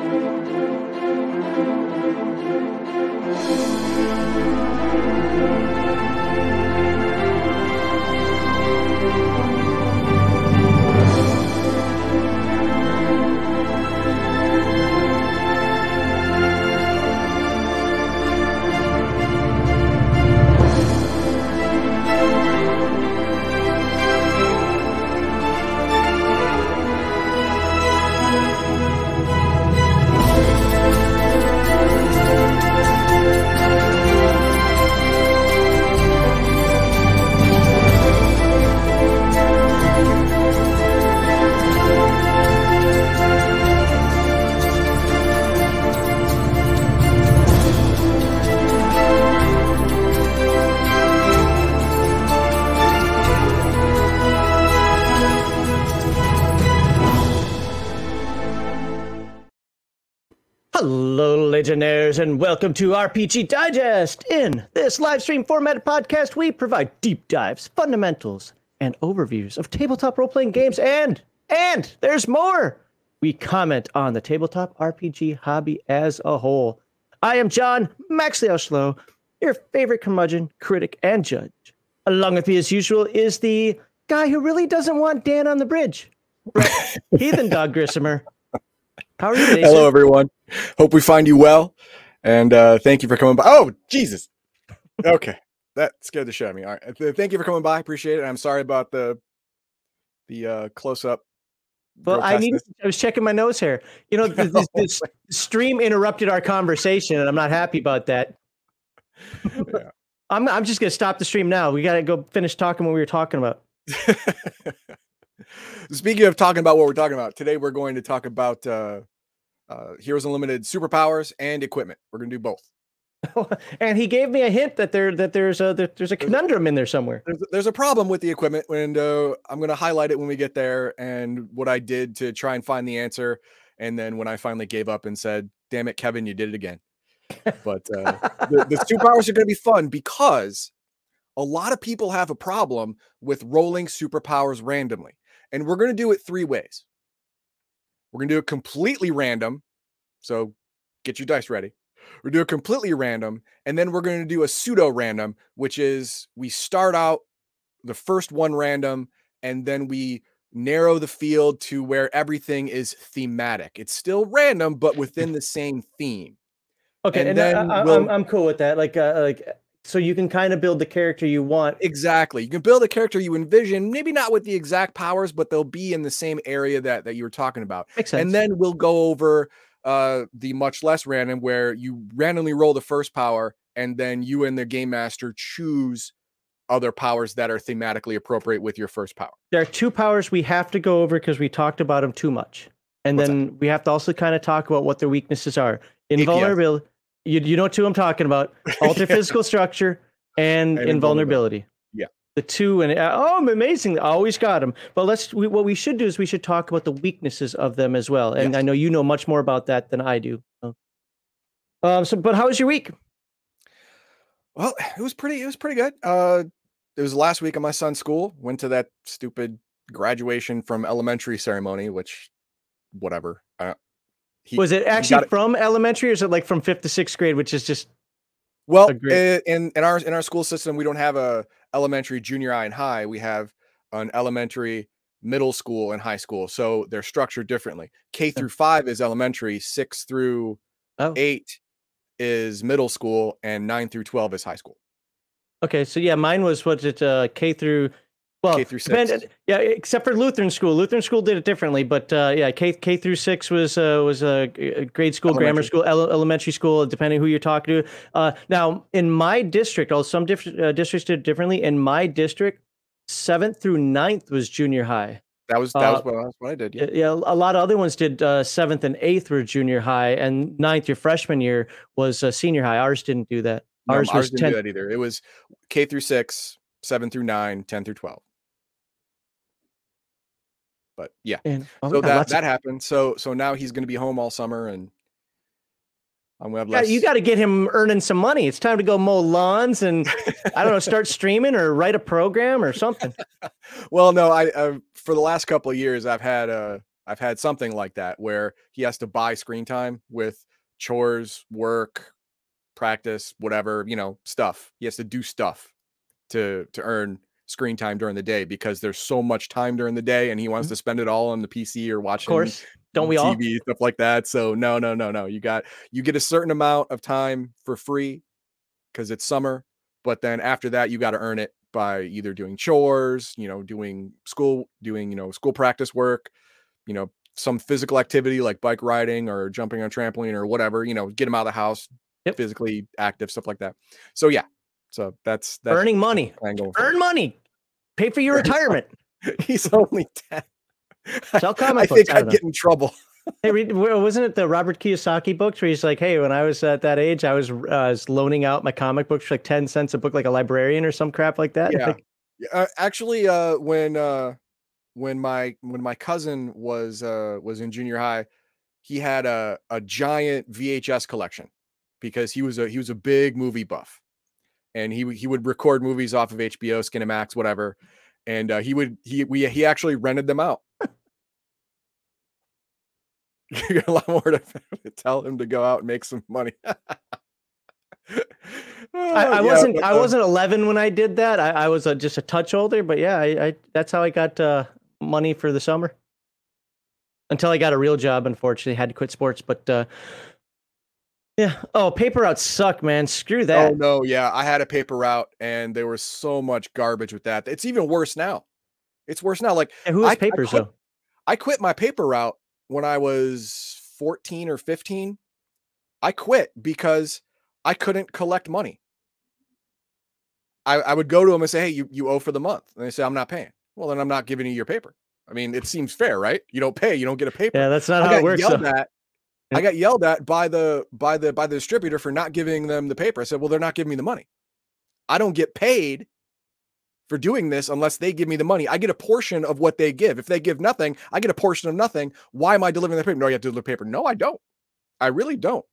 Hello, And welcome to RPG Digest. In this live stream format podcast, we provide deep dives, fundamentals, and overviews of tabletop role playing games, and and there's more. We comment on the tabletop RPG hobby as a whole. I am John Maxley Oshlow, your favorite curmudgeon, critic, and judge. Along with me, as usual, is the guy who really doesn't want Dan on the bridge, Brett Heathen Dog Grissomer. How are you today? Hello, sir? everyone. Hope we find you well, and uh, thank you for coming by. Oh, Jesus. Okay, that scared the shit out of me. All right, Th- thank you for coming by. Appreciate it. I'm sorry about the the uh, close up. Well, I need. I was checking my nose hair. You know, this, this, this stream interrupted our conversation, and I'm not happy about that. Yeah. I'm. I'm just gonna stop the stream now. We gotta go finish talking what we were talking about. Speaking of talking about what we're talking about today, we're going to talk about uh, uh, Heroes Unlimited superpowers and equipment. We're going to do both. and he gave me a hint that there that there's a that there's a conundrum in there somewhere. There's, there's a problem with the equipment, and uh, I'm going to highlight it when we get there, and what I did to try and find the answer, and then when I finally gave up and said, "Damn it, Kevin, you did it again." But uh, the, the superpowers are going to be fun because a lot of people have a problem with rolling superpowers randomly, and we're going to do it three ways. We're going to do it completely random, so get your dice ready. We're doing completely random, and then we're going to do a pseudo random, which is we start out the first one random, and then we narrow the field to where everything is thematic. It's still random, but within the same theme. Okay, And and, I, then I, we'll- I'm I'm cool with that. Like uh, like so you can kind of build the character you want. Exactly. You can build a character you envision, maybe not with the exact powers, but they'll be in the same area that that you were talking about. Makes sense. And then we'll go over uh the much less random where you randomly roll the first power and then you and the game master choose other powers that are thematically appropriate with your first power. there are two powers we have to go over because we talked about them too much, and What's that? then we have to also kind of talk about what their weaknesses are. Invulnerability. You you know what two I'm talking about? Alter Yeah. physical structure and, And invulnerability. Yeah. The two and uh, oh, amazing! I always got them. But let's. We, what we should do is we should talk about the weaknesses of them as well. And Yes. I know you know much more about that than I do. so. Um. So, but how was your week? Well, it was pretty it was pretty good. Uh it was last week of my son's school. Went to that stupid graduation from elementary ceremony, which whatever. He- Was it actually it- from elementary, or is it like from fifth to sixth grade, which is just Well, in in our in our school system, we don't have a elementary, junior high, and high. We have an elementary, middle school, and high school. So they're structured differently. K through five is elementary. Six through eight is middle school, and nine through twelve is high school. okay? So yeah, mine was what it uh, K through. Well, K through depend- yeah, except for Lutheran school. Lutheran school did it differently, but uh, yeah, K K through six was uh, was a uh, grade school, grammar school, ele- elementary school, depending who you're talking to. Uh, now, in my district, although some diff- uh, districts did it differently, in my district, seventh through ninth was junior high. That was that uh, was what, that's what I did. Yeah. Yeah, a lot of other ones did uh, seventh and eighth were junior high, and ninth, your freshman year was uh, senior high. Ours didn't do that. No, Ours was didn't 10 do that either. It was K through six, seven through nine, 10 through 12. But yeah, And, oh, so that lots of- that happened. So so now he's going to be home all summer, and I'm gonna have less. you got to get him earning some money. It's time to go mow lawns and I don't know, start streaming or write a program or something. well, no, I uh, for the last couple of years I've had uh I've had something like that where he has to buy screen time with chores, work, practice, whatever, you know, stuff. He has to do stuff to to earn screen time during the day because there's so much time during the day and he wants mm-hmm. to spend it all on the PC or watching of course. Don't we TV, all? stuff like that. So no, no, no, no. You got you get a certain amount of time for free because it's summer, but then after that you got to earn it by either doing chores, you know, doing school, doing, you know, school practice work, you know, some physical activity like bike riding or jumping on trampoline or whatever, you know, get him out of the house, yep. physically active, stuff like that. So yeah. So that's, that's earning money. Angle. Earn money. Pay for your retirement. He's only 10. Sell comic I think I'd get in trouble. hey, wasn't it the Robert Kiyosaki books where he's like, "Hey, when I was at that age, I was, uh, was loaning out my comic books for like ten cents a book, like a librarian or some crap like that." Yeah, like, uh, actually, uh, when uh, when my when my cousin was uh, was in junior high, he had a a giant VHS collection because he was a he was a big movie buff, and he he would record movies off of HBO, Skinemax, whatever, and uh, he would he we he actually rented them out you got a lot more to, tell him to go out and make some money. oh, I, I yeah, wasn't but, uh, I wasn't 11 when I did that. I, I was uh, just a touch older, but yeah, I, I that's how I got uh, money for the summer. Until I got a real job, unfortunately, had to quit sports. But uh, yeah, oh, paper routes suck, man. Screw that. Oh no, yeah, I had a paper route, and there was so much garbage with that. It's even worse now. It's worse now. Like who has papers I quit, though? I quit my paper route when I was 14 or 15, I quit because I couldn't collect money. I, I would go to them and say, Hey, you, you owe for the month. And they say, I'm not paying. Well, then I'm not giving you your paper. I mean, it seems fair, right? You don't pay, you don't get a paper. Yeah, that's not I how it works. Yelled at, I got yelled at by the by the by the distributor for not giving them the paper. I said, Well, they're not giving me the money. I don't get paid for doing this unless they give me the money. I get a portion of what they give. If they give nothing, I get a portion of nothing. Why am I delivering the paper? No, you have to deliver paper. No, I don't. I really don't.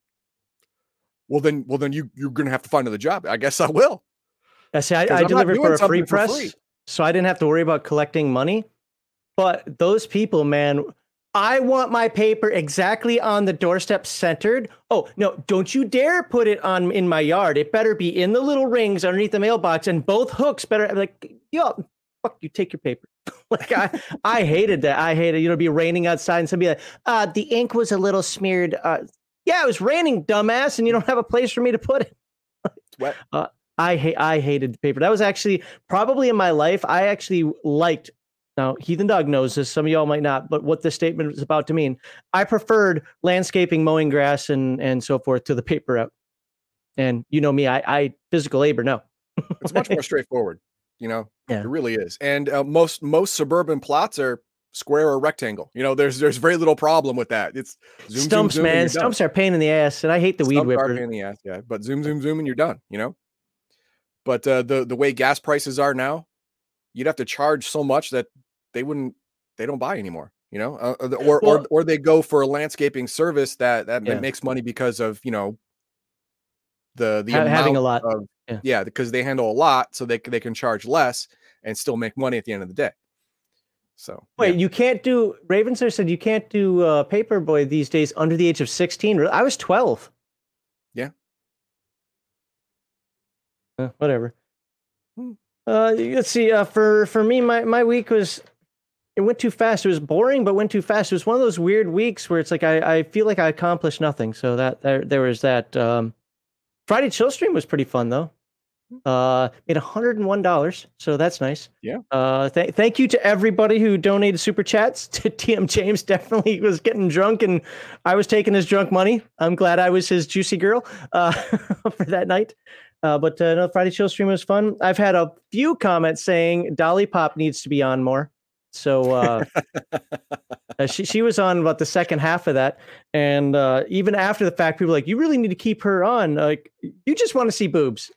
Well, then, well, then you you're gonna have to find another job. I guess I will. I see. I, I delivered for a free press, free. so I didn't have to worry about collecting money. But those people, man, I want my paper exactly on the doorstep centered. Oh, no, don't you dare put it on in my yard. It better be in the little rings underneath the mailbox and both hooks better like yo, fuck you take your paper. like I I hated that. I hated you know be raining outside and somebody like, uh the ink was a little smeared. Uh yeah, it was raining, dumbass, and you don't have a place for me to put it. what? Uh, I hate I hated the paper. That was actually probably in my life. I actually liked now, Heathen Dog knows this. Some of y'all might not, but what this statement is about to mean. I preferred landscaping, mowing grass, and and so forth to the paper route. And you know me, I, I physical labor. No, it's much more straightforward. You know, yeah. it really is. And uh, most most suburban plots are square or rectangle. You know, there's there's very little problem with that. It's zoom, stumps, zoom, zoom, man. Stumps are pain in the ass, and I hate the stumps weed whipper. Are pain in the ass, yeah. But zoom, zoom, zoom, and you're done. You know. But uh, the the way gas prices are now, you'd have to charge so much that they wouldn't they don't buy anymore you know uh, uh or, well, or or they go for a landscaping service that that, yeah. makes money because of you know the the ha- having a lot of, yeah. yeah because they handle a lot so they they can charge less and still make money at the end of the day so wait yeah. you can't do Ravensir said you can't do uh paperboy these days under the age of 16 i was 12 yeah uh, whatever hmm. uh let's see uh for for me my my week was it went too fast. It was boring, but went too fast. It was one of those weird weeks where it's like I, I feel like I accomplished nothing. So that there there was that. Um, Friday chill stream was pretty fun though. Uh, made hundred and one dollars, so that's nice. Yeah. Uh, th- thank you to everybody who donated super chats. To TM James, definitely was getting drunk, and I was taking his drunk money. I'm glad I was his juicy girl uh, for that night. Uh, but uh, no, Friday chill stream was fun. I've had a few comments saying Dolly Pop needs to be on more. So uh, uh, she she was on about the second half of that, and uh, even after the fact, people were like you really need to keep her on. Like you just want to see boobs.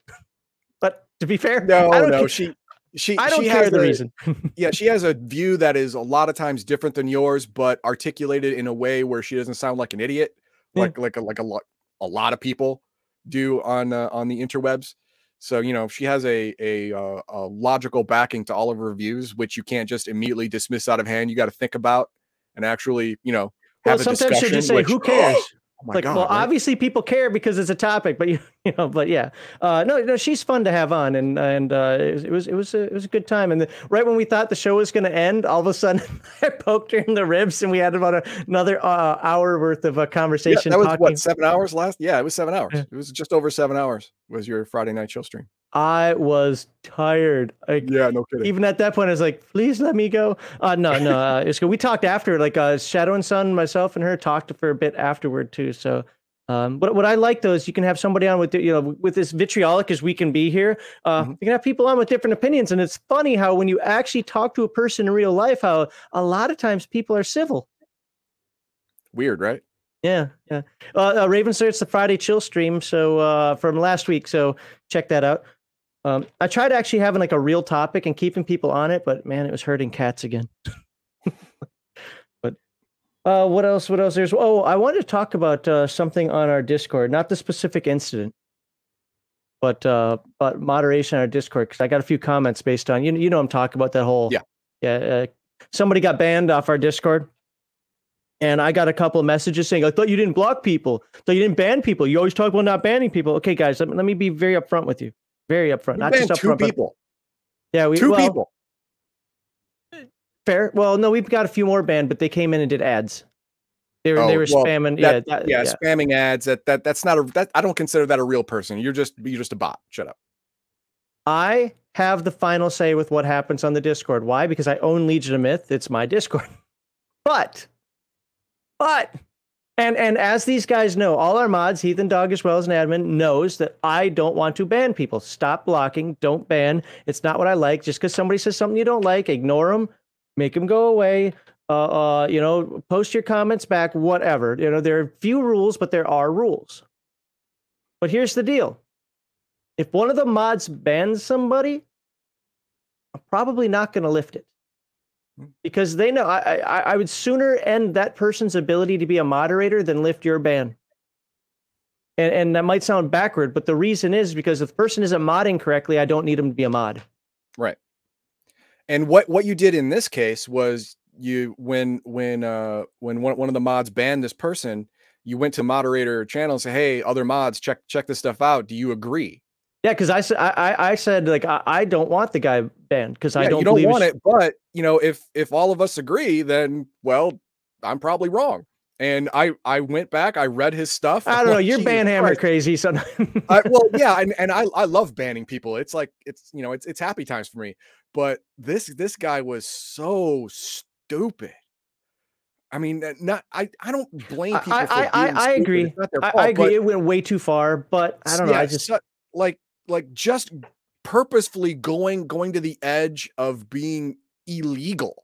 But to be fair, no, I don't no, she she I don't she care the a, reason. yeah, she has a view that is a lot of times different than yours, but articulated in a way where she doesn't sound like an idiot, like yeah. like a, like a lot a lot of people do on uh, on the interwebs. So you know she has a a, uh, a logical backing to all of her views, which you can't just immediately dismiss out of hand. You got to think about and actually, you know, Well, have a sometimes she'll just say, which- "Who cares?" Oh my like, God, well, right? obviously people care because it's a topic, but you, you know, but yeah, uh, no, no, she's fun to have on, and and uh, it was it was a, it was a good time. And the, right when we thought the show was going to end, all of a sudden I poked her in the ribs, and we had about a, another uh, hour worth of a Yeah, conversation. that was talking. what seven hours last. Yeah, it was seven hours. It was just over seven hours. Was your Friday night show stream? I was tired. Like, Yeah, no kidding. even at that point, I was like, "Please let me go." Uh, no, no, uh, it's good. We talked after, like uh, Shadow and Sun, myself and her talked for a bit afterward too. So, um, but what I like though is you can have somebody on with you know with this vitriolic as we can be here. Uh, Mhm. You can have people on with different opinions, and it's funny how when you actually talk to a person in real life, how a lot of times people are civil. Weird, right? Yeah, yeah. Uh, uh, Raven starts the Friday chill stream, so uh, from last week. So check that out. Um, I tried actually having like a real topic and keeping people on it, but man, it was hurting cats again. but uh, what else? What else? There's oh, I wanted to talk about uh, something on our Discord, not the specific incident, but uh, but moderation on our Discord because I got a few comments based on you. You know, I'm talking about that whole Yeah. yeah. Uh, somebody got banned off our Discord. And I got a couple of messages saying, I thought you didn't block people. thought you didn't ban people. You always talk about not banning people. Okay, guys, let, me- let me be very upfront with you. Very upfront. We not just two upfront, but yeah, we Two well, people. Fair. Well, no, we've got a few more banned, but they came in and did ads. They were they Oh, were well, spamming. that- yeah, that- yeah, yeah. spamming ads. That that that's not a that I don't consider that a real person. You're just you're just a bot. Shut up. I have the final say with what happens on the Discord. Why? Because I own Legion of Myth. It's my Discord. But, but, and and as these guys know, all our mods, Heathen Dog as well as an admin, knows that I don't want to ban people. Stop blocking. Don't ban. It's not what I like. Just because somebody says something you don't like, ignore them, make them go away. Uh, uh, you know, post your comments back. Whatever. You know, there are few rules, but there are rules. But here's the deal if one of the mods bans somebody, I'm probably not going to lift it because they know I, I I would sooner end that person's ability to be a moderator than lift your ban. And and that might sound backward, but the reason is because if the person isn't modding correctly, I don't need them to be a mod. Right. And what what you did in this case was you when when uh when one, one of the mods banned this person, you went to moderator channel and say, "Hey, other mods, check check this stuff out. Do you agree?" Yeah, because I said I, I said like I, I don't want the guy banned because I don't you don't want it, but you know, if if all of us agree, then well, I'm probably wrong. And I I went back, I read his stuff. I don't know. You're "Jesus ban hammer Christ." crazy, so I, well, yeah, and, and I I love banning people. It's like it's you know it's it's happy times for me. But this this guy was so stupid. I mean, not I I don't blame people. I- for I- I- I agree. It's not their I, fault, I agree. It went way too far, but I don't know. yeah, I just su- like like just purposefully going going to the edge of being illegal,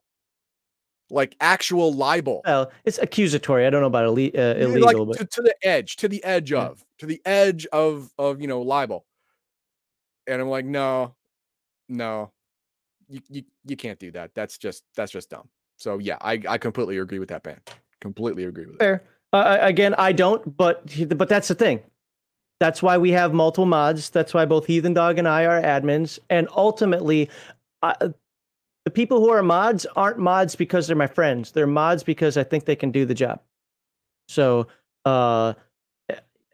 like actual libel. well, it's accusatory. I don't know about uh, illegal, like but to, to the edge, to the edge Yeah. of, to the edge of of you know libel. And I'm like, no, no, you you you can't do that. That's just that's just dumb. So yeah, I I completely agree with that ban. Completely agree with it. fair. Uh, again, I don't, but but that's the thing. That's why we have multiple mods. That's why both Heathen Dog and I are admins. And ultimately, the people who are mods aren't mods because they're my friends. They're mods because I think they can do the job. So, uh,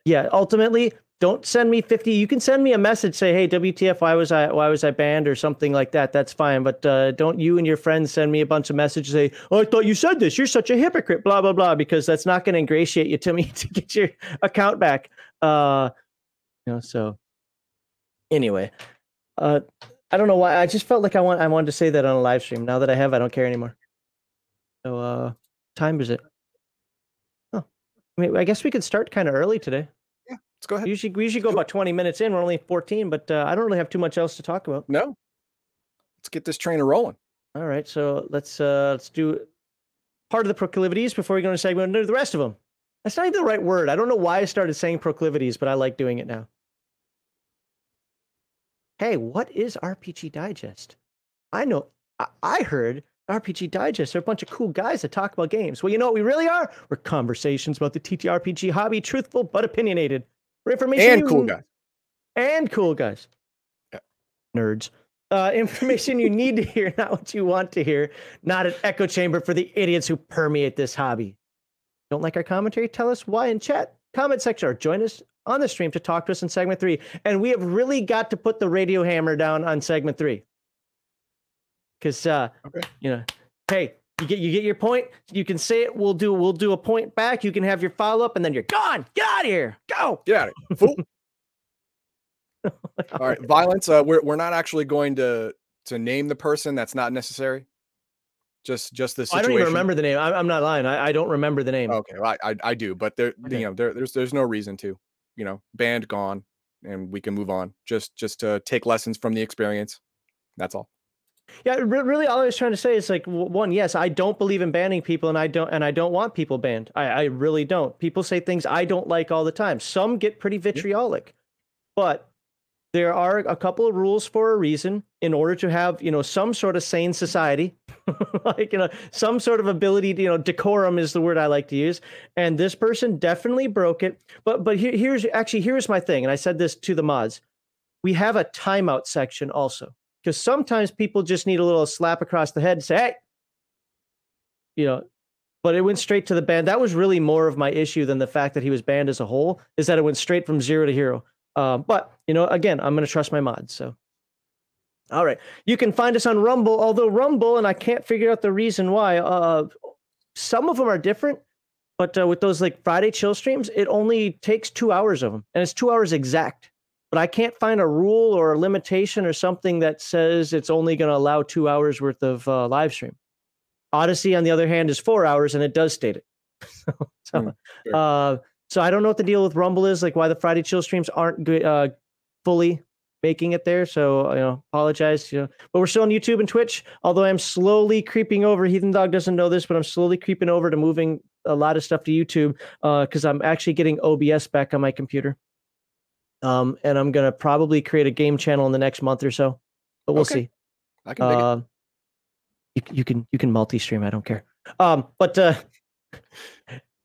yeah, ultimately, don't send me 50. You can send me a message, say, hey, WTF, why was I why was I banned or something like that. That's fine. But uh, don't you and your friends send me a bunch of messages, say, oh, I thought you said this. You're such a hypocrite, blah, blah, blah, because that's not going to ingratiate you to me to get your account back. Uh, you know, so anyway, uh, I don't know why. I just felt like I want I wanted to say that on a live stream. Now that I have, I don't care anymore. So, uh, time is it? Oh, I mean, I guess we could start kind of early today. Yeah, let's go ahead. We usually we usually go about twenty minutes in. We're only fourteen, but uh, I don't really have too much else to talk about. No, let's get this train rolling. All right, so let's uh let's do part of the proclivities before we go into segment and do the rest of them. That's not even the right word. I don't know why I started saying proclivities, but I like doing it now. Hey, what is RPG Digest? I know I, I heard RPG Digest are a bunch of cool guys that talk about games. Well, you know what we really are? We're conversations about the TTRPG hobby, truthful but opinionated. For information And cool guys. and cool guys. Yeah. Nerds. Uh, information you need to hear, not what you want to hear. Not an echo chamber for the idiots who permeate this hobby. Don't like our commentary? Tell us why in chat, comment section, or join us on the stream to talk to us in segment three. And we have really got to put the radio hammer down on segment three. Because uh, okay. you know, hey, you get you get your point. You can say it. We'll do we'll do a point back. You can have your follow up, and then you're gone. Get out of here. Go. Get out of here, fool. All right, violence. Uh, we're we're not actually going to to name the person. That's not necessary. Just just the situation. I don't even remember the name. I, am not lying. I, I don't remember the name. Okay, well, I, I, I do, but there okay. you know there, there's there's no reason to. You know, banned, gone, and we can move on. Just just to take lessons from the experience. That's all. Yeah, really, all I was trying to say is like one, yes, I don't believe in banning people, and I don't, and I don't want people banned. I, I really don't. People say things I don't like all the time. Some get pretty vitriolic, but there are a couple of rules for a reason in order to have you know some sort of sane society. Like you know some sort of ability to, you know decorum is the word i like to use. And this person definitely broke it. But but here, here's actually here's my thing and i said this to the mods. We have a timeout section also because sometimes people just need a little slap across the head and say hey! You know but it went straight to the ban that was really more of my issue than the fact that he was banned as a whole is that it went straight from zero to hero um, but you know, again, I'm going to trust my mods. So, all right, you can find us on Rumble. Although Rumble, and I can't figure out the reason why. Uh, some of them are different, but uh, with those like Friday chill streams, it only takes two hours of them, and it's two hours exact. But I can't find a rule or a limitation or something that says it's only going to allow two hours worth of uh, live stream. Odysee, on the other hand, is four hours, and it does state it. so, mm, sure. So I don't know what the deal with Rumble is, like why the Friday chill streams aren't good, uh, fully making it there. So you know, apologize. You know, but we're still on YouTube and Twitch. Although I'm slowly creeping over. Heathen Dog doesn't know this, but I'm slowly creeping over to moving a lot of stuff to YouTube because uh, I'm actually getting OBS back on my computer. Um, and I'm gonna probably create a game channel in the next month or so, but we'll okay. see. I can. Uh, you, you can you can multi-stream. I don't care. Um, but uh,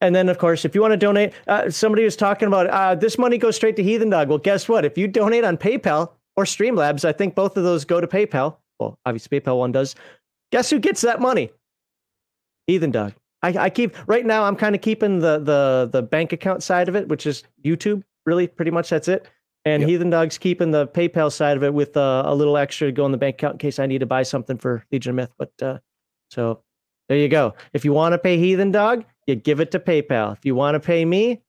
and then, of course, if you want to donate, uh, somebody was talking about uh, this money goes straight to Heathen Dog. Well, guess what? If you donate on PayPal or Streamlabs, I think both of those go to PayPal. Well, obviously, PayPal one does. Guess who gets that money? Heathen Dog. I, I keep right now. I'm kind of keeping the the the bank account side of it, which is YouTube. Really, pretty much that's it. And yep. Heathen Dog's keeping the PayPal side of it with uh, a little extra to go in the bank account in case I need to buy something for Legion of Myth. But uh, so there you go. If you want to pay Heathen Dog, you give it to PayPal. If you want to pay me,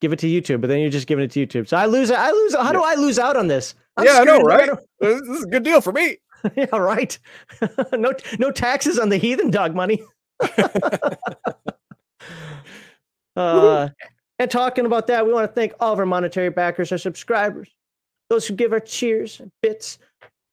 give it to YouTube. But then you're just giving it to YouTube. So I lose. I lose. How do I lose out on this? I'm yeah, I know, right? This is a good deal for me. yeah, right. no, no taxes on the Heathen Dog money. uh, and talking about that, we want to thank all of our monetary backers, our subscribers, those who give our cheers, bits,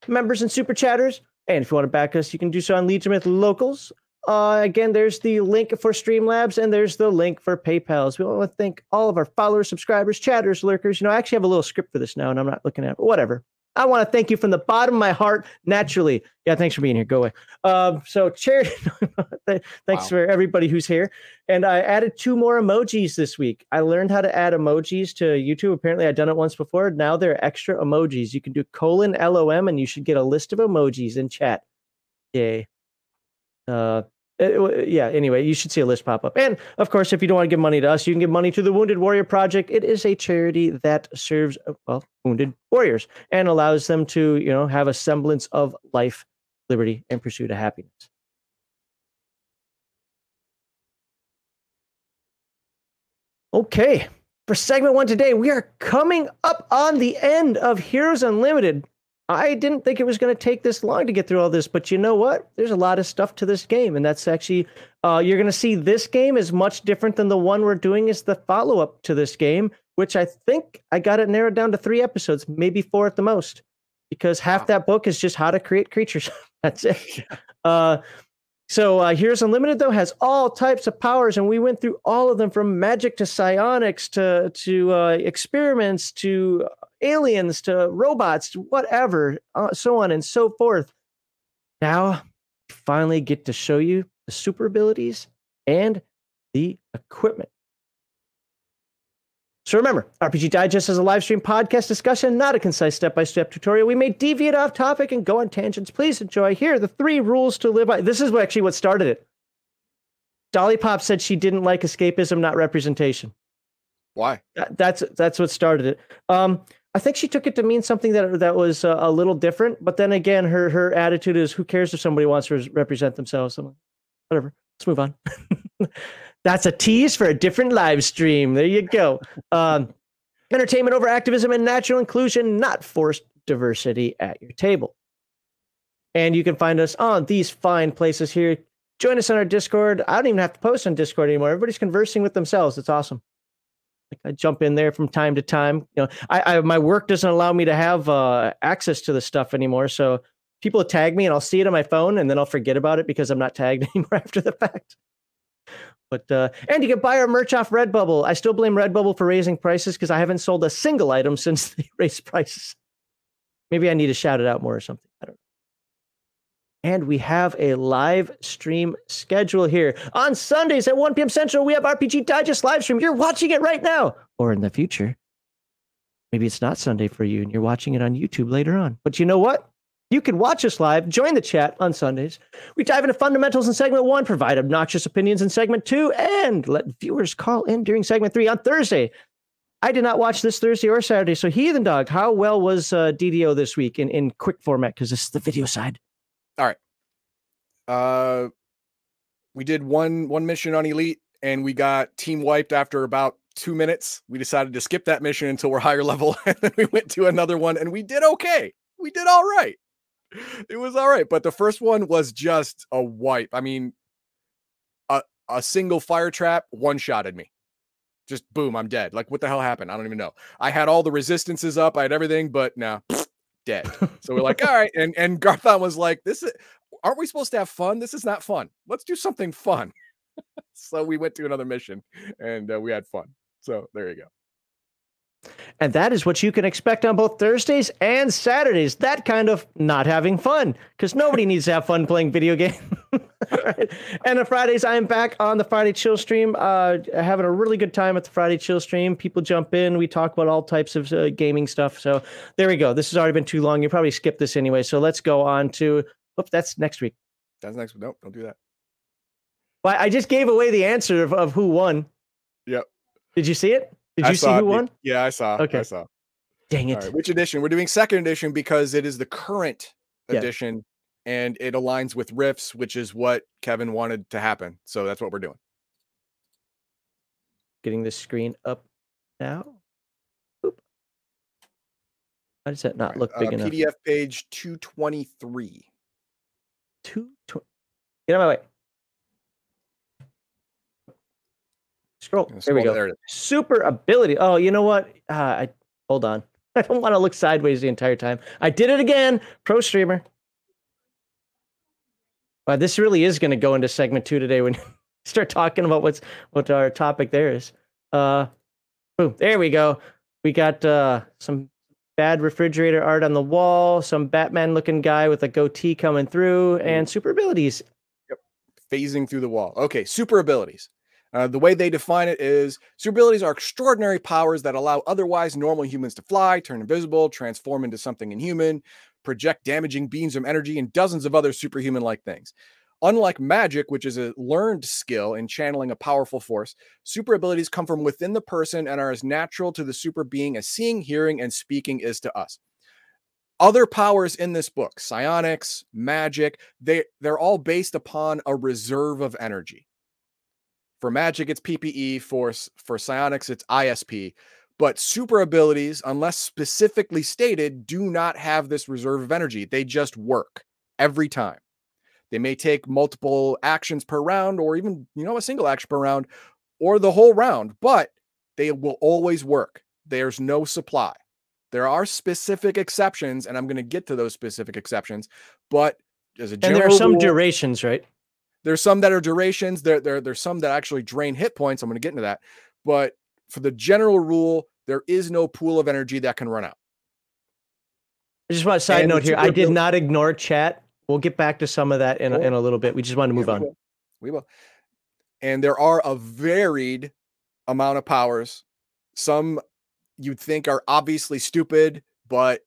members, and super chatters. And if you want to back us, you can do so on Legion Myth Locals. Uh, again, there's the link for Streamlabs and there's the link for PayPal's. We want to thank all of our followers, subscribers, chatters, lurkers. You know, I actually have a little script for this now, and I'm not looking at it, but whatever. I want to thank you from the bottom of my heart, naturally. Yeah, thanks for being here. Go away. Um, so, charity, thanks wow. for everybody who's here. And I added two more emojis this week. I learned how to add emojis to YouTube. Apparently, I'd done it once before. Now there are extra emojis. You can do colon LOM, and you should get a list of emojis in chat. Yay. Uh, uh, yeah, anyway, you should see a list pop up. And of course, if you don't want to give money to us, you can give money to the Wounded Warrior Project. It is a charity that serves, uh, well, wounded warriors and allows them to, you know, have a semblance of life, liberty, and pursuit of happiness. Okay, for segment one today, we are coming up on the end of Heroes Unlimited. I didn't think it was going to take this long to get through all this, but you know what? There's a lot of stuff to this game, and that's actually uh, you're going to see this game is much different than the one we're doing is the follow up to this game, which I think I got it narrowed down to three episodes, maybe four at the most, because half wow. that book is just how to create creatures. that's it. Uh, so uh, Heroes Unlimited though has all types of powers, and we went through all of them from magic to psionics to to uh, experiments to aliens to robots to whatever, uh, so on and so forth. Now, finally get to show you the super abilities and the equipment. So remember, RPG Digest is a live stream podcast discussion, not a concise step by step tutorial. We may deviate off topic and go on tangents. Please enjoy. Here are the three rules to live by. This is actually what started it. Dolly Pop said she didn't like escapism, not representation. Why? That, that's that's what started it. Um, I think she took it to mean something that that was uh, a little different. But then again, her her attitude is, "Who cares if somebody wants to represent themselves?" I'm like, whatever. Let's move on. That's a tease for a different live stream. There you go. Um, entertainment over activism and natural inclusion, not forced diversity at your table. And you can find us on these fine places here. Join us on our Discord. I don't even have to post on Discord anymore. Everybody's conversing with themselves. It's awesome. I jump in there from time to time. You know, I, I my work doesn't allow me to have uh, access to the stuff anymore. So people tag me and I'll see it on my phone and then I'll forget about it because I'm not tagged anymore after the fact. But uh, and you can buy our merch off Redbubble. I still blame Redbubble for raising prices because I haven't sold a single item since they raised prices. Maybe I need to shout it out more or something. I don't know. And we have a live stream schedule here. On Sundays at 1 p.m. Central, we have RPG Digest live stream. You're watching it right now or in the future. Maybe it's not Sunday for you and you're watching it on YouTube later on. But you know what? You can watch us live, join the chat on Sundays. We dive into fundamentals in segment one, provide obnoxious opinions in segment two, and let viewers call in during segment three on Thursday. I did not watch this Thursday or Saturday. So, Heathen Dog, how well was uh, DDO this week in, in quick format? Because this is the video side. All right. Uh, we did one one mission on Elite, and we got team wiped after about two minutes. We decided to skip that mission until we're higher level, and then we went to another one, and we did okay. We did all right it was all right, but the first one was just a wipe. I mean, a a single fire trap one shotted me. Just boom, I'm dead. Like what the hell happened? I don't even know. I had all the resistances up, I had everything, but now nah, dead. So we're like, all right, and and Garthon was like, this is aren't we supposed to have fun? This is not fun. Let's do something fun. so we went to another mission and uh, we had fun. So there you go. And that is what you can expect on both Thursdays and Saturdays. That kind of not having fun, because nobody needs to have fun playing video games. right. And on Fridays, I'm back on the Friday Chill stream, uh, having a really good time at the Friday Chill stream. People jump in, we talk about all types of uh, gaming stuff. So there we go. This has already been too long. You probably skipped this anyway. So let's go on to. Oops, that's next week. That's next week. Nope, don't do that. Well, I just gave away the answer of, of who won. Yep. Did you see it? Did you see who won? Yeah, I saw. Okay. I saw. Dang it. Right, which edition? We're doing second edition because it is the current yeah. edition and it aligns with Rifts, which is what Kevin wanted to happen. So that's what we're doing. Getting the screen up now. Oop. Why does that not right. look big uh, enough? PDF page 223. 220. Get out of my way. Scroll. There we go. There Super ability. Oh, you know what? Uh, I hold on. I don't want to look sideways the entire time. I did it again. Pro streamer. Wow, this really is going to go into segment two today when you start talking about what's what our topic there is. Uh, boom. There we go. We got uh, some bad refrigerator art on the wall, some Batman looking guy with a goatee coming through, and super abilities. Yep. Phasing through the wall. Okay, super abilities. Uh, the way they define it is super abilities are extraordinary powers that allow otherwise normal humans to fly, turn invisible, transform into something inhuman, project damaging beams of energy, and dozens of other superhuman like things. Unlike magic, which is a learned skill in channeling a powerful force, super abilities come from within the person and are as natural to the super being as seeing, hearing, and speaking is to us. Other powers in this book, psionics, magic, they, they're all based upon a reserve of energy. For magic, it's PPE. For for psionics, it's ISP. But super abilities, unless specifically stated, do not have this reserve of energy. They just work every time. They may take multiple actions per round, or even you know a single action per round, or the whole round. But they will always work. There's no supply. There are specific exceptions, and I'm going to get to those specific exceptions. But as a general and there are some rule, durations, right? There's some that are durations. There, there, there's some that actually drain hit points. I'm going to get into that. But for the general rule, there is no pool of energy that can run out. I just want a side and note here. I did not ignore chat. We'll get back to some of that in, cool. in a little bit. We just want to move yeah, we on. Will. We will. And there are a varied amount of powers some you'd think are obviously stupid, but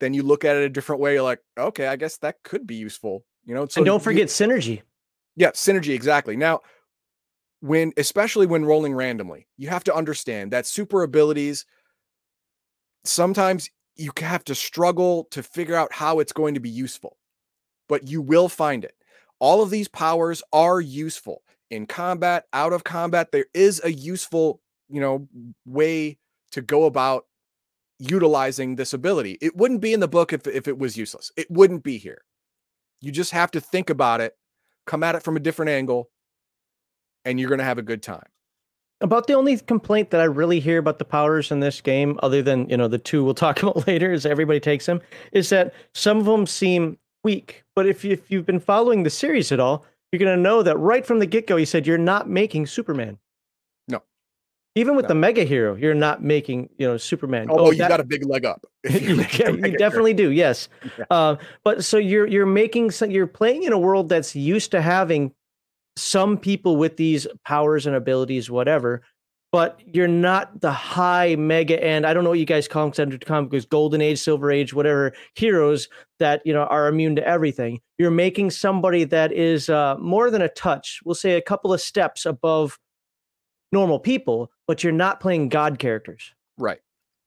then you look at it a different way. You're like, okay, I guess that could be useful. You know, so and don't forget you, synergy. Yeah, synergy exactly. Now, when especially when rolling randomly, you have to understand that super abilities sometimes you have to struggle to figure out how it's going to be useful, but you will find it. All of these powers are useful in combat, out of combat. There is a useful, you know, way to go about utilizing this ability. It wouldn't be in the book if, if it was useless. It wouldn't be here. You just have to think about it, come at it from a different angle, and you're going to have a good time. About the only complaint that I really hear about the powers in this game, other than you know the two we'll talk about later, is everybody takes them, is that some of them seem weak. But if if you've been following the series at all, you're going to know that right from the get go, he said you're not making Superman. Even with no. the mega hero, you're not making you know Superman. Oh, oh you that, got a big leg up. you, you definitely do. Yes. Yeah. Uh, but so you're you're making some, you're playing in a world that's used to having some people with these powers and abilities, whatever, but you're not the high mega end. I don't know what you guys call them under comic because golden age, silver age, whatever heroes that you know are immune to everything. You're making somebody that is uh, more than a touch. We'll say a couple of steps above normal people, but you're not playing god characters. Right.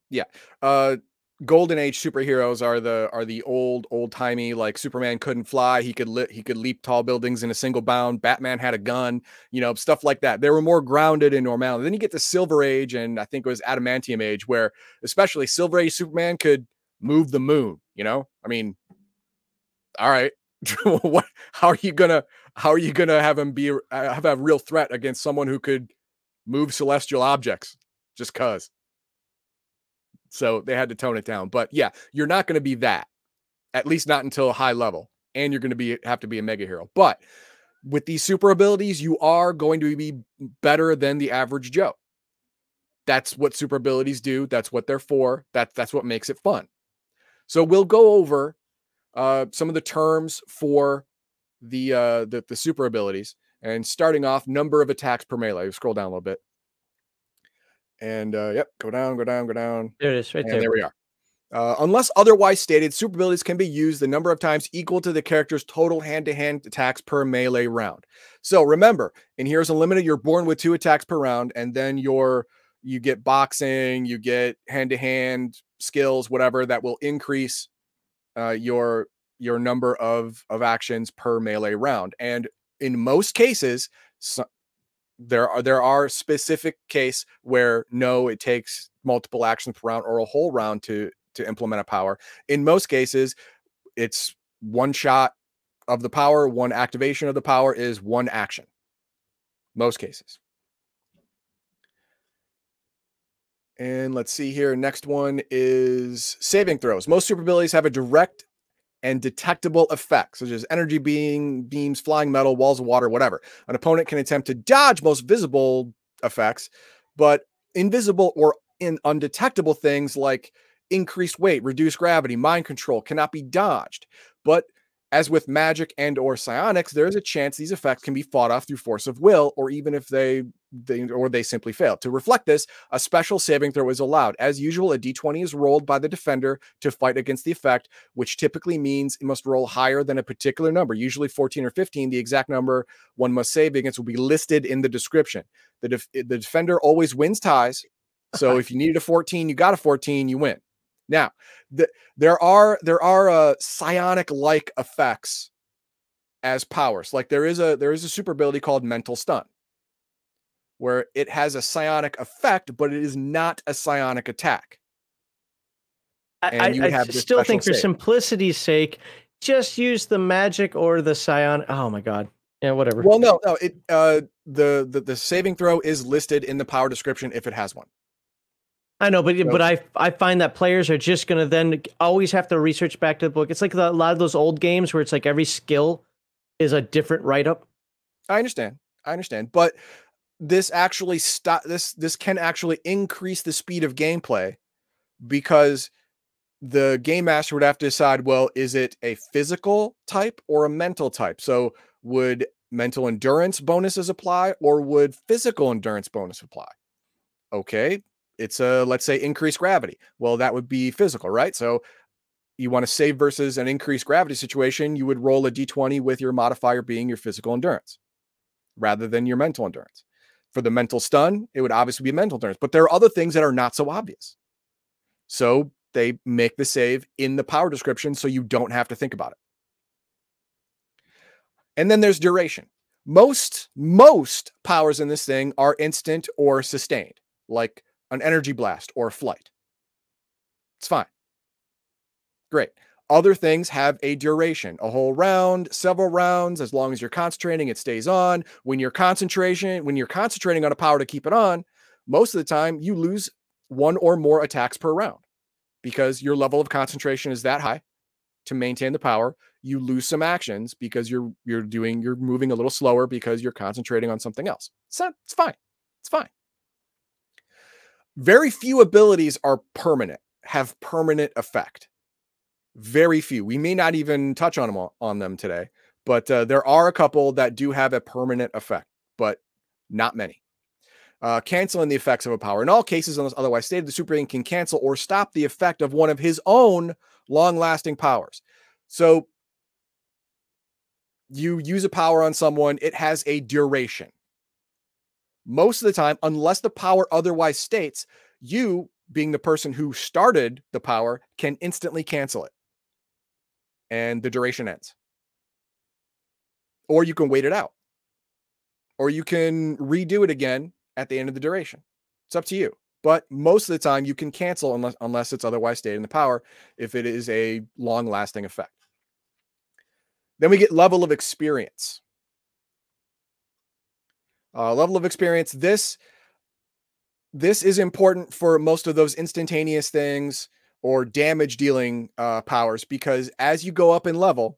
Yeah. Uh golden age superheroes are the are the old old timey like superman couldn't fly he could li- he could leap tall buildings in a single bound batman had a gun you know stuff like that they were more grounded in normality then you get to silver age and i think it was adamantium age where especially silver age superman could move the moon you know i mean all right what how are you gonna how are you gonna have him be uh, have a real threat against someone who could move celestial objects just cuz so they had to tone it down. But yeah, you're not going to be that, at least not until a high level, and you're going to be have to be a mega hero. But with these super abilities, you are going to be better than the average Joe. That's what super abilities do. That's what they're for. That's that's what makes it fun. So we'll go over uh, some of the terms for the, uh, the the super abilities, and starting off, number of attacks per melee. Scroll down a little bit. And uh, yep, go down, go down, go down. There it is, right and there. There we are. Uh, unless otherwise stated, super abilities can be used the number of times equal to the character's total hand-to-hand attacks per melee round. So remember, in Heroes Unlimited, you're born with two attacks per round, and then you're you get boxing, you get hand-to-hand skills, whatever that will increase uh, your your number of of actions per melee round. And in most cases, so, there are there are specific case where no, it takes multiple actions per round or a whole round to to implement a power. In most cases, it's one shot of the power, one activation of the power is one action. Most cases. And let's see here. Next one is saving throws. Most super abilities have a direct and detectable effects, such as energy being beams, flying metal, walls of water, whatever. An opponent can attempt to dodge most visible effects, but invisible or in undetectable things like increased weight, reduced gravity, mind control cannot be dodged. But as with magic and or psionics, there is a chance these effects can be fought off through force of will, or even if they, they or they simply fail. To reflect this, a special saving throw is allowed. As usual, a d20 is rolled by the defender to fight against the effect, which typically means it must roll higher than a particular number, usually 14 or 15. The exact number one must save against will be listed in the description. The, def- the defender always wins ties. So if you needed a 14, you got a 14, you win. Now, the, there are there are uh, psionic like effects as powers. Like there is a there is a super ability called mental stun where it has a psionic effect, but it is not a psionic attack. And I, I still think for simplicity's sake, just use the magic or the psionic. Oh my god. Yeah, whatever. Well, no, no. It uh the, the the saving throw is listed in the power description if it has one. I know, but so, but I I find that players are just going to then always have to research back to the book. It's like the, a lot of those old games where it's like every skill is a different write up. I understand. I understand, but this actually stop this this can actually increase the speed of gameplay because the game master would have to decide well is it a physical type or a mental type so would mental endurance bonuses apply or would physical endurance bonus apply okay it's a let's say increased gravity. Well, that would be physical, right? So you want to save versus an increased gravity situation, you would roll a d20 with your modifier being your physical endurance rather than your mental endurance. For the mental stun, it would obviously be mental endurance, but there are other things that are not so obvious. So they make the save in the power description so you don't have to think about it. And then there's duration. Most most powers in this thing are instant or sustained, like an energy blast or a flight. It's fine. Great. Other things have a duration, a whole round, several rounds. As long as you're concentrating, it stays on. When you're concentration, when you're concentrating on a power to keep it on, most of the time you lose one or more attacks per round because your level of concentration is that high to maintain the power. You lose some actions because you're you're doing you're moving a little slower because you're concentrating on something else. So it's fine. It's fine. Very few abilities are permanent, have permanent effect. Very few. We may not even touch on them all, on them today, but uh, there are a couple that do have a permanent effect, but not many. Uh, canceling the effects of a power. In all cases, unless otherwise stated, the super can cancel or stop the effect of one of his own long-lasting powers. So you use a power on someone, it has a duration. Most of the time, unless the power otherwise states, you, being the person who started the power, can instantly cancel it and the duration ends. Or you can wait it out. Or you can redo it again at the end of the duration. It's up to you. But most of the time you can cancel unless unless it's otherwise stated in the power if it is a long-lasting effect. Then we get level of experience. Uh, level of experience. This this is important for most of those instantaneous things or damage dealing uh, powers because as you go up in level,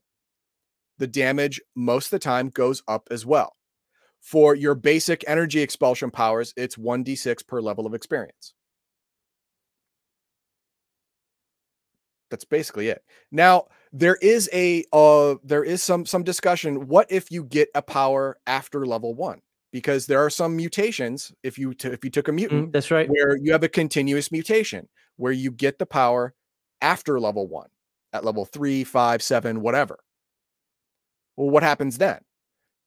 the damage most of the time goes up as well. For your basic energy expulsion powers, it's 1d6 per level of experience. That's basically it. Now, there is a uh there is some some discussion what if you get a power after level 1? Because there are some mutations if you t- if you took a mutant Mm, that's right. where you have a continuous mutation where you get the power after level one at level three, five, seven, whatever. Well, what happens then?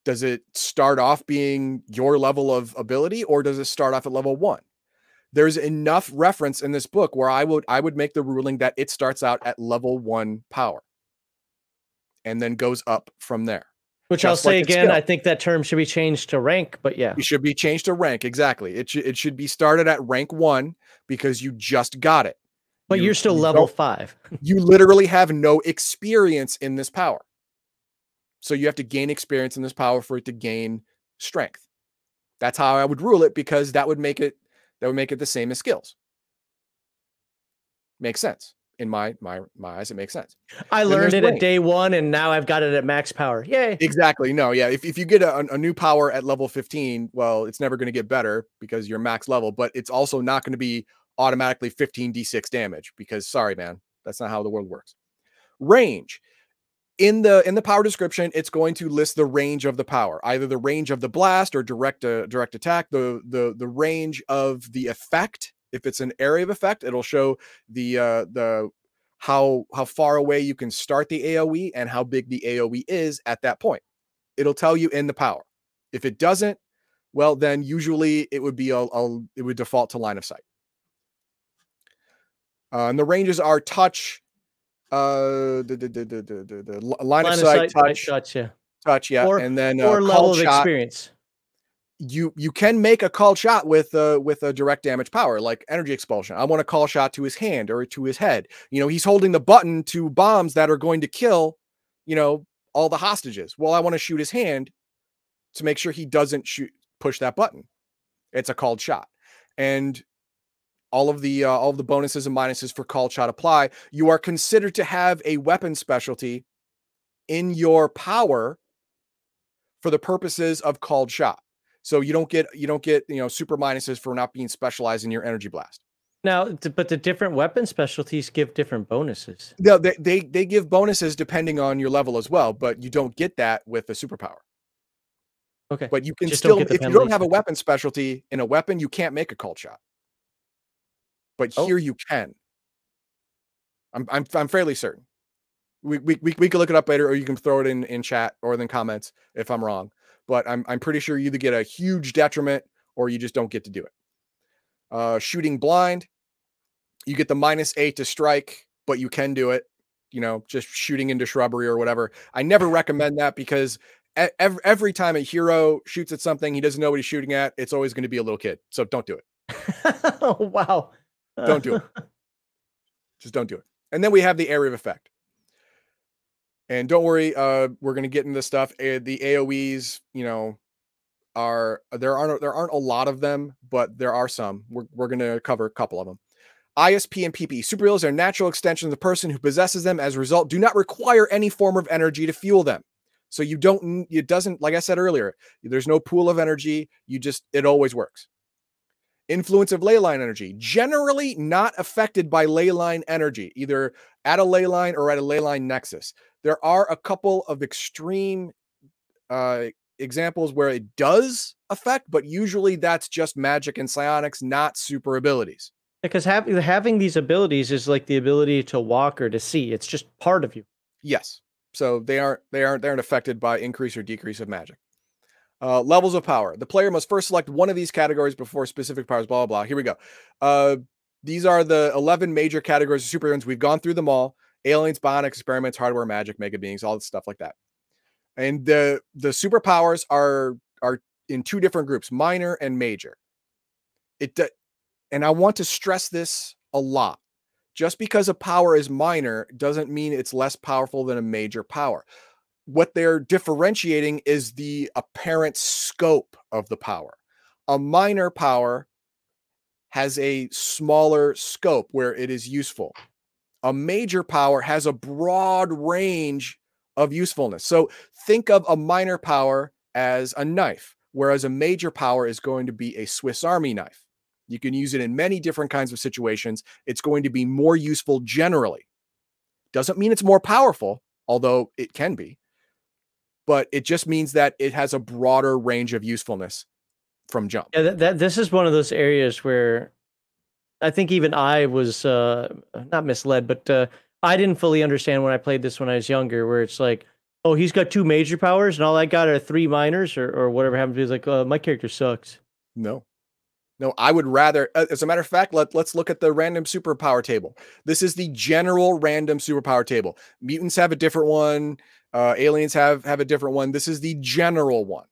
Does it start off being your level of ability or does it start off at level one? There's enough reference in this book where I would I would make the ruling that it starts out at level one power and then goes up from there. Which I'll Just like say again. I think that term should be changed to rank, but yeah. It should be changed to rank. Exactly. It should it should be started at rank one because you just got it. But You- you're still you level five. you literally have no experience in this power. So you have to gain experience in this power for it to gain strength. That's how I would rule it because that would make it that would make it the same as skills. Makes sense. In my my my eyes, it makes sense. I Then learned it at day one, and now I've got it at max power. Yay! Exactly. No, yeah. If, if you get a, a new power at level 15, well, it's never going to get better because you're max level, but it's also not going to be automatically 15d6 damage because sorry, man, that's not how the world works. Range. In the in the power description, it's going to list the range of the power, either the range of the blast or direct uh, direct attack, the the the range of the effect. If it's an area of effect, it'll show the uh the how how far away you can start the AoE and how big the AoE is at that point. It'll tell you in the power. If it doesn't, well, then usually it would be a, a it would default to line of sight. Uh, and the ranges are touch, uh, the, the, the, the, the, the, the li- line, of sight, right, touch, touch, yeah. touch, yeah, Or- and then uh, level of shot. experience. You you can make a called shot with uh with a direct damage power like energy expulsion. I want to call shot to his hand or to his head. You know, he's holding the button to bombs that are going to kill, you know, all the hostages. Well, I want to shoot his hand to make sure he doesn't shoot push that button. It's a called shot. And all of the uh, all of the bonuses and minuses for called shot apply. You are considered to have a weapon specialty in your power for the purposes of called shot. So you don't get you don't get you know super minuses for not being specialized in your energy blast. Now, but the different weapon specialties give different bonuses. No, they they they give bonuses depending on your level as well, but you don't get that with a superpower. Okay. But you can Just still if you don't have a weapon specialty in a weapon, you can't make a called shot. but Oh. here you can. I'm I'm I'm fairly certain. We we we, we can look it up later, or you can throw it in in chat or in comments if I'm wrong. But I'm I'm pretty sure you either get a huge detriment or you just don't get to do it. Uh, shooting blind, you get the minus eight to strike, but you can do it. You know, just shooting into shrubbery or whatever. I never recommend that because every, every time a hero shoots at something he doesn't know what he's shooting at, it's always going to be a little kid. So don't do it. oh wow. Don't do it. Just don't do it. And then we have the area of effect. And don't worry, uh, we're gonna get into this stuff. Uh, the AOE's, you know, are there aren't there aren't a lot of them, but there are some. We're we're gonna cover a couple of them. ISP and PP superheroes are natural extensions of the person who possesses them. As a result, do not require any form of energy to fuel them. So you don't. It doesn't. Like I said earlier, there's no pool of energy. You just. It always works. Influence of ley line energy. Generally not affected by ley line energy, either at a ley line or at a ley line nexus. There are a couple of extreme uh, examples where it does affect, but usually that's just magic and psionics, not super abilities. Because having having these abilities is like the ability to walk or to see. It's just part of you. Yes. So they aren't they aren't they aren't affected by increase or decrease of magic. Uh, levels of power. The player must first select one of these categories before specific powers. Blah blah blah. Here we go. Uh, these are the eleven major categories of superheroes. We've gone through them all: aliens, bionics, experiments, hardware, magic, mega beings, all stuff like that. And the the superpowers are are in two different groups: minor and major. It and I want to stress this a lot just because a power is minor doesn't mean it's less powerful than a major power. What they're differentiating is the apparent scope of the power. A minor power has a smaller scope where it is useful. A major power has a broad range of usefulness. So think of a minor power as a knife, whereas a major power is going to be a Swiss Army knife. You can use it in many different kinds of situations. It's going to be more useful generally. Doesn't mean it's more powerful, although it can be, but it just means that it has a broader range of usefulness from jump. Yeah, that, that this is one of those areas where I think even I was uh, not misled, but uh, I didn't fully understand when I played this when I was younger. Where it's like, oh, he's got two major powers and all I got are three minors, or or whatever happens to be like, uh, my character sucks. No. No, I would rather as a matter of fact, let, let's look at the random superpower table. This is the general random superpower table. Mutants have a different one, uh, aliens have have a different one. This is the general one.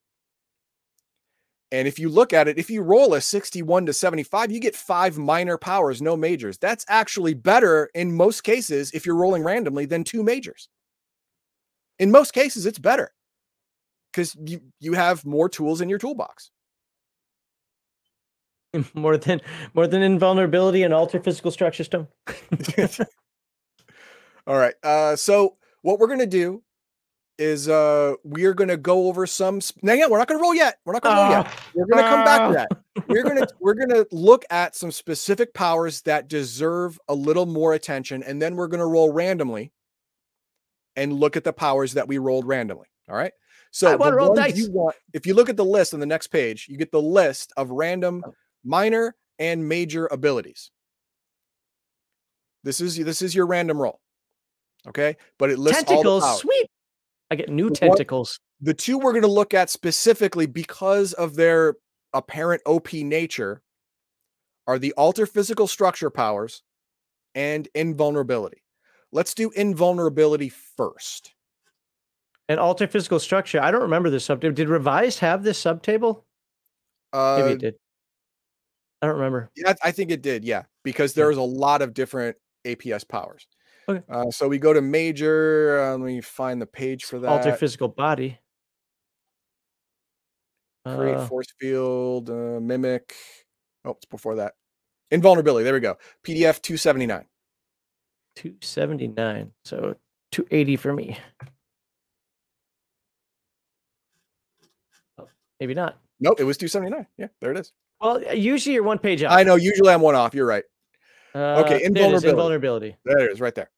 And if you look at it, if you roll a 61 to 75, you get five minor powers, no majors. That's actually better in most cases if you're rolling randomly than two majors. In most cases, it's better because you, you have more tools in your toolbox. more than more than invulnerability and alter physical structure stone. All right. Uh, so what we're gonna do is uh, we are gonna go over some. Sp- now, yeah, we're not gonna roll yet. We're not gonna roll yet. Ah, We're gonna come back to that. We're gonna we're gonna look at some specific powers that deserve a little more attention, and then we're gonna roll randomly and look at the powers that we rolled randomly. All right. So I the roll dice. you want, if you look at the list on the next page, you get the list of random, Oh. minor, and major abilities. This is this is your random roll. Okay, but it lists all the tentacles, powers sweet. I get new tentacles. the two we're going to look at specifically because of their apparent OP nature are the alter physical structure powers and invulnerability. Let's do invulnerability first. And alter physical structure. I don't remember this subtable. Did revised have this subtable? Maybe Uh, it did. I don't remember. yeah, I think it did. Yeah, because there's a lot of different APS powers. Okay. Uh, so we go to major. Uh, let me find the page for that. Alter physical body. create Uh, force field, uh, mimic. Oh, it's before that. Invulnerability. There we go. PDF 279. 279. So 280 for me. Oh, maybe not. Nope, it was 279. Yeah, there it is. Well, usually you're one page out. I know. Usually I'm one off. You're right. Uh, okay, there invulnerability. invulnerability. There it is, right there.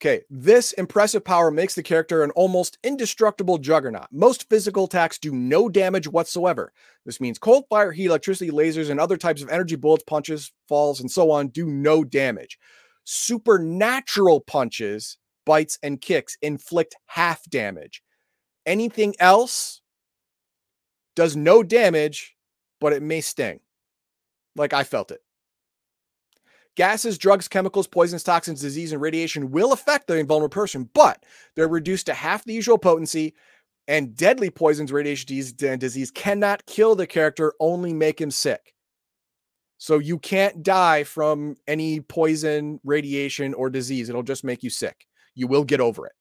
Okay, this impressive power makes the character an almost indestructible juggernaut. Most physical attacks do no damage whatsoever. This means cold fire, heat, electricity, lasers, and other types of energy bullets, punches, falls, and so on do no damage. Supernatural punches, bites, and kicks inflict half damage. Anything else does no damage, but it may sting. Like I felt it. Gases, drugs, chemicals, poisons, toxins, disease, and radiation will affect the invulnerable person, but they're reduced to half the usual potency. And deadly poisons, radiation, and disease cannot kill the character, only make him sick. So you can't die from any poison, radiation, or disease. It'll just make you sick. You will get over it.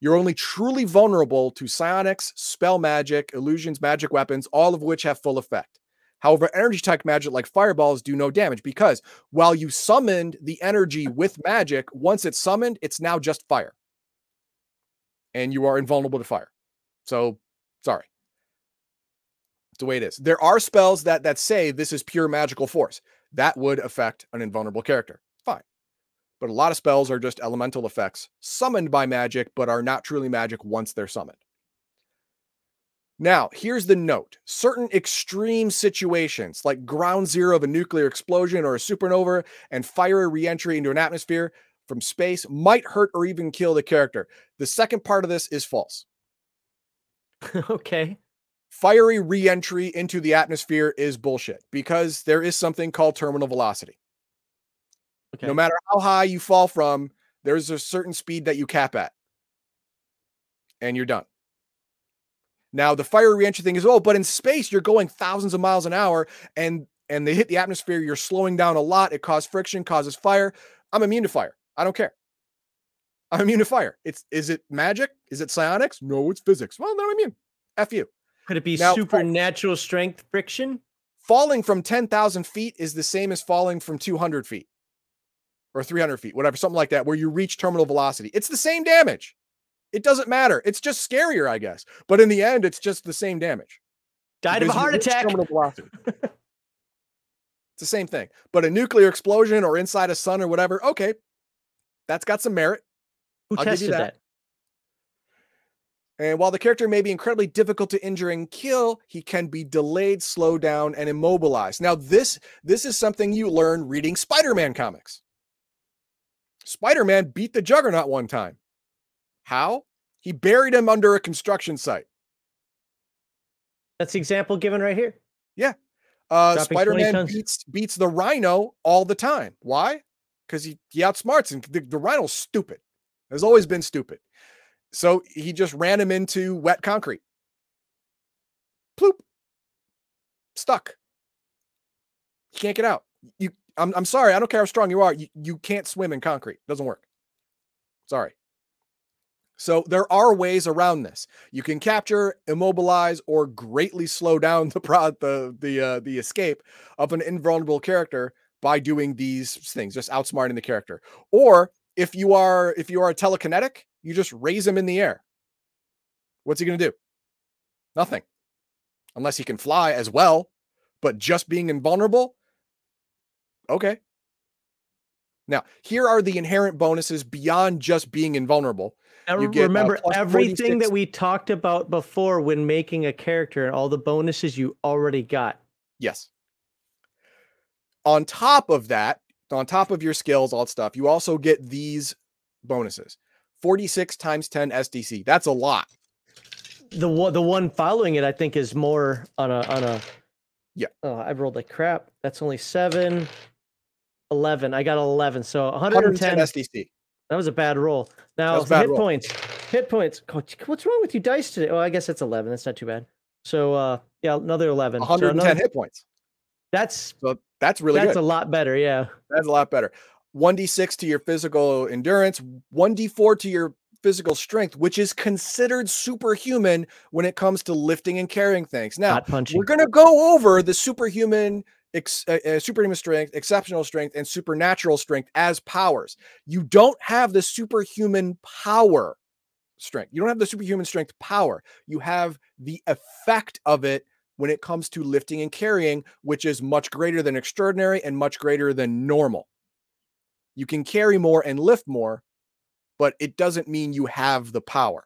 You're only truly vulnerable to psionics, spell magic, illusions, magic weapons, all of which have full effect. However, energy type magic like fireballs do no damage because while you summoned the energy with magic, once it's summoned, it's now just fire. And you are invulnerable to fire. So sorry. It's the way it is. There are spells that that say this is pure magical force. That would affect an invulnerable character. Fine. But a lot of spells are just elemental effects summoned by magic, but are not truly magic once they're summoned. Now, here's the note certain extreme situations, like ground zero of a nuclear explosion or a supernova and fiery reentry into an atmosphere from space, might hurt or even kill the character. The second part of this is false. okay. Fiery reentry into the atmosphere is bullshit because there is something called terminal velocity. Okay. No matter how high you fall from, there's a certain speed that you cap at, and you're done. Now the fire reentry thing is oh, but in space you're going thousands of miles an hour, and and they hit the atmosphere. You're slowing down a lot. It causes friction, causes fire. I'm immune to fire. I don't care. I'm immune to fire. It's is it magic? Is it psionics? No, it's physics. Well, then I'm immune. F you. Could it be now, supernatural strength friction? Falling from 10,000 feet is the same as falling from 200 feet or 300 feet, whatever, something like that, where you reach terminal velocity. It's the same damage. It doesn't matter. It's just scarier, I guess. But in the end, it's just the same damage. Died of a heart attack. it's the same thing. But a nuclear explosion or inside a sun or whatever, okay, that's got some merit. Who I'll tested that. that? And while the character may be incredibly difficult to injure and kill, he can be delayed, slowed down, and immobilized. Now, this this is something you learn reading Spider-Man comics. Spider-Man beat the Juggernaut one time. How? He buried him under a construction site. That's the example given right here. Yeah. Uh, Spider Man beats, beats the rhino all the time. Why? Because he, he outsmarts and the, the rhino's stupid. Has always been stupid. So he just ran him into wet concrete. Ploop. Stuck. You can't get out. You I'm, I'm sorry. I don't care how strong you are. You, you can't swim in concrete. It doesn't work. Sorry. So there are ways around this. You can capture, immobilize, or greatly slow down the the the uh, the escape of an invulnerable character by doing these things, just outsmarting the character. Or if you are if you are telekinetic, you just raise him in the air. What's he going to do? Nothing, unless he can fly as well. But just being invulnerable, okay. Now, here are the inherent bonuses beyond just being invulnerable. You get, uh, remember uh, everything that we talked about before when making a character and all the bonuses you already got. Yes. On top of that, on top of your skills, all that stuff, you also get these bonuses 46 times 10 SDC. That's a lot. The one, the one following it, I think, is more on a on a. Yeah. Oh, I rolled like crap. That's only seven. 11. I got 11. So 110, 110 SDC. That was a bad roll. Now bad hit roll. points. Hit points. What's wrong with you dice today? Oh, I guess it's 11. That's not too bad. So uh yeah, another 11. 110 so another, hit points. That's so that's really that's good. a lot better. Yeah. That's a lot better. 1d6 to your physical endurance, 1d4 to your physical strength, which is considered superhuman when it comes to lifting and carrying things. Now, we're going to go over the superhuman ex, uh, uh, superhuman strength, exceptional strength, and supernatural strength as powers. You don't have the superhuman power strength. You don't have the superhuman strength power. You have the effect of it when it comes to lifting and carrying, which is much greater than extraordinary and much greater than normal. You can carry more and lift more, but it doesn't mean you have the power.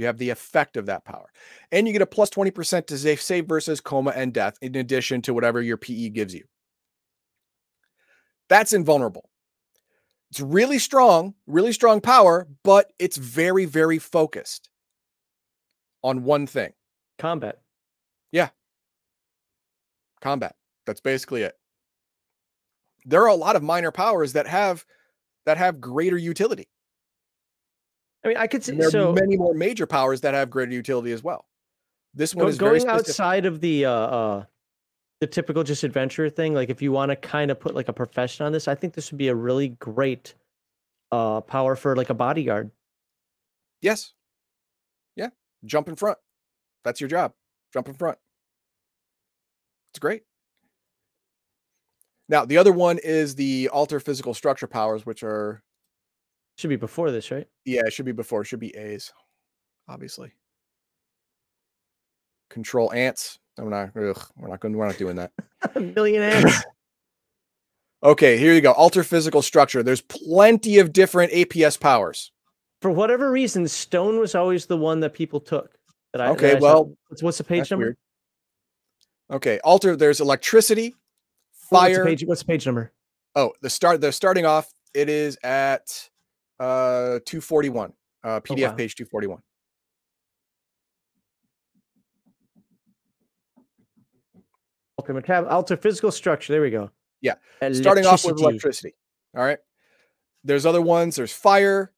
You have the effect of that power. And you get a plus 20% to save, save versus coma and death in addition to whatever your PE gives you. That's invulnerable. It's really strong, really strong power, but it's very, very focused on one thing combat. Yeah. Combat. That's basically it. There are a lot of minor powers that have that have greater utility. I mean, I could see there are so many more major powers that have greater utility as well. This one go- is very going outside of the uh, uh the typical just adventure thing. Like if you want to kind of put like a profession on this, I think this would be a really great uh power for like a bodyguard. Yes. Yeah. Jump in front. That's your job. Jump in front. It's great. Now, the other one is the alter physical structure powers, which are, Should be before this, right? yeah, it should be before, it should be A's, obviously. Control ants. I'm not, ugh, we're not going, we're not doing that. a million ants. Okay, here you go. Alter physical structure. There's plenty of different APS powers. For whatever reason, stone was always the one that people took. That I, that Okay, I well, what's, what's the page number? weird. Okay, alter. There's electricity, Ooh, What's fire. the page? What's the page number? Oh, the start. They're starting off. It is at uh 241. Uh, PDF wow. page 241. Okay, metab- alter physical structure. There we go. Yeah, Starting off with Electricity. electricity. All right. There's other ones. There's fire.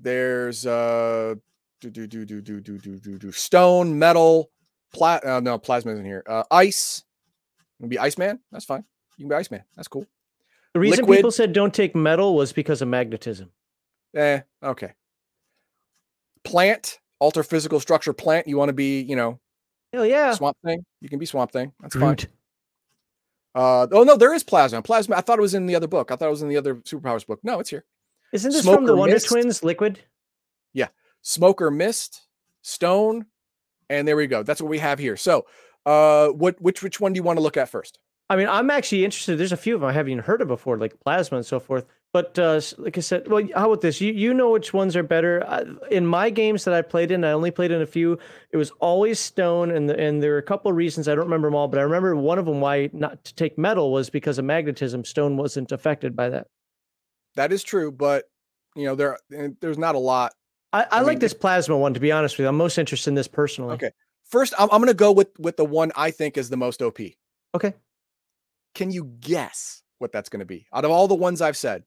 There's uh do do do do do do do do do stone, metal, pla- uh, no plasma isn't here. Uh, ice. You can be Iceman. That's fine. You can be Iceman. That's cool. The reason liquid- people said don't take metal was because of magnetism. Eh, okay. Plant, alter physical structure plant. You want to be, you know, Hell yeah. swamp thing. You can be swamp thing. That's fine. Uh, oh no, there is plasma. Plasma. I thought it was in the other book. I thought it was in the other superpowers book. No, it's here. Isn't this Smoke from the Wonder mist? Twins liquid? Yeah. Smoke or mist, stone, and there we go. That's what we have here. So, uh, what which which one do you want to look at first? I mean, I'm actually interested. There's a few of them I haven't even heard of before, like plasma and so forth. But uh, like I said, well, how about this? You you know which ones are better? I, in my games that I played in, I only played in a few. It was always stone, and the, and there were a couple of reasons I don't remember them all, but I remember one of them why not to take metal was because of magnetism. Stone wasn't affected by that. That is true, but you know there eh, there's not a lot. I, I, I like mean, this plasma one to be honest with you. I'm most interested in this personally. Okay. First, I'm, I'm going to go with with the one I think is the most OP. Okay. Can you guess what that's going to be out of all the ones I've said?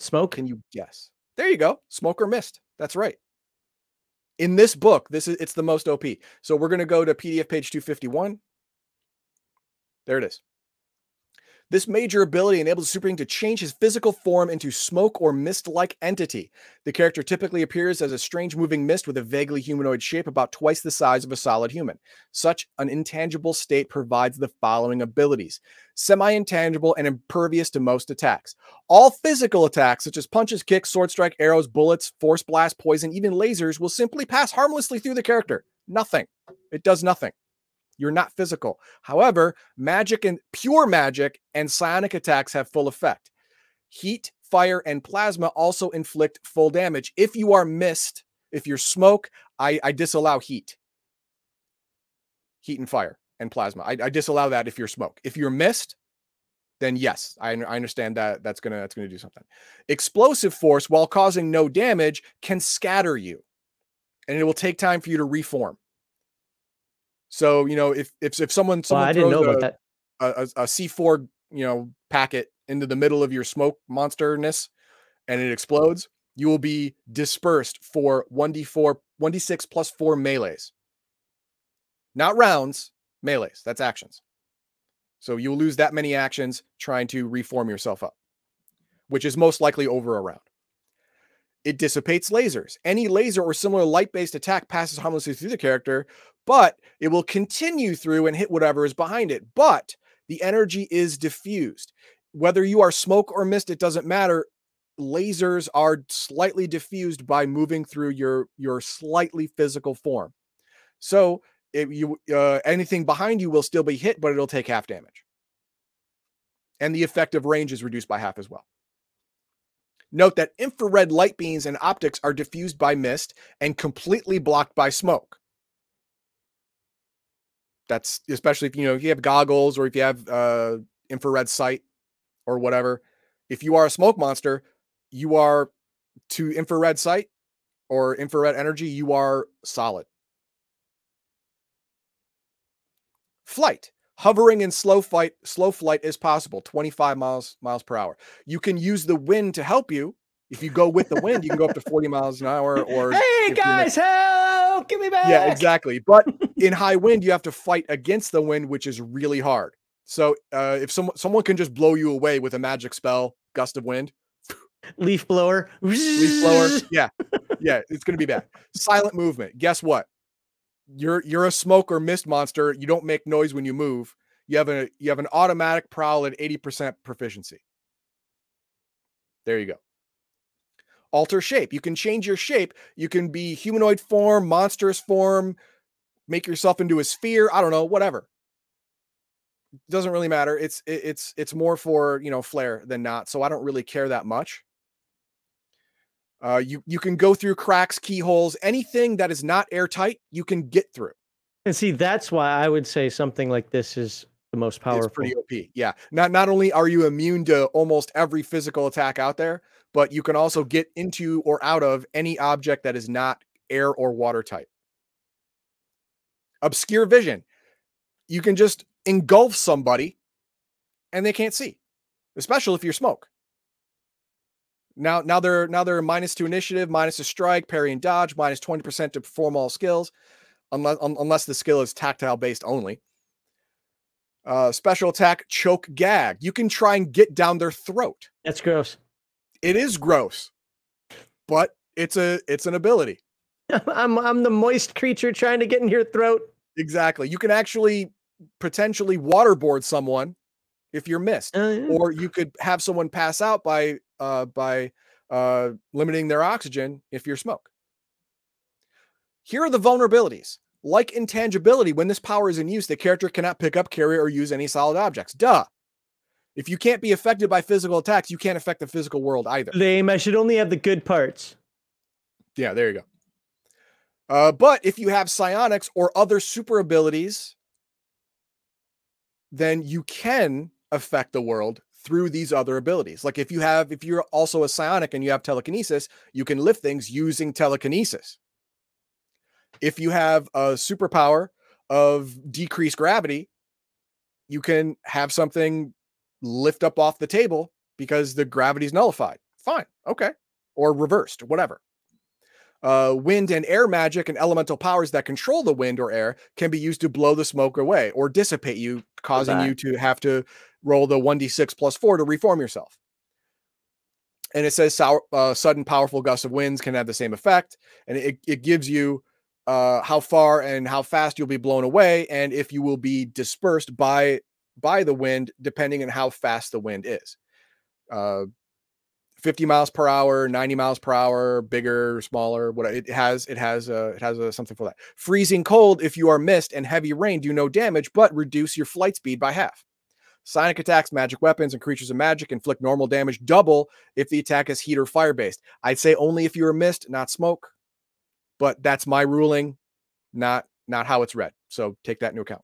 Smoke. Can you guess? There you go. Smoke or mist. That's right. In this book, this is it's the most OP. So we're going to go to PDF page 251. There it is. This major ability enables the Super Being to change his physical form into smoke or mist-like entity. The character typically appears as a strange moving mist with a vaguely humanoid shape about twice the size of a solid human. Such an intangible state provides the following abilities: semi-intangible and impervious to most attacks. All physical attacks, such as punches, kicks, sword strike, arrows, bullets, force blast, poison, even lasers, will simply pass harmlessly through the character. Nothing. It does nothing. You're not physical. However, magic and pure magic and psionic attacks have full effect. Heat, fire, and plasma also inflict full damage. If you are mist, if you're smoke, I, I disallow heat. Heat and fire and plasma. I, I disallow that if you're smoke. If you're mist, then yes, I, I understand that that's gonna that's gonna do something. Explosive force, while causing no damage, can scatter you, and it will take time for you to reform. So you know if if if someone Well, someone I didn't know a, about that. a, a C4 you know packet into the middle of your smoke monsterness and it explodes, you will be dispersed for 1d4 1d6 plus 4 melees. Not rounds, melees. That's actions. So you'll lose that many actions trying to reform yourself up, which is most likely over a round. It dissipates lasers. Any laser or similar light based attack passes harmlessly through the character, but it will continue through and hit whatever is behind it. But the energy is diffused. Whether you are smoke or mist, it doesn't matter. Lasers are slightly diffused by moving through your your slightly physical form. So if you uh, anything behind you will still be hit, but it'll take half damage. and the effective range is reduced by half as well. Note that infrared light beams and optics are diffused by mist and completely blocked by smoke. That's especially if you know if you have goggles or if you have uh, infrared sight or whatever. If you are a smoke monster, you are to infrared sight or infrared energy, you are solid. Flight. Hovering in slow flight, slow flight is possible, 25 miles miles per hour. You can use the wind to help you. If you go with the wind, you can go up to 40 miles an hour. Or hey guys, help! Give me back. Yeah, exactly. But in high wind, you have to fight against the wind, which is really hard. So uh, if someone someone can just blow you away with a magic spell, gust of wind, leaf blower, leaf blower, yeah, yeah, it's gonna be bad. Silent movement. Guess what? You're you're a smoke or mist monster. You don't make noise when you move. You have a you have an automatic prowl at 80% proficiency. There you go. Alter shape. You can change your shape. You can be humanoid form, monstrous form, make yourself into a sphere. I don't know, whatever doesn't really matter. It's it, it's it's more for you know flair than not. So I don't really care that much. Uh, you you can go through cracks, keyholes, anything that is not airtight, you can get through. And see, that's why I would say something like this is the most powerful. It's pretty OP. Yeah. Not not only are you immune to almost every physical attack out there, but you can also get into or out of any object that is not air or water type. Obscure vision. You can just engulf somebody and they can't see, especially if you're smoke. Now, now they're now they're minus two initiative, minus a strike, parry and dodge, minus 20% to perform all skills, unless un, unless the skill is tactile based only. Uh, special attack, choke gag. You can try and get down their throat. That's gross. It is gross, but it's a it's an ability. I'm I'm the moist creature trying to get in your throat. Exactly. You can actually potentially waterboard someone if you're mist, uh, yeah. or you could have someone pass out by uh, by uh, limiting their oxygen if you're smoke. Here are the vulnerabilities. Like intangibility, when this power is in use, the character cannot pick up, carry, or use any solid objects. Duh. If you can't be affected by physical attacks, you can't affect the physical world either. Lame. I should only have the good parts. Yeah, there you go. Uh, but if you have psionics or other super abilities then you can affect the world through these other abilities. Like if you have, if you're also a psionic and you have telekinesis, you can lift things using telekinesis. If you have a superpower of decreased gravity, you can have something lift up off the table because the gravity's nullified. Fine. Okay. Or reversed, whatever. Uh, wind and air magic and elemental powers that control the wind or air can be used to blow the smoke away or dissipate you, causing you to have to roll the 1d6 plus 4 to reform yourself. And it says sour, uh, sudden powerful gusts of winds can have the same effect. And it, it gives you uh, how far and how fast you'll be blown away, and if you will be dispersed by by the wind, depending on how fast the wind is. Uh, 50 miles per hour, 90 miles per hour, bigger, smaller, what it has, it has, uh, it has uh, something for that. Freezing cold if you are mist and heavy rain do no damage, but reduce your flight speed by half. Psionic attacks, magic weapons, and creatures of magic inflict normal damage double if the attack is heat or fire based. I'd say only if you're mist, not smoke, but that's my ruling, not not how it's read. So take that into account.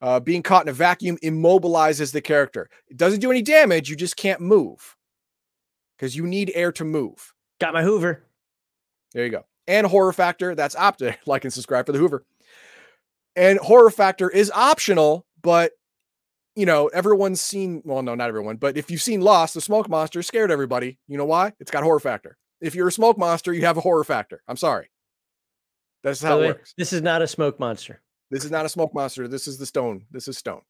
Uh, being caught in a vacuum immobilizes the character. It doesn't do any damage. You just can't move because you need air to move. Got my Hoover. There you go. And horror factor, that's optic. Like and subscribe for the Hoover. And horror factor is optional, but you know, everyone's seen, well, no, not everyone, but if you've seen Lost, the smoke monster scared everybody. You know why? It's got horror factor. If you're a smoke monster, you have a horror factor. I'm sorry. That's how it works. This is not a smoke monster. This is not a smoke monster. This is the stone. This is stone.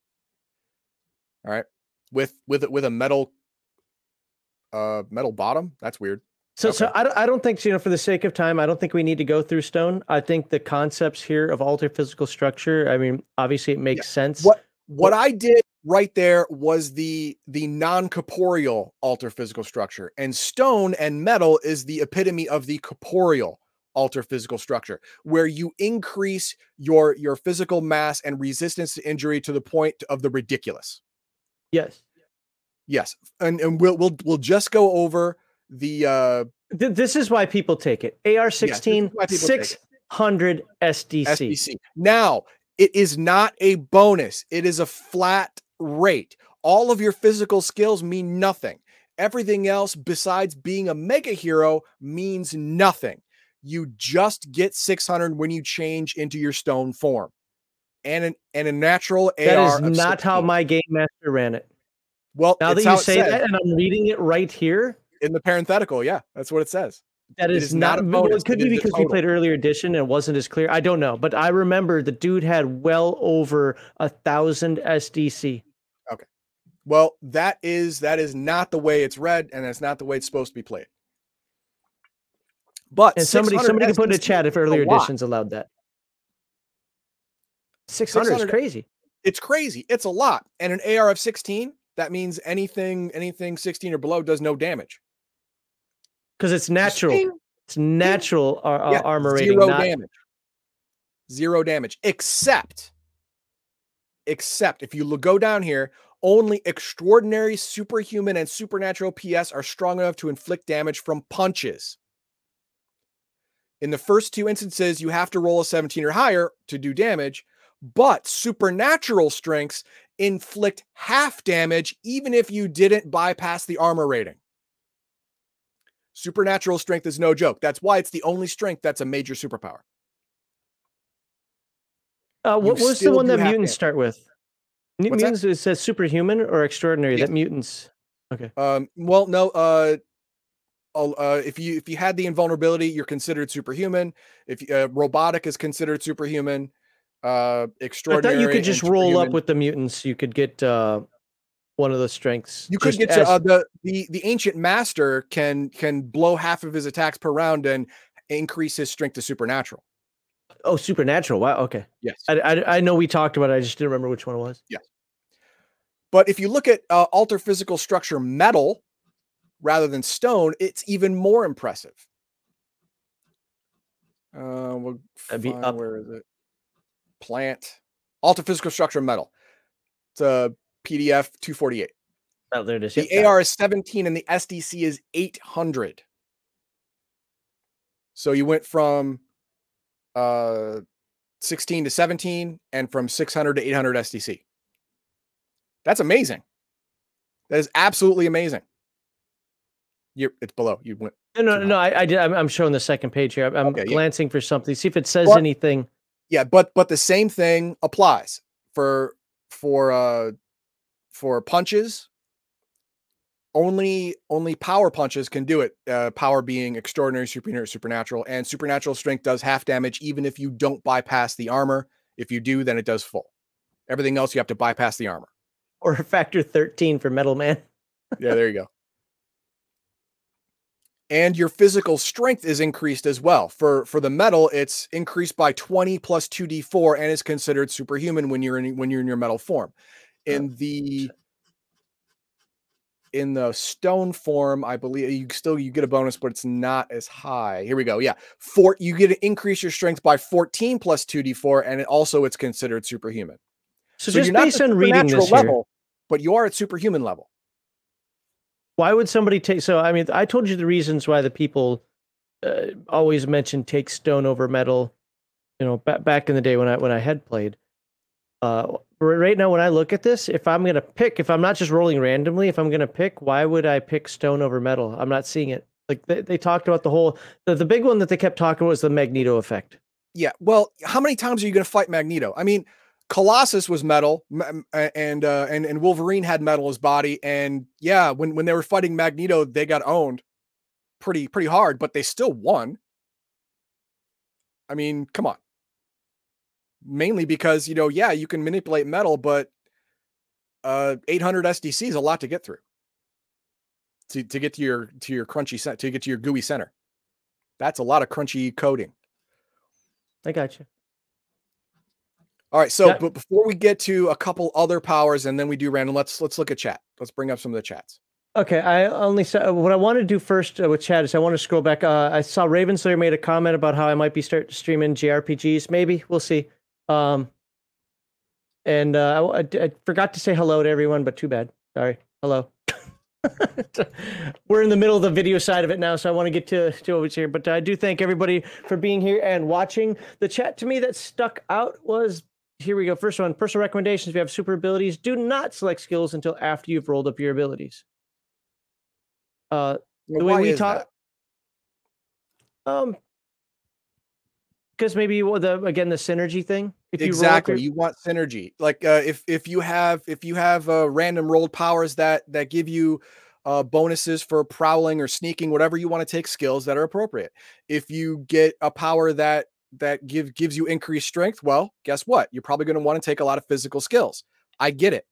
All right. With with with a metal uh metal bottom. That's weird. So, okay. so I don't, I don't think you know for the sake of time, I don't think we need to go through stone. I think the concepts here of alter physical structure. I mean, obviously, it makes yeah. sense. What what I did right there was the the non corporeal alter physical structure, and stone and metal is the epitome of the corporeal alter physical structure, where you increase your your physical mass and resistance to injury to the point of the ridiculous. Yes. Yes, and and we'll we'll we'll just go over the uh Th- this is why people take it. AR-16, why people it. 600 SDC. SBC. Now, it is not a bonus. It is a flat rate. All of your physical skills mean nothing. Everything else besides being a mega hero means nothing. You just get 600 when you change into your stone form. And an, and a natural That AR is of not how my game master ran it. Well, Now that you say that, and I'm reading it right here, in the parenthetical, yeah, that's what it says. That is, is is, is not not. bonus, it could be is because we played earlier edition and it wasn't as clear. I don't know, but I remember the dude had well over a thousand SDC. Okay, well, that is that is not the way it's read, and that's not the way it's supposed to be played. But And somebody 600 somebody can put in the chat if earlier editions allowed that. 600 is crazy. It's crazy. It's a lot. And an AR of 16, that means anything anything 16 or below does no damage. Because it's natural. It's natural ar- yeah, armor rating. zero Not, damage. Zero damage. Except, except if you go down here, only extraordinary, superhuman, and supernatural PS are strong enough to inflict damage from punches. In the first two instances, you have to roll a 17 or higher to do damage, but supernatural strengths inflict half damage even if you didn't bypass the armor rating. Supernatural strength is no joke. That's why it's the only strength that's a major superpower. uh, what was the one that mutants damage. start with? What's that? Mutants, it says superhuman or extraordinary. Yes. That mutants. Okay. Um, well, no, uh, uh, if you if you had the invulnerability, you're considered superhuman. If uh, robotic is considered superhuman, uh, I extraordinary. thought you could just roll up with the mutants. You could get uh, one of the strengths. You could get to, uh, the the the ancient master can can blow half of his attacks per round and increase his strength to supernatural. oh supernatural. Wow. Okay. Yes, I, I, I know we talked about it. I just didn't remember which one it was. but if you look at uh, alter physical structure metal rather than stone, it's even more impressive. Uh, we'll find- up. where is it? Plant alter physical structure metal. It's a PDF 248. Oh, there it is. The Yep. AR is 17 and the SDC is 800. So you went from uh 16 to 17 and from 600 to 800 SDC. That's amazing. That is absolutely amazing. You're it's below. You went No, no, no. I, I did. I'm, I'm showing the second page here. I'm, Okay, yeah. glancing for something. See if it says Well- anything. yeah, but but the same thing applies for for uh for punches. Only only power punches can do it. Uh, power being extraordinary, superior, supernatural, and supernatural strength does half damage even if you don't bypass the armor. If you do, then it does full. Everything else you have to bypass the armor. Or a factor 13 for Metal Man. Yeah, there you go. And your physical strength is increased as well. For for the metal, it's increased by 20 plus 2d4 and is considered superhuman when you're in when you're in your metal form. In oh, the in the stone form, I believe you still you get a bonus, but it's not as high. Here we go. Yeah. Four you get to increase your strength by 14 plus 2d4, and it also it's considered superhuman. So, So just based on reading this here, level, but you are at superhuman level. Why would somebody take? So, I mean, I told you the reasons why the people uh, always mention take stone over metal. You know, back back in the day when I when I had played. Uh, right now, when I look at this, if I'm gonna pick, if I'm not just rolling randomly, if I'm gonna pick, why would I pick stone over metal? I'm not seeing it. Like they, they talked about the whole the, the big one that they kept talking about was the Magneto effect. Yeah. Well, how many times are you going to fight Magneto? I mean, Colossus was metal, and uh, and and Wolverine had metal as body, and yeah, when when they were fighting Magneto, they got owned pretty pretty hard, but they still won. I mean, come on. Mainly because you know, yeah, you can manipulate metal, but uh, 800 SDC is a lot to get through. To to get to your to your crunchy set to get to your gooey center. That's a lot of crunchy coding. I got you. All right, so but before we get to a couple other powers and then we do random, let's let's look at chat. Let's bring up some of the chats. Okay, I only saw what I want to do first uh, with Chad is I want to scroll back. Uh, I saw Ravenslayer made a comment about how I might be start streaming JRPGs. Maybe we'll see. Um, and uh, I, I- I forgot to say hello to everyone, but too bad. Sorry. Hello. We're in the middle of the video side of it now, so I want to get to, to over here. But I do thank everybody for being here and watching. The chat to me that stuck out was here we go. First one personal recommendations. If you have super abilities, do not select skills until after you've rolled up your abilities. Uh, the way we talk, um, because maybe the again the synergy thing. If exactly, you, your... you want synergy. Like uh, if if you have if you have uh, random rolled powers that that give you uh, bonuses for prowling or sneaking, whatever you want to take skills that are appropriate. If you get a power that that give gives you increased strength, well, guess what? You're probably going to want to take a lot of physical skills. I get it.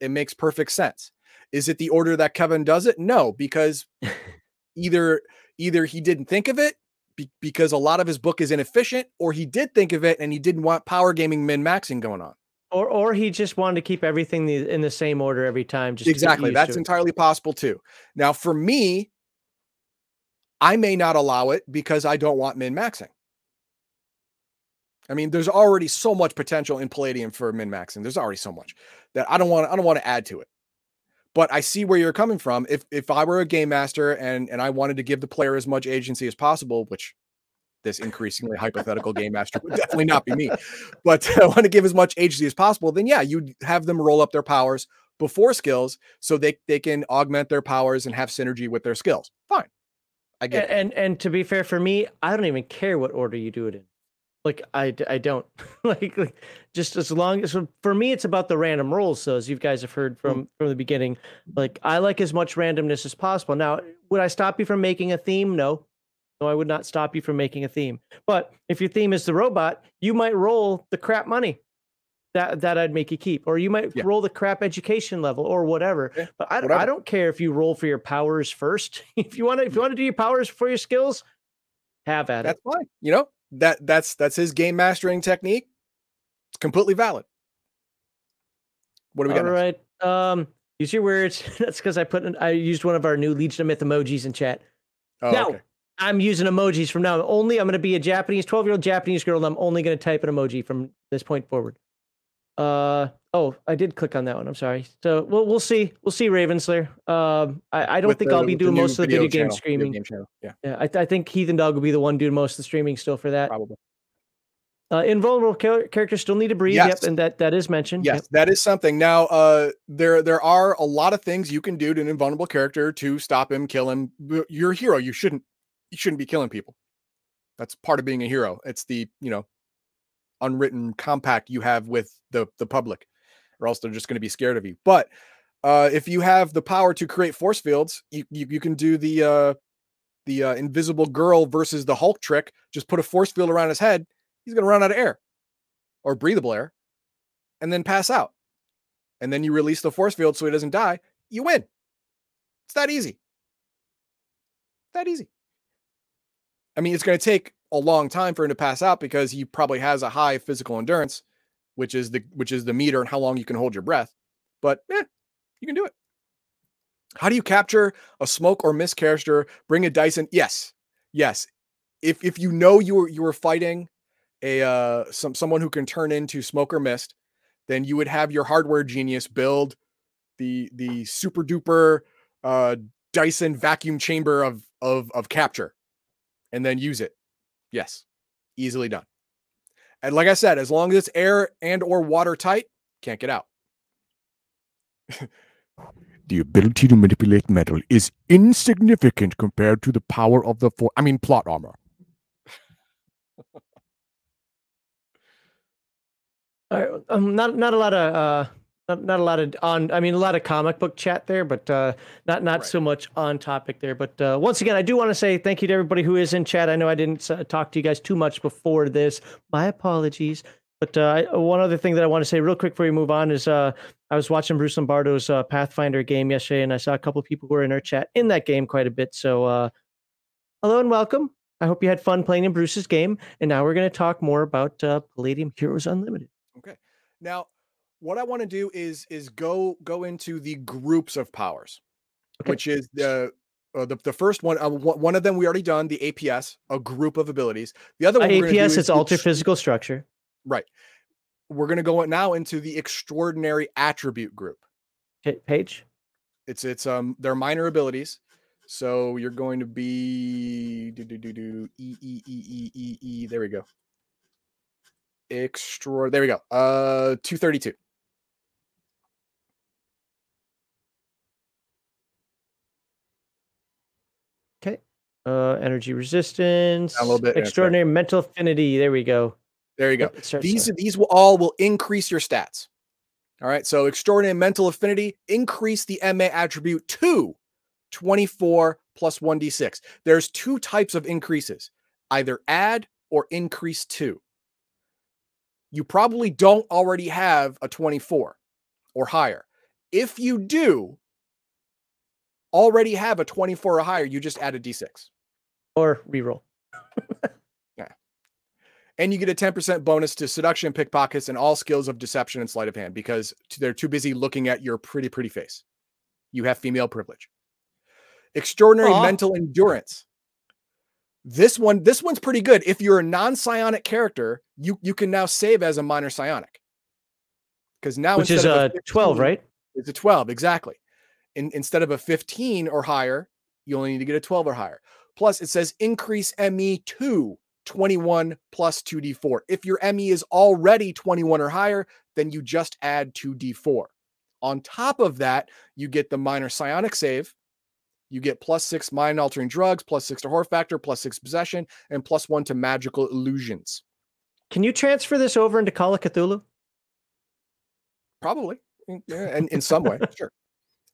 It makes perfect sense. Is it the order that Kevin does it? No, because either either he didn't think of it be- because a lot of his book is inefficient, or he did think of it and he didn't want power gaming min maxing going on. Or, or he just wanted to keep everything in the same order every time. Just exactly, that's entirely possible too. Now, for me, I may not allow it because I don't want min maxing. I mean, there's already so much potential in Palladium for min maxing. There's already so much that I don't want. I don't want to add to it. But I see where you're coming from. If if I were a game master and and I wanted to give the player as much agency as possible, which this increasingly hypothetical game master would definitely not be me, but I want to give as much agency as possible, then yeah, you'd have them roll up their powers before skills so they they can augment their powers and have synergy with their skills. Fine. I get and, and and to be fair for me, I don't even care what order you do it in like I, I don't like, like just as long as for me it's about the random rolls so as you guys have heard from mm. from the beginning like i like as much randomness as possible. Now would i stop you from making a theme? No. No i would not stop you from making a theme. But if your theme is the robot you might roll the crap money that that i'd make you keep or you might yeah. roll the crap education level or whatever. Yeah, but I, whatever. I don't care if you roll for your powers first. If you want to if you want to do your powers for your skills have at That's it. That's fine. You know that that's that's his game mastering technique. It's completely valid. What do we got? All right. Um, use your words. that's because I put in, I used one of our new Legion of Myth emojis in chat. Oh, now okay. I'm using emojis from now. Only I'm going to be a Japanese 12 year old Japanese girl, and I'm only going to type an emoji from this point forward. Uh oh, I did click on that one. I'm sorry. So we'll we'll see. We'll see Ravenslayer. Um, I, I don't with think the, I'll be doing most of the video, video game streaming. Video game yeah, yeah. I, I think Heathen Dog will be the one doing most of the streaming still for that. Probably. Uh, invulnerable char- characters still need to breathe. Yes. Yep, and that that is mentioned. Yes, yep. that is something. Now, uh, there there are a lot of things you can do to an invulnerable character to stop him, kill him. You're a hero. You shouldn't you shouldn't be killing people. That's part of being a hero. It's the you know unwritten compact you have with the the public or else they're just going to be scared of you. But uh, if you have the power to create force fields you you, you can do the uh, the uh, invisible girl versus the hulk trick. Just put a force field around his head he's going to run out of air or breathable air and then pass out. And then you release the force field so he doesn't die you win. It's that easy. That easy. I mean it's going to take a long time for him to pass out because he probably has a high physical endurance, which is the which is the meter and how long you can hold your breath. But yeah, you can do it. How do you capture a smoke or mist character? Bring a Dyson. Yes, yes. If if you know you were you were fighting a uh some someone who can turn into smoke or mist, then you would have your hardware genius build the the super duper uh Dyson vacuum chamber of of of capture, and then use it Yes, easily done. And like I said, as long as it's air and or watertight, can't get out. the ability to manipulate metal is insignificant compared to the power of the for I mean plot armor. um, not not a lot of uh, not, not a lot of on i mean a lot of comic book chat there but uh, not not right. so much on topic there. But uh, once again i do want to say thank you to everybody who is in chat. I know i didn't uh, talk to you guys too much before this. My apologies. But uh, one other thing that i want to say real quick before we move on is uh, i was watching bruce lombardo's uh, pathfinder game yesterday and i saw a couple people who were in our chat in that game quite a bit. So uh hello and welcome. I hope you had fun playing in bruce's game. And now we're going to talk more about uh palladium heroes unlimited. Okay. Now what I want to do is is go go into the groups of powers, okay. which is the, uh, the the first one. Uh, one of them we already done the APS, a group of abilities. The other one uh, APS is, is alter physical structure. Right. We're gonna go now into the extraordinary attribute group. Hit page. It's it's um they're minor abilities. So you're going to be do do do do e e e e e e. There we go extra there we go uh 232 Uh, energy resistance. A little bit, yeah. Extraordinary mental affinity. There we go. There you go. It These there. these will all will increase your stats. All right. So extraordinary mental affinity increase the MA attribute to 24 plus 1d6. There's two types of increases, either add or increase two. You probably don't already have a 24 or higher. If you do already have a 24 or higher, you just add a d6. Or reroll. Yeah. And you get a 10% bonus to seduction, pickpockets, and all skills of deception and sleight of hand because they're too busy looking at your pretty, pretty face. You have female privilege. Extraordinary Aw. mental endurance. This one, this one's pretty good. If you're a non-psionic character, you you can now save as a minor psionic. Because now Which is instead of uh a 12, right? It's a 12, exactly. In, instead of a 15 or higher, you only need to get a 12 or higher. Plus, it says increase ME to 21 plus 2d4. If your ME is already 21 or higher, then you just add 2d4. On top of that, you get the minor psionic save. You get plus six mind altering drugs, plus six to horror factor, plus six possession, and plus one to magical illusions. Can you transfer this over into Call of Cthulhu? Probably. Yeah, and in some way, sure.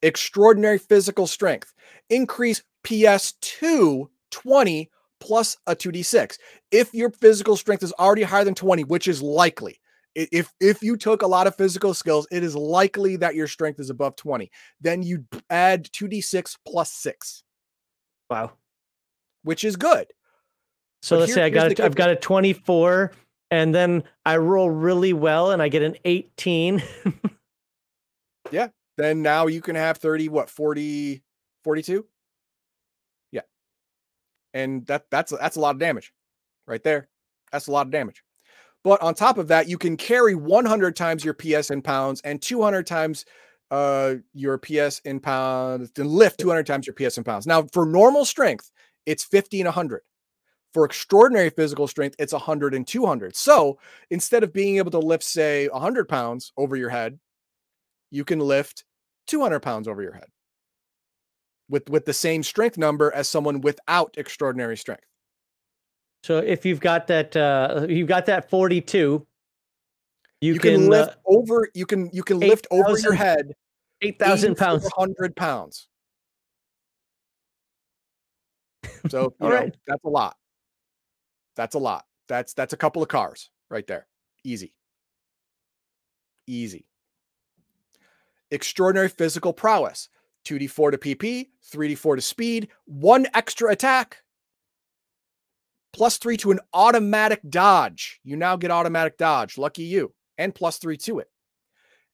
Extraordinary physical strength. Increase PS to 20 plus a 2d6. If your physical strength is already higher than 20, which is likely. If if you took a lot of physical skills, it is likely that your strength is above 20. Then you add 2d6 plus 6, Wow. which is good. So But let's here- say I got a, I've got a 24 and then I roll really well and I get an 18. yeah. Then now you can have 30 what 40 42? And that that's that's a lot of damage right there. That's a lot of damage. But on top of that, you can carry 100 times your PS in pounds and 200 times uh your PS in pounds and lift 200 times your PS in pounds. Now, for normal strength, it's 50 and 100. For extraordinary physical strength, it's 100 and 200. So instead of being able to lift, say, 100 pounds over your head, you can lift 200 pounds over your head with with the same strength number as someone without extraordinary strength. so if you've got that uh you've got that 42 you, You, can, can, lift uh, over you can you can lift over your head 8,000 pounds. 100 pounds. So, you know, right. that's a lot. That's a lot. That's that's a couple of cars right there. Easy. Easy. Extraordinary physical prowess. 2d4 to PP, 3d4 to speed, one extra attack, plus three to an automatic dodge. You now get automatic dodge. Lucky you. And plus three to it.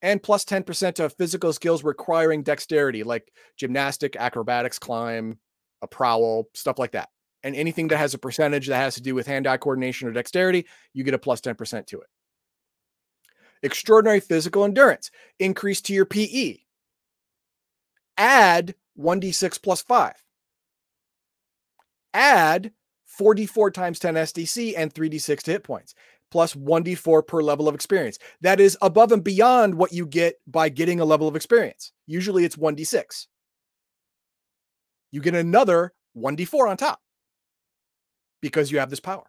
And plus 10% to physical skills requiring dexterity, like gymnastic, acrobatics, climb, a prowl, stuff like that. And anything that has a percentage that has to do with hand eye coordination or dexterity, you get a plus 10% to it. Extraordinary physical endurance, increase to your PE. Add 1d6 plus 5. Add 4d4 times 10 SDC and 3d6 to hit points, plus 1d4 per level of experience. That is above and beyond what you get by getting a level of experience. Usually it's 1d6. You get another 1d4 on top because you have this power.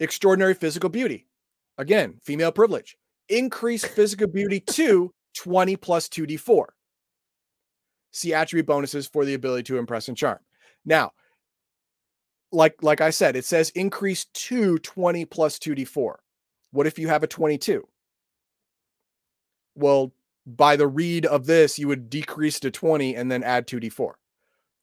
Extraordinary physical beauty. Again, female privilege. Increase physical beauty to 20 plus 2d4. See attribute bonuses for the ability to impress and charm. Now, like like I said, it says increase to 20 plus 2d4. What if you have a 22? Well, by the read of this, you would decrease to 20 and then add 2d4.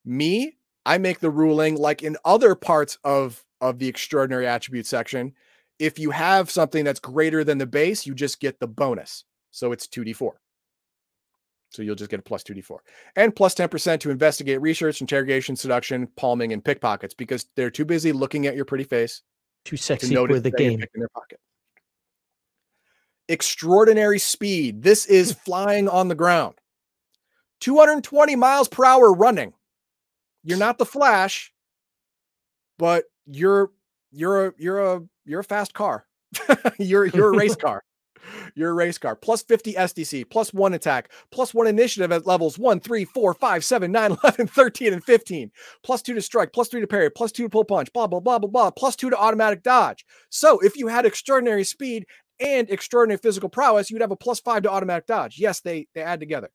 Me, I make the ruling like in other parts of of the extraordinary attribute section, if you have something that's greater than the base, you just get the bonus. So it's 2d4. So you'll just get a plus 2d4. And plus 10% to investigate research, interrogation, seduction, palming, and pickpockets because they're too busy looking at your pretty face Too to sexy notice for the game. picking their pocket. Extraordinary speed. This is flying on the ground. 220 miles per hour running. You're not the Flash, but you're you're a you're a you're a fast car. you're you're a race car. You're race car. Plus 50 SDC, plus one attack, plus one initiative at levels 1, 3, 4, 5, 7, 9, 11, 13, and 15. Plus two to strike, plus three to parry, plus two to pull punch, blah, blah, blah, blah, blah, plus two to automatic dodge. So if you had extraordinary speed and extraordinary physical prowess, you'd have a plus five to automatic dodge. Yes, they, they add together.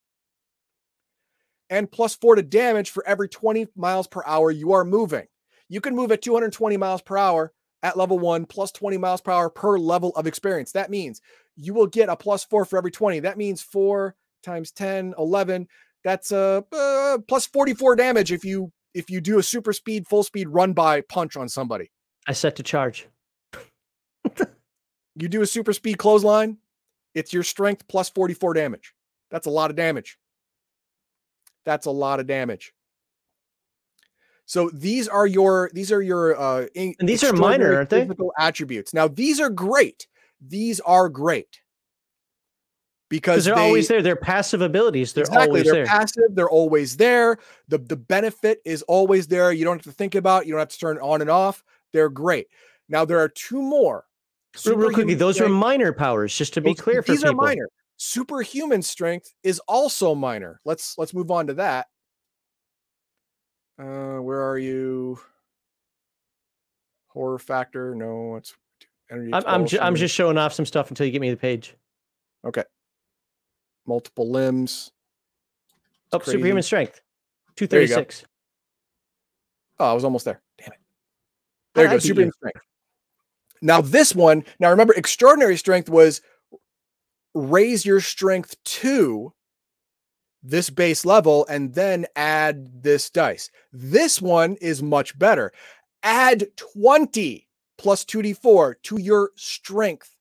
And plus four to damage for every 20 miles per hour you are moving. You can move at 220 miles per hour at level one, plus 20 miles per hour per level of experience. That means you will get a plus four for every 20. That means four times 10, 11. That's a uh, uh, plus 44 damage if you if you do a super speed, full speed run by punch on somebody. I set to charge. you do a super speed clothesline, it's your strength plus 44 damage. That's a lot of damage. That's a lot of damage. So these are your these are your uh and these are minor, aren't they? Attributes. Now these are great. These are great because they're they, always there. They're passive abilities. They're exactly, always they're there. passive. They're always there. The the benefit is always there. You don't have to think about. You don't have to turn on and off. They're great. Now there are two more. Real, real quickly, those strength. are minor powers. Just to be clear, these are minor. Superhuman strength is also minor. Let's let's move on to that. Uh, where are you? Horror factor? No, it's energy. I'm I'm, ju- I'm just showing off some stuff until you get me the page. Okay. Multiple limbs. oh, crazy. superhuman strength. Two thirty six. Oh, I was almost there. Damn it. There you go. Superhuman you. strength. Now this one. Now remember, extraordinary strength was raise your strength to this base level and then add this dice. This one is much better. Add 20 plus 2d4 to your strength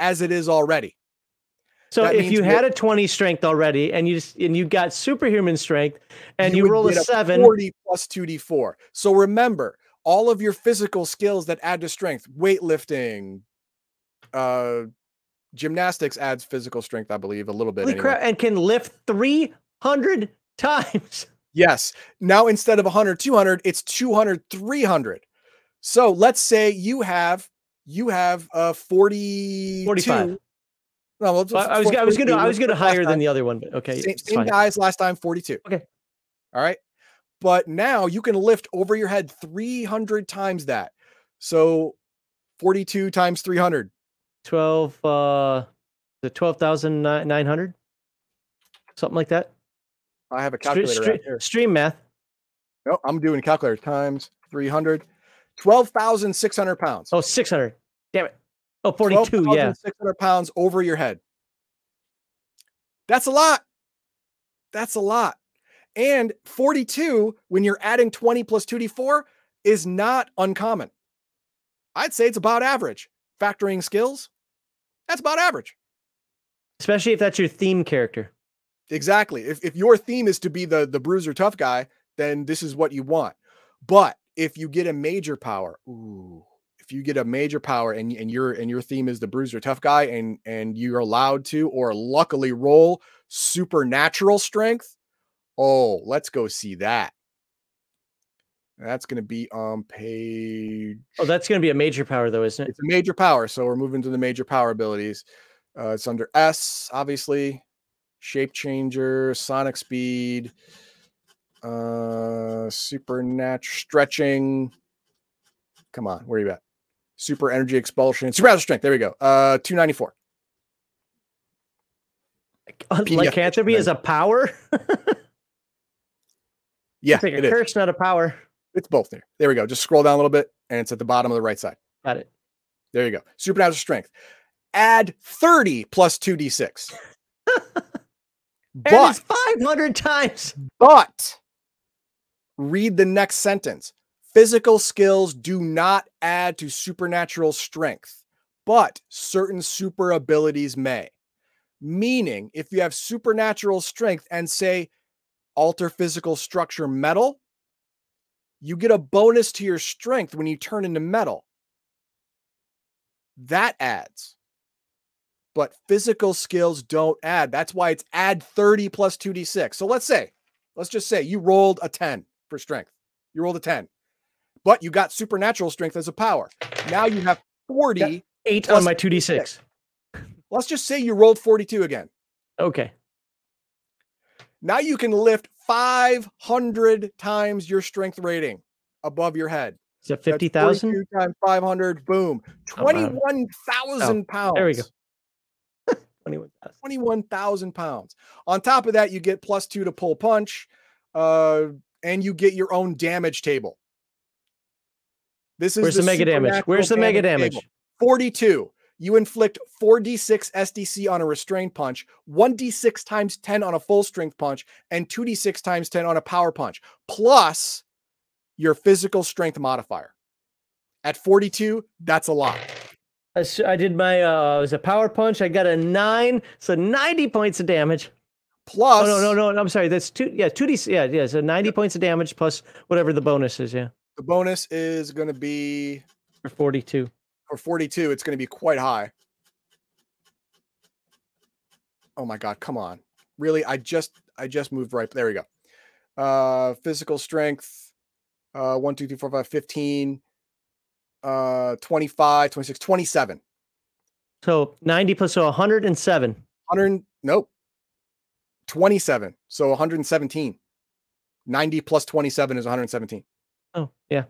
as it is already. So that if you had a 20 strength already and you just, and you got superhuman strength and you, you roll a 7 40 plus 2d4. So remember, all of your physical skills that add to strength, weightlifting, uh gymnastics adds physical strength, I believe, a little bit anyway. crap, and can lift 3 hundred times. Yes. Now instead of 100, 200, it's 200, 300. So let's say you have you have a 40 45. No, well, I was I was gonna I was gonna higher than the other one, but okay. Same, same guys last time, 42. Okay. All right. But now you can lift over your head 300 times that. So 42 times 300. 12 uh the 12,900 something like that. I have a calculator stream, here. Stream math. No, I'm doing calculator times 300. 12,600 pounds. Oh, 600. Damn it. Oh, 42. yeah. 600 pounds over your head. That's a lot. That's a lot. And 42, when you're adding 20 plus 2d4, is not uncommon. I'd say it's about average. Factoring skills, that's about average. Especially if that's your theme character. Exactly. If, if your theme is to be the the bruiser tough guy, then this is what you want. But if you get a major power, ooh, if you get a major power and, and your and your theme is the bruiser tough guy and and you're allowed to or luckily roll supernatural strength, oh, let's go see that. That's going to be on page. Oh, that's going to be a major power, though, isn't it? It's a major power. So we're moving to the major power abilities. Uh, it's under S, obviously shape changer, sonic speed, uh, supernatural stretching. Come on, where are you at? Super energy expulsion, supernatural strength. There we go. Uh, 294. Lycanthropy is a power. yeah, it's like a curse, is. not a power. It's both there. There we go. Just scroll down a little bit, and it's at the bottom of the right side. Got it. There you go. Supernatural strength. Add 30 plus 2d6. But 500 times. But read the next sentence. Physical skills do not add to supernatural strength, but certain super abilities may. Meaning, if you have supernatural strength and say alter physical structure metal, you get a bonus to your strength when you turn into metal. That adds. but physical skills don't add. That's why it's add 30 plus 2d6. So let's say, let's just say you rolled a 10 for strength. You rolled a 10, but you got supernatural strength as a power. Now you have 40. Eight on my 2d6. Let's just say you rolled 42 again. Okay. Now you can lift 500 times your strength rating above your head. Is that 50,000? 42 times 500, boom. Oh, 21,000 pounds. there we go. 21,000. 21,000 pounds. On top of that, you get plus two to pull punch, uh, and you get your own damage table. This is Where's the, mega damage? Where's the mega damage? table. 42. You inflict 4d6 SDC on a restrained punch, 1d6 times 10 on a full strength punch, and 2d6 times 10 on a power punch, plus your physical strength modifier. At 42, that's a lot. I did my, uh, it was a power punch. I got a nine, so 90 points of damage. Plus, Oh, no, no, no. I'm sorry. That's two, yeah, 2d, yeah, yeah. So 90 points of damage plus whatever the bonus is, yeah, the bonus is going to be for 42. for 42, it's going to be quite high. Oh my god, come on. Really? I just I just moved right. There we go. Uh physical strength uh 1 2 3 4 5 15 uh 25 26 27. So 90 plus, so 107. 100 nope. 27. So 117. 90 plus 27 is 117. Oh, yeah.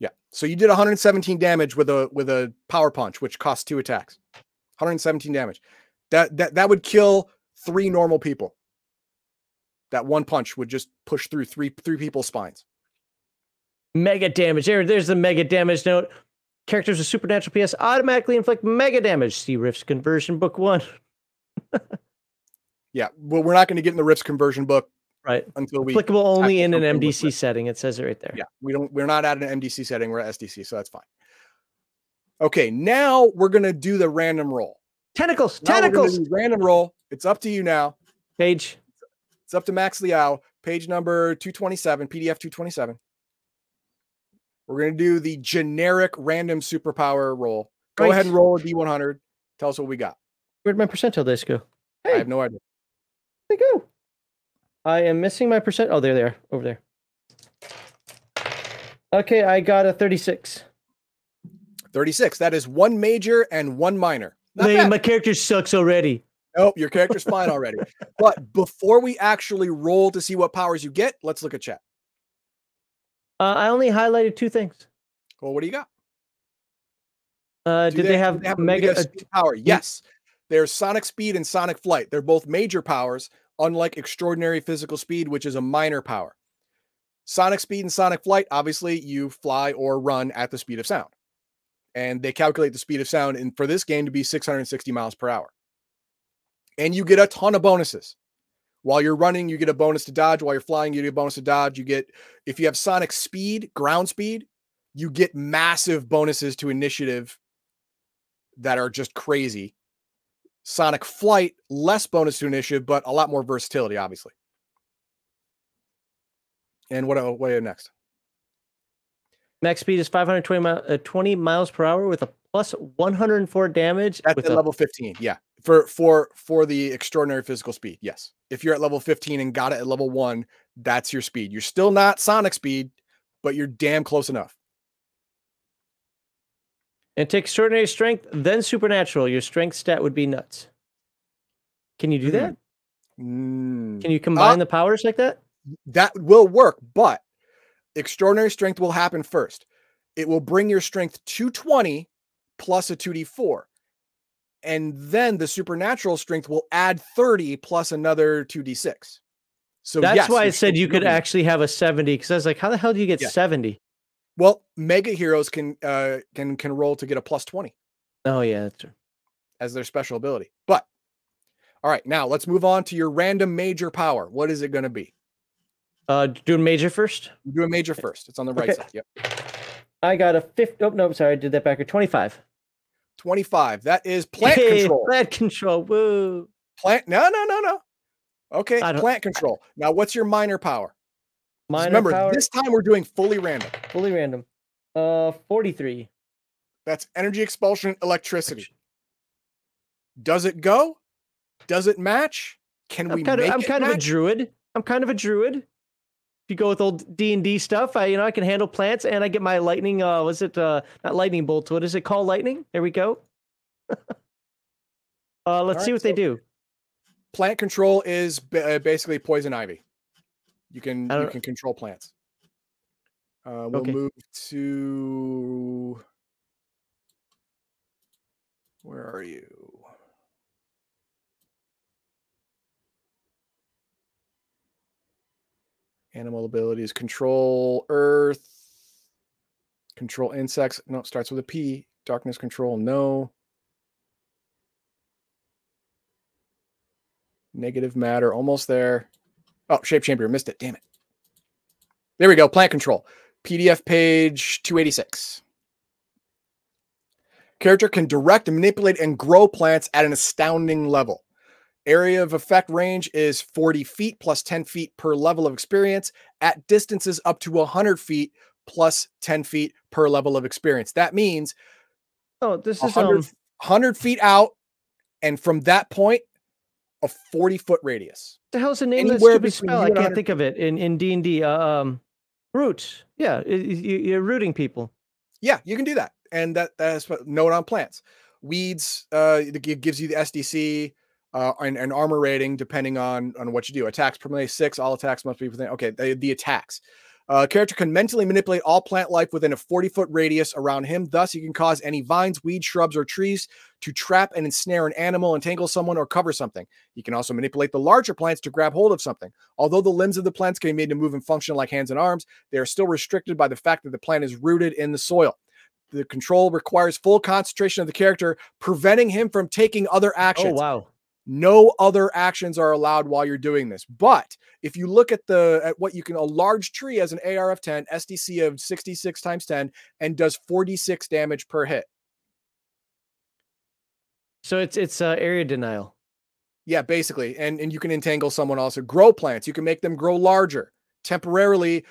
Yeah. So you did 117 damage with a with a power punch, which costs two attacks. 117 damage. That that that would kill three normal people. That one punch would just push through three three people's spines. Mega damage. There, there's the mega damage note. Characters with supernatural PS automatically inflict mega damage. See Rifts conversion book one. Yeah. Well, we're not going to get in the Rifts conversion book Right. until we Applicable only in an MDC setting. It says it right there. Yeah, we don't we're not at an MDC setting, we're at SDC, so that's fine. Okay, now we're gonna do the random roll. Tentacles. Now we're Tentacles. do random roll. It's up to you now. Page. It's up to Max Liao, page number 227, PDF 227. We're going to do the generic random superpower roll. Go ahead and roll a D100. Tell us what we got. Where'd my percentile dice go? I have no idea. They go. I am missing my percent. Oh, there they are. Over there. Okay, I got a 36. 36. That is one major and one minor. Not Man, my character sucks already. Nope, your character's fine already. But before we actually roll to see what powers you get, let's look at chat. Uh, I only highlighted two things. Well, what do you got? Uh, Do did they, have, a mega? uh, power? Yes. There's sonic speed and sonic flight. They're both major powers, unlike extraordinary physical speed, which is a minor power. Sonic speed and sonic flight, obviously, you fly or run at the speed of sound. And they calculate the speed of sound in, for this game to be 660 miles per hour. And you get a ton of bonuses. While you're running, you get a bonus to dodge. While you're flying, you get a bonus to dodge. You get, if you have sonic speed, ground speed, you get massive bonuses to initiative that are just crazy. Sonic Flight, less bonus to initiative, but a lot more versatility, obviously. And what, what do you have next? Max speed is 520 mi- uh, 20 miles per hour with a plus 104 damage. That's with at a, level 15. Yeah. For for for the extraordinary physical speed. Yes. If you're at level 15 and got it at level one, that's your speed. You're still not Sonic speed, but you're damn close enough. And take extraordinary strength, then supernatural. Your strength stat would be nuts. Can you do that? Mm. Can you combine the powers like that? that will work, but extraordinary strength will happen first. It will bring your strength to 20 plus a 2d4. And then the supernatural strength will add 30 plus another 2d6. So That's yes, why I said you could be- actually have a 70 because I was like, how the hell do you get Yeah. 70? Well, mega heroes can uh can can roll to get a plus 20 Oh, yeah. That's true. as their special ability. But all right, now let's move on to your random major power. What is it going to be? Uh, doing major first. Do a major first. It's on the right Okay. side. Yep. I got a 50. Oh, no, I'm sorry. I did that back. 25. 25. That is plant Hey, control. Plant control. Woo. Plant. No, no, no, no. Okay, plant control. Now, what's your minor power? Minor Remember, power, this time we're doing fully random. fully random. Uh, 43. That's energy expulsion, electricity. Does it go? Does it match? Can I'm we kind of make I'm kind of a druid. I'm kind of a druid. If you go with old D and D stuff, I you know I can handle plants and I get my lightning. Uh, was it uh not lightning bolts? What is it called? Lightning. There we go. uh, let's see what they do. Plant control is ba- uh, basically poison ivy. You can you can control plants. Uh, we'll Okay. move to where are you? Animal abilities control earth, control insects. No, it starts with a P. Darkness control, no. Negative matter, almost there. Oh, shape champion, missed it. Damn it. There we go. Plant control. PDF page 286. Character can direct, manipulate, and grow plants at an astounding level. Area of effect range is 40 feet plus 10 feet per level of experience at distances up to 100 feet plus 10 feet per level of experience. That means Oh, this is 100, um. 100 feet out, and from that point, a 40 foot radius. The hell's the name of that stupid between spell? I can't think of it in in D and D. Uh, um, root. Yeah, i- i- you- you're rooting people. Yeah, you can do that. And that that's what note on plants. Weeds uh it gives you the SDC uh and, and armor rating depending on on what you do. Attacks per melee six, all attacks must be within okay, the, the attacks. Uh, character can mentally manipulate all plant life within a 40 foot radius around him. Thus, he can cause any vines, weeds, shrubs, or trees to trap and ensnare an animal, entangle someone, or cover something. He can also manipulate the larger plants to grab hold of something. Although the limbs of the plants can be made to move and function like hands and arms, they are still restricted by the fact that the plant is rooted in the soil. The control requires full concentration of the character, preventing him from taking other actions. Oh actions. wow. No other actions are allowed while you're doing this. But if you look at the at what you can a large tree as an AR of 10, SDC of 66 times 10, and does 46 damage per hit. So it's it's uh, area denial. Yeah, basically. And and you can entangle someone also. Grow plants. You can make them grow larger. Temporarily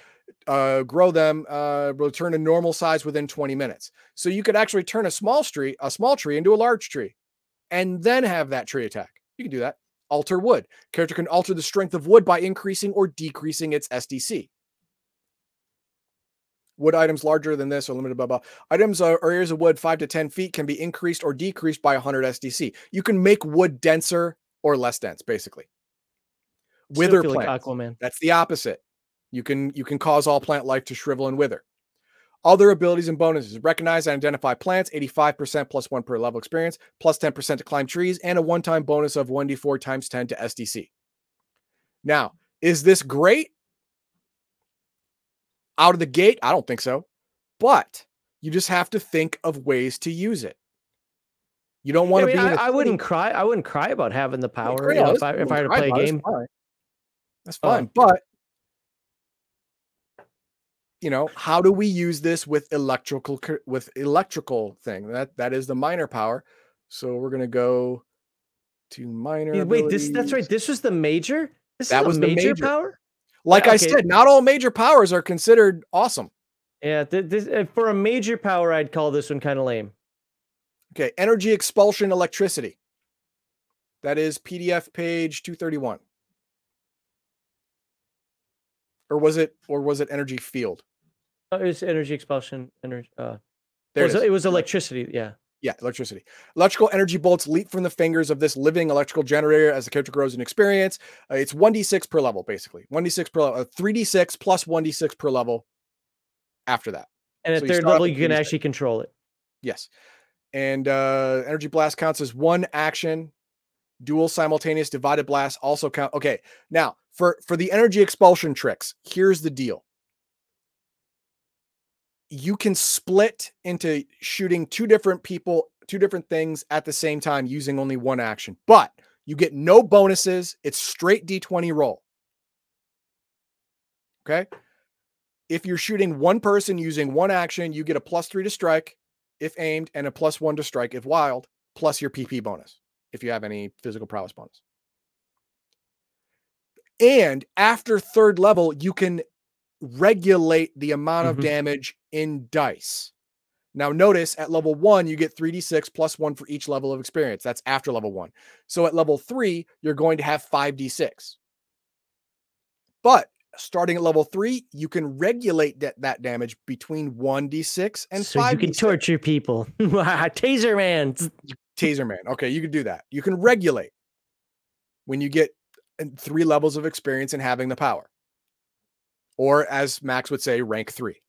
uh grow them uh return to normal size within 20 minutes. So you could actually turn a small tree, a small tree into a large tree and then have that tree attack. You can do that. Alter wood. Character can alter the strength of wood by increasing or decreasing its SDC. Wood items larger than this are limited blah blah. Items or areas of wood five to ten feet can be increased or decreased by 100 SDC. You can make wood denser or less dense, basically. Wither feel like. Aquaman. That's the opposite. You can you can cause all plant life to shrivel and wither. Other abilities and bonuses recognize and identify plants, 85% plus one per level experience, plus 10% to climb trees, and a one time bonus of 1d4 times 10 to SDC. Now, is this great? Out of the gate? I don't think so. But you just have to think of ways to use it. You don't I, want to mean, be. in I, I wouldn't cry. I wouldn't cry about having the power. you know, if I if I were to play a game. fine. That's Oh. fine. But know, how do we use this with electrical with electrical thing? That that is the minor power. So we're gonna go to minor. Yeah, Wait, this that's right. This was the major. This That is was the major, major. power. Like I okay. said, not all major powers are considered awesome. Yeah, th- this, uh, for a major power, I'd call this one kind of lame. Okay, energy expulsion electricity. That is PDF page 231. Or was it or was it energy field? Uh, was energy expulsion. Energy. Uh, There it, was, it it was electricity. Yeah. Yeah, electricity. Electrical energy bolts leap from the fingers of this living electrical generator as the character grows in experience. Uh, it's 1d6 per level, basically. 1d6 per level, uh, 3d6 plus 1d6 per level after that. And at So third level, you can 36. actually control it. Yes. And uh, energy blast counts as one action. Dual simultaneous divided blast also count. Okay. Now, for for the energy expulsion tricks, here's the deal. You can split into shooting two different people, two different things at the same time using only one action. But you get no bonuses. It's straight d20 roll. Okay? If you're shooting one person using one action, you get a plus 3 to strike if aimed, and a plus one to strike if wild, plus your PP bonus if you have any physical prowess bonus. And after third level, you can regulate the amount of Mhm. damage in dice. Now, notice at level one, you get 3d6 plus one for each level of experience. That's after level one. So at level three, you're going to have 5d6. But starting at level three, you can regulate that, that damage between 1d6 and so 5 you can torture people. Taser man. Taser man. Okay, you can do that. You can regulate when you get uh, three levels of experience and having the power. Or as Max would say, rank three.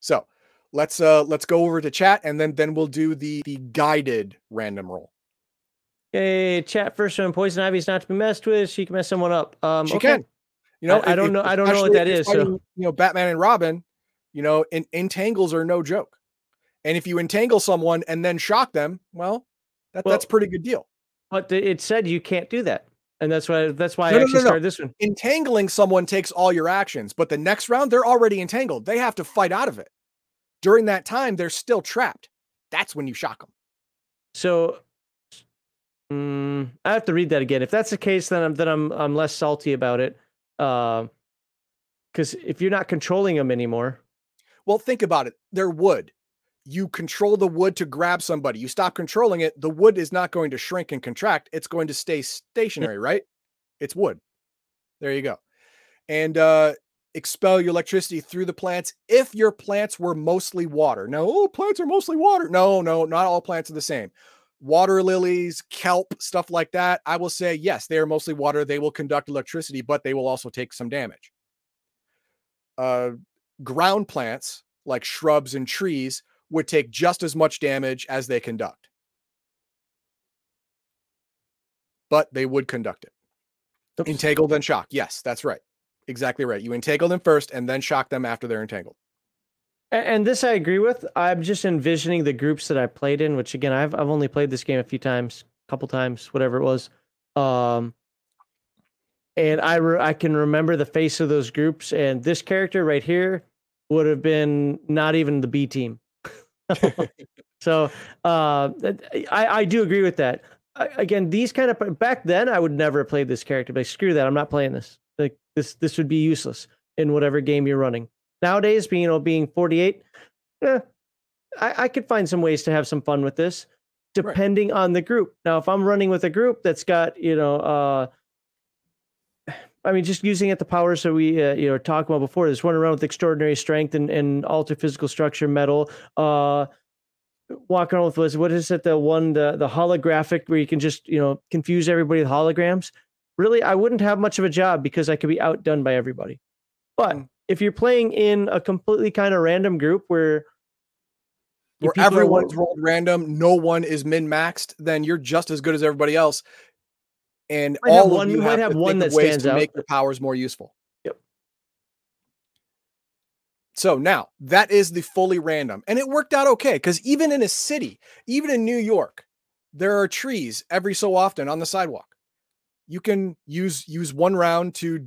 So let's uh let's go over to chat and then then we'll do the the guided random roll. Okay, chat first one. Poison ivy is not to be messed with. She can mess someone up. Um, She okay. can. You know, I- I don't know- I don't know what that is. you're so- you know, Batman and Robin, you know, in, entangles are no joke. And if you entangle someone and then shock them, well, that, Well- that's pretty good deal. But it said you can't do that, and that's why that's why No, I no, actually no, started this one. Entangling someone takes all your actions, but the next round they're already entangled. They have to fight out of it. During that time, they're still trapped. That's when you shock them. So, mm, I have to read that again. If that's the case, then I'm then I'm I'm less salty about it. Because if you're not controlling them anymore, Well, think about it. They're wood. You control the wood to grab somebody. You stop controlling it, the wood is not going to shrink and contract. It's going to stay stationary, right? It's wood. There you go. And uh expel your electricity through the plants if your plants were mostly water. No, oh, plants are mostly water. No, no, not all plants are the same. Water lilies, kelp, stuff like that. I will say, yes, they are mostly water. They will conduct electricity, but they will also take some damage. Uh, ground plants like shrubs and trees would take just as much damage as they conduct. But they would conduct it. Oops. Entangle, then shock. Yes, that's right. Exactly right. You entangle them first and then shock them after they're entangled. And this I agree with. I'm just envisioning the groups that I played in, which again I've I've only played this game a few times, couple times, whatever it was. Um, and I re- I can remember the face of those groups, and this character right here would have been not even the B team. so uh, I I do agree with that. I, again, these kind of back then I would never have played this character. But screw that, I'm not playing this. Like this this would be useless in whatever game you're running nowadays being you know being 48 eh, I, I could find some ways to have some fun with this depending on the group now if i'm running with a group that's got you know uh i mean just using it the powers that we uh, you know talked about before this one around with extraordinary strength and, and alter physical structure metal uh walking around with what is- what is it the one the the holographic where you can just you know confuse everybody with holograms really i wouldn't have much of a job because i could be outdone by everybody but Mm. if you're playing in a completely kind of random group where Where everyone's rolled random, no one is min maxed, then you're just as good as everybody else. And all one- of you might have, have one that ways stands to out. make your powers more useful. Yep. So now that is the fully random, and it worked out okay because even in a city, even in New York, there are trees every so often on the sidewalk. You can use use one round to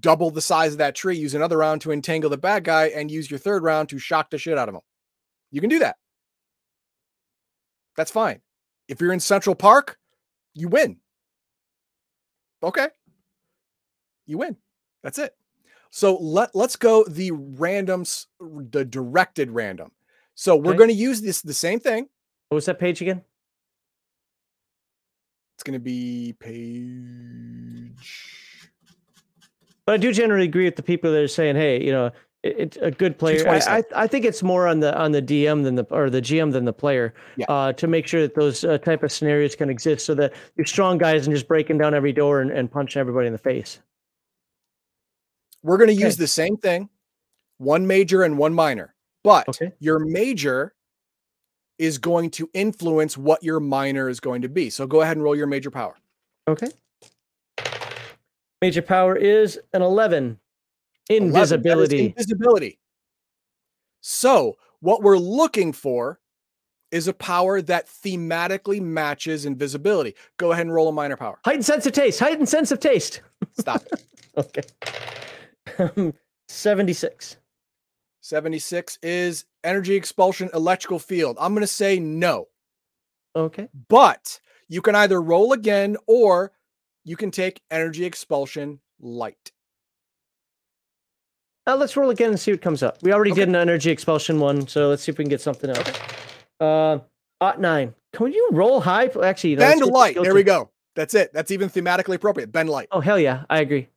double the size of that tree, use another round to entangle the bad guy, and use your third round to shock the shit out of him. You can do that. That's fine. If you're in Central Park, you win. Okay. You win. That's it. So let let's go the randoms, the directed random. So we're Okay. going to use this the same thing. what was that page again It's going to be page. but i do generally agree with the people that are saying hey you know it's a good player I, I, I think it's more on the on the dm than the or the gm than the player Yeah. uh, to make sure that those uh, type of scenarios can exist so that you're strong guys and just breaking down every door and, and punching everybody in the face We're going to use the same thing, one major and one minor. But Okay. your major is going to influence what your minor is going to be. So go ahead and roll your major power. okay major power is an 11 11, invisibility Invisibility. So, what we're looking for is a power that thematically matches invisibility. Go ahead and roll a minor power. heightened sense of taste heightened sense of taste Stop it. okay um, 76 76 is energy expulsion, electrical field. I'm going to say no, okay but you can either roll again or you can take energy expulsion light. Uh, let's roll again and see what comes up. We already Okay. did an energy expulsion one, so let's see if we can get something else. Uh, Ot nine. Can you roll high? Actually, no, Bend light. There we go. That's it. That's even thematically appropriate. Bend light. Oh hell yeah, I agree.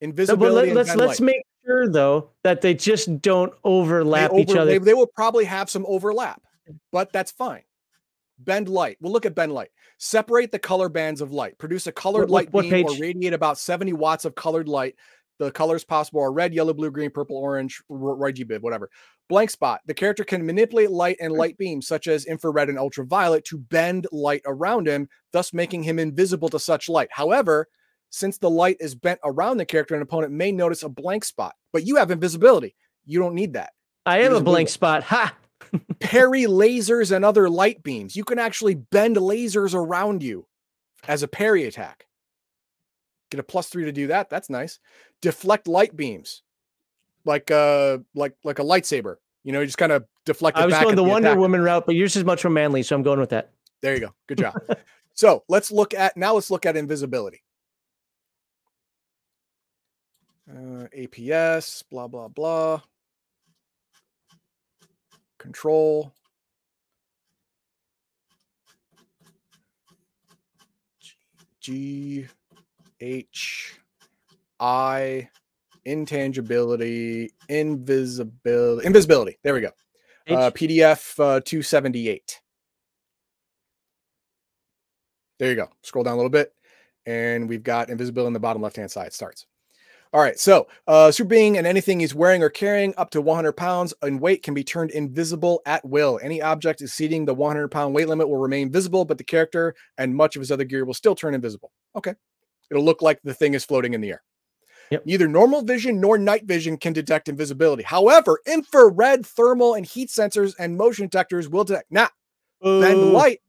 No, Invisibility. but let, and let's let's light. make sure though that they just don't overlap each other. They, they will probably have some overlap, but that's fine. Bend light. We'll look at bend light. Separate the color bands of light. Produce a colored What- light what beam or radiate about 70 watts of colored light. The colors possible are red, yellow, blue, green, purple, orange, r- RGB, whatever. Blank spot. The character can manipulate light and mm. light beams, such as infrared and ultraviolet, to bend light around him, thus making him invisible to such light. However, since the light is bent around the character, an opponent may notice a blank spot, but you have invisibility. You don't need that. I am a blank spot. Ha! parry lasers and other light beams. You can actually bend lasers around you as a parry attack. Get a plus three to do that. That's nice. Deflect light beams, like uh, like like a lightsaber. You know, you just kind of deflect. It I was back going at the Wonder attacker. Woman route, but yours is much more manly, so I'm going with that. There you go. Good job. so let's look at now. Let's look at invisibility. Uh, APS, blah blah blah. Control. G H I intangibility invisibility invisibility. There we go. Uh, PDF uh, 278. There you go. Scroll down a little bit, and we've got invisibility in the bottom left hand side. Starts. All right. So, uh, super being and anything he's wearing or carrying up to 100 pounds in weight can be turned invisible at will. Any object exceeding the 100 pound weight limit will remain visible, but the character and much of his other gear will still turn invisible. Okay. It'll look like the thing is floating in the air. Yep. Neither normal vision nor night vision can detect invisibility. However, infrared, thermal, and heat sensors and motion detectors will detect. Now, bend light.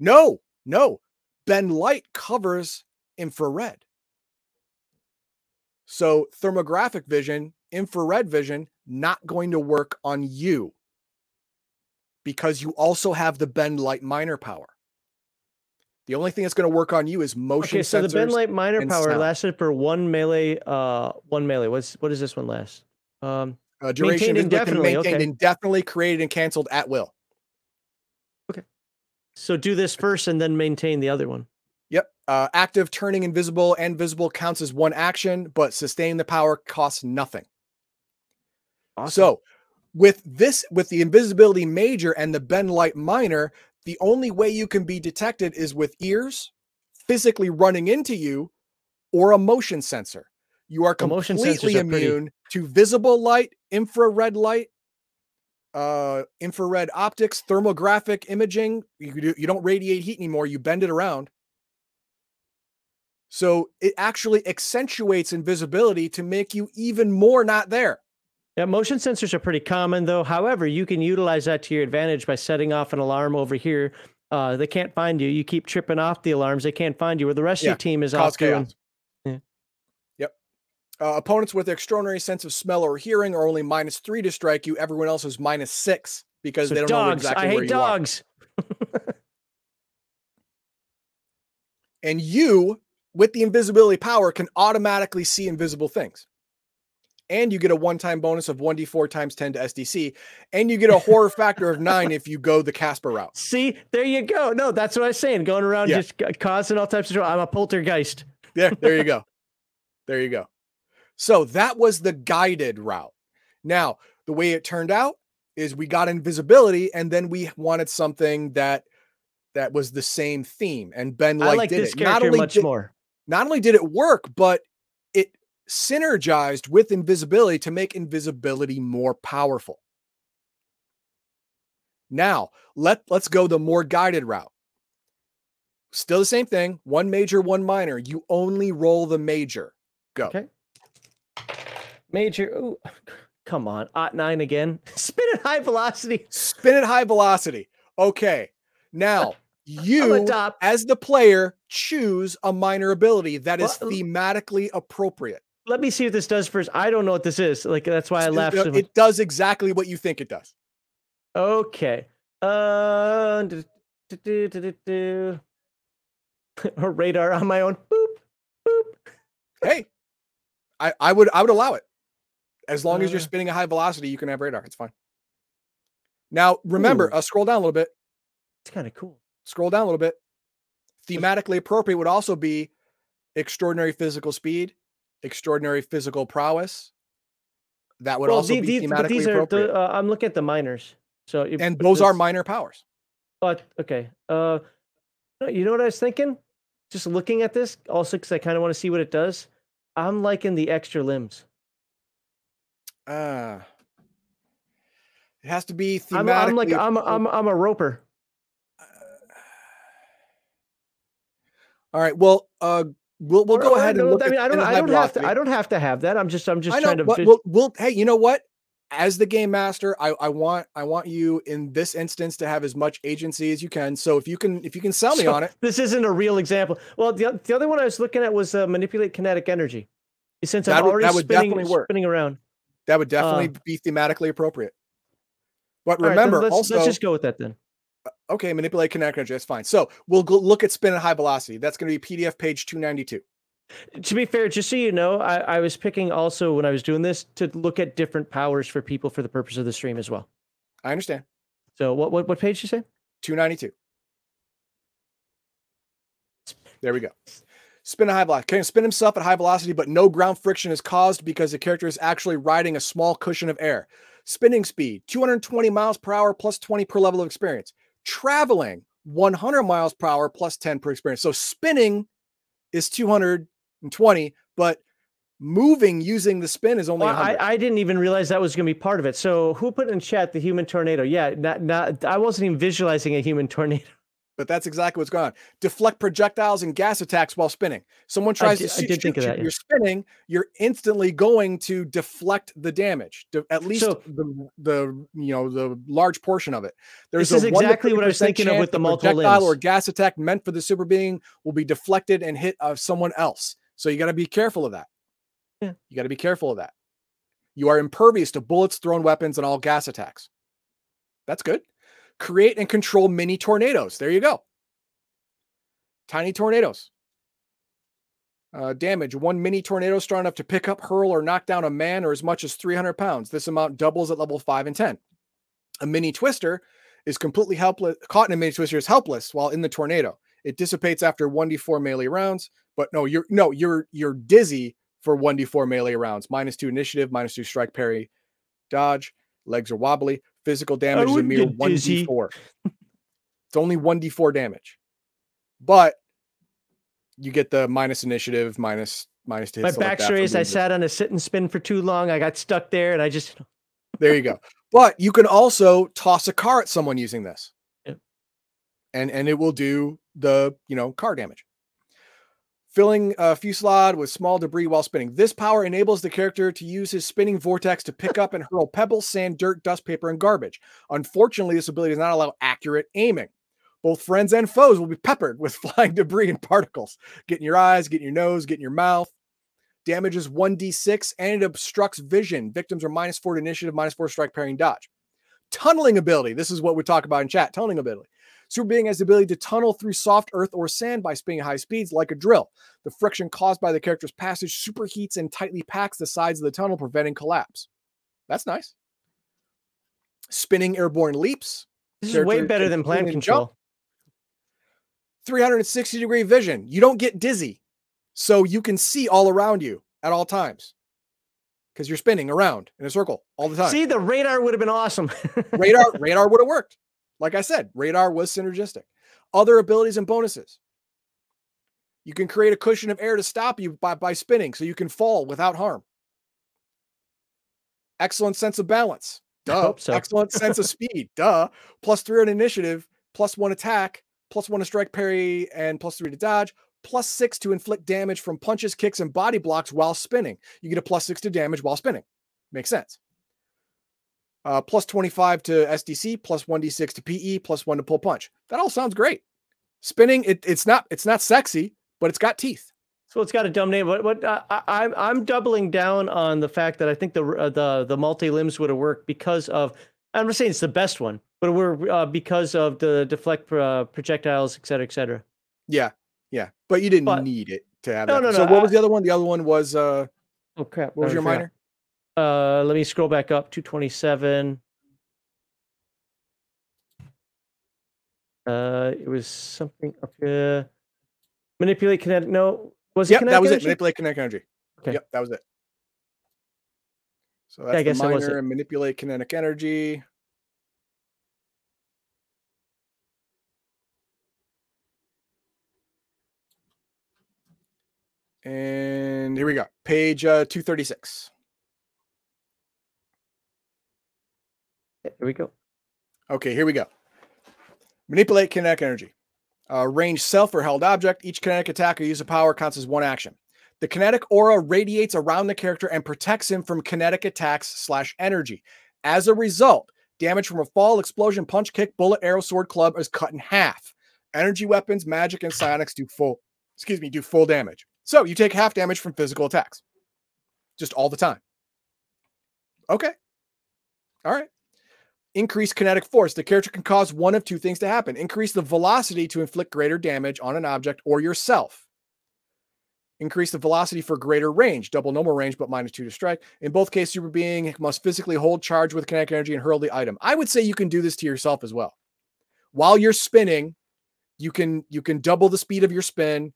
No, no. Bend light covers infrared. So thermographic vision, infrared vision, not going to work on you because you also have the bend light minor power. The only thing that's going to work on you is motion Okay, so the sensors. bend light minor power sound. lasted for one melee. Uh, one melee. What's what does this one last? Um, uh, duration maintained indefinitely, maintained okay. indefinitely, created and canceled at will. Okay. So do this first and then maintain the other one. Yep. Uh, active turning invisible and visible counts as one action, but sustaining the power costs nothing. Awesome. So, with this, with the invisibility major and the bend light minor, the only way you can be detected is with ears, physically running into you, or a motion sensor. You are completely sensors pretty- immune to visible light, infrared light, uh, infrared optics, thermographic imaging. You, do, you don't radiate heat anymore. You bend it around. So it actually accentuates invisibility to make you even more not there. Yeah, motion sensors are pretty common though. However, you can utilize that to your advantage by setting off an alarm over here. Uh, they can't find you. You keep tripping off the alarms. They can't find you. Where the rest Yeah, of your team is cause off doing. chaos. Yeah. Yep. Uh, opponents with extraordinary sense of smell or hearing are only minus three to strike you. Everyone else is minus six because So they don't know dogs. exactly I where hate you are. dogs. And you, with the invisibility power, can automatically see invisible things. And you get a one-time bonus of 1d4 times 10 to SDC. And you get a horror factor of nine if you go the Casper route. See, there you go. No, that's what I was saying. Going around Yeah. just causing all types of trouble. I'm a poltergeist. There, there you go. There you go. So that was the guided route. Now, the way it turned out is we got invisibility, and then we wanted something that that was the same theme. And bend light did this it. Not only much did, more. not only did it work, but synergized with invisibility to make invisibility more powerful. Now, let let's go the more guided route. Still the same thing, one major, one minor. You only roll the major. Go. Okay. Major. Ooh, come on. Ot nine again. Spin at high velocity. Spin at high velocity. Okay. Now, you as the player choose a minor ability that is Well, thematically appropriate. Let me see what this does first. I don't know what this is. Like that's why I laughed. it, so it does exactly what you think it does. Okay. Uh, do, do, do, do, do, do. or radar on my own. Boop, boop. hey, I, I would I would allow it. As long as you're Uh. spinning a high velocity, you can have radar. It's fine. Now, remember, Ooh. uh, scroll down a little bit. It's kind of cool. Scroll down a little bit. Thematically appropriate would also be extraordinary physical speed, extraordinary physical prowess. That would also the- be these, thematically these are appropriate. the, uh, I'm looking at the minors. So if- and those are minor powers. But okay. Uh, you know what I was thinking? Just looking at this, also because I kind of want to see what it does. I'm liking the extra limbs. Uh, it has to be I'm. I'm like I'm I'm I'm a roper. All right. Well, uh, we'll we'll Or- go or ahead and look I mean, at I don't I don't have to. I don't have to have that. I'm just I'm just I know, trying to. but we'll, we'll hey, you know what? As the game master, I, I want I want you in this instance to have as much agency as you can. So if you can if you can sell me So, on it, This isn't a real example. Well, the, the other one I was looking at was uh, manipulate kinetic energy. Since That I'm would- already that would spinning, spinning around. that would definitely Uh, be thematically appropriate. But All right, remember, let's, also let's just go with that then. Okay, manipulate kinetic energy. That's fine. So we'll go look at spin at high velocity. That's going to be PDF page two ninety two. To be fair, just so you know, I, I was picking also when I was doing this to look at different powers for people for the purpose of the stream as well. I understand. So what what what page did you say? 292. There we go. Spin at high velocity. Can spin himself at high velocity, but no ground friction is caused because the character is actually riding a small cushion of air. Spinning speed 220 miles per hour plus 20 per level of experience. Traveling 100 miles per hour plus 10 per experience. So spinning is 220, but moving using the spin is only Well, I, I didn't even realize that was going to be part of it. So who put in chat the human tornado? Yeah, not, not, I wasn't even visualizing a human tornado. But that's exactly what's going on. Deflect projectiles and gas attacks while spinning. Someone tries did- to shoot, shoot of you. Yeah. You're spinning, you're instantly going to deflect the damage, de- at least So- the the you know the large portion of it. There's This is a 1 to exactly what I was thinking of with the multiple projectile or gas attack meant for the super being will be deflected and hit uh, someone else. So you got to be careful of that. Yeah. You got to be careful of that. You are impervious to bullets, thrown weapons, and all gas attacks. That's good. Create and control mini tornadoes. There you go. Tiny tornadoes. Uh, damage one mini tornado strong enough to pick up, hurl, or knock down a man or as much as 300 pounds. This amount doubles at level 5 and 10. A mini twister is completely helpless. Caught in a mini twister is helpless while in the tornado. It dissipates after 1d4 melee rounds, but no, you're no, you're you're dizzy for 1d4 melee rounds. Minus two initiative, minus two strike parry, dodge. Legs are wobbly. Physical damage is a mere 1d4. it's only 1d4 damage. But you get the minus initiative, minus minus to hit My stuff like back that for raised. I sat on a sit and spin for too long. I got stuck there, and I just There you go. But you can also toss a car at someone using this. And and it will do the, you know, car damage. Filling a fuselage with small debris while spinning. This power enables the character to use his spinning vortex to pick up and hurl pebbles, sand, dirt, dust, paper, and garbage. Unfortunately, this ability does not allow accurate aiming. Both friends and foes will be peppered with flying debris and particles. Get in your eyes, get in your nose, get in your mouth. Damages 1d6 and it obstructs vision. Victims are minus four to initiative, minus four strike, parrying, dodge. Tunneling ability. This is what we talk about in chat. Tunneling ability. Super Being has the ability to tunnel through soft earth or sand by spinning at high speeds like a drill. The friction caused by the character's passage superheats and tightly packs the sides of the tunnel, preventing collapse. That's nice. Spinning airborne leaps. this is way better than plan and jump. control. 360 degree vision. You don't get dizzy. So you can see all around you at all times because you're spinning around in a circle all the time. See, the radar would have been awesome. radar radar would have worked. Like I said, radar was synergistic. Other abilities and bonuses. You can create a cushion of air to stop you by, by spinning so you can fall without harm. Excellent sense of balance. Duh. so. Excellent sense of speed. Duh. Plus three on initiative, plus one attack, plus one to strike parry, and plus three to dodge, plus six to inflict damage from punches, kicks, and body blocks while spinning. You get a plus six to damage while spinning. Makes sense. Uh, plus 25 to SDC, plus 1d6 to PE, plus one to pull punch. That all sounds great. Spinning, it, it's not it's not sexy, but it's got teeth. So it's got a dumb name. What? What? Uh, I, I'm I'm doubling down on the fact that I think the uh, the the multi limbs would have worked because of. I'm not saying it's the best one, but we're uh, because of the deflect uh, projectiles, et cetera, et cetera. Yeah, yeah. But you didn't But- need it to have No, that. no, so no, what I- was the other one? The other one was uh Oh crap! what was your forgot. minor? Uh, let me scroll back up to 27. Uh, it was something up here. Manipulate kinetic. No, was it Yep, kinetic that was energy? it. Manipulate kinetic energy. Okay. Yep, that was it. So I that's guess the that was minor and manipulate kinetic energy. And here we go. Page uh, 236. Here we go. Okay, here we go. Manipulate kinetic energy. Uh, range self or held object. Each kinetic attack or use of power counts as one action. The kinetic aura radiates around the character and protects him from kinetic attacks slash energy. As a result, damage from a fall, explosion, punch, kick, bullet, arrow, sword, club is cut in half. Energy weapons, magic, and psionics do full, excuse me, do full damage. So you take half damage from physical attacks, just all the time. Okay. All right increase kinetic force. The character can cause one of two things to happen increase the velocity to inflict greater damage on an object or yourself. Increase the velocity for greater range, double normal range, but minus two to strike. In both cases, super being must physically hold charge with kinetic energy and hurl the item. I would say you can do this to yourself as well. While you're spinning, you can you can double the speed of your spin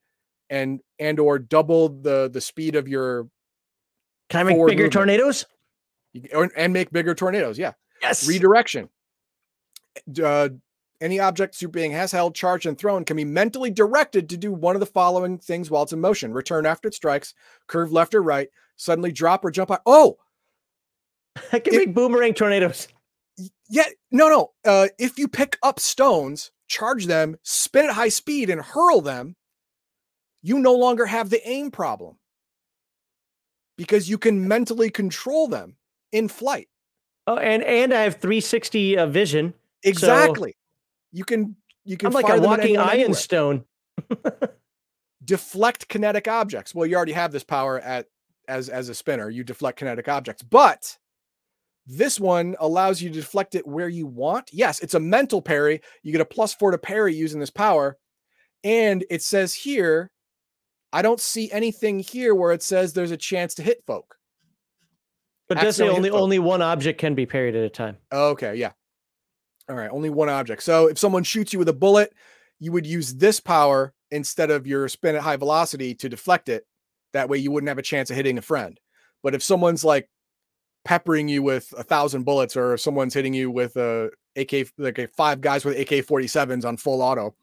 and and or double the the speed of your Can I make bigger movement. tornadoes? or, and make bigger tornadoes. Yeah. Yes. Redirection. Uh, any object super being has held, charged, and thrown can be mentally directed to do one of the following things while it's in motion: return after it strikes, curve left or right, suddenly drop or jump out. Oh, I can it- make boomerang tornadoes. yeah, no, no. Uh, if you pick up stones, charge them, spin at high speed, and hurl them, you no longer have the aim problem because you can mentally control them in flight. Oh, and and I have 360 uh, vision. Exactly. you can you can I'm like a walking iron stone. deflect kinetic objects. Well, you already have this power at as as a spinner. You deflect kinetic objects, but this one allows you to deflect it where you want. Yes, it's a mental parry. You get a plus four to parry using this power, and it says here, I don't see anything here where it says there's a chance to hit folk. But it does say only only one object can be parried at a time. Okay, yeah. All right, only one object. So if someone shoots you with a bullet, you would use this power instead of your spin at high velocity to deflect it. That way you wouldn't have a chance of hitting a friend. But if someone's like peppering you with a thousand bullets or if someone's hitting you with a AK like a five guys with AK 47s on full auto,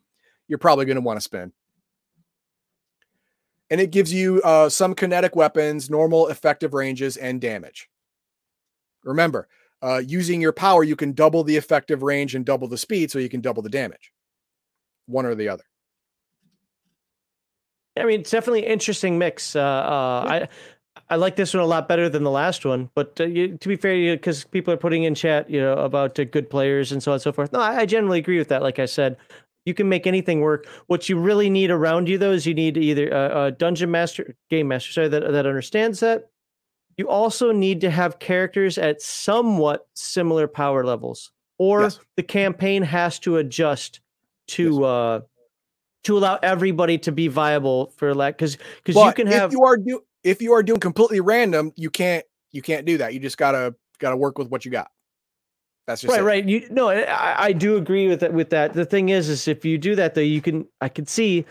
you're probably going to want to spin. And it gives you uh, some kinetic weapons, normal effective ranges, and damage. Remember, uh, using your power, you can double the effective range and double the speed, so you can double the damage. One or the other. I mean, it's definitely an interesting mix. Uh, uh, I I like this one a lot better than the last one. But uh, you, to be fair, because people are putting in chat, you know, about uh, good players and so on and so forth. No, I, I generally agree with that. Like I said, you can make anything work. What you really need around you, though, is you need either a, a dungeon master, game master, sorry, that that understands that. You also need to have characters at somewhat similar power levels, or Yes. the campaign has to adjust to uh to allow everybody to be viable for like because because you can if have you are do if you are doing completely random, you can't you can't do that. You just gotta gotta work with what you got. That's just right it. right you no I, I do agree with that with that the thing is is if you do that though you can i can see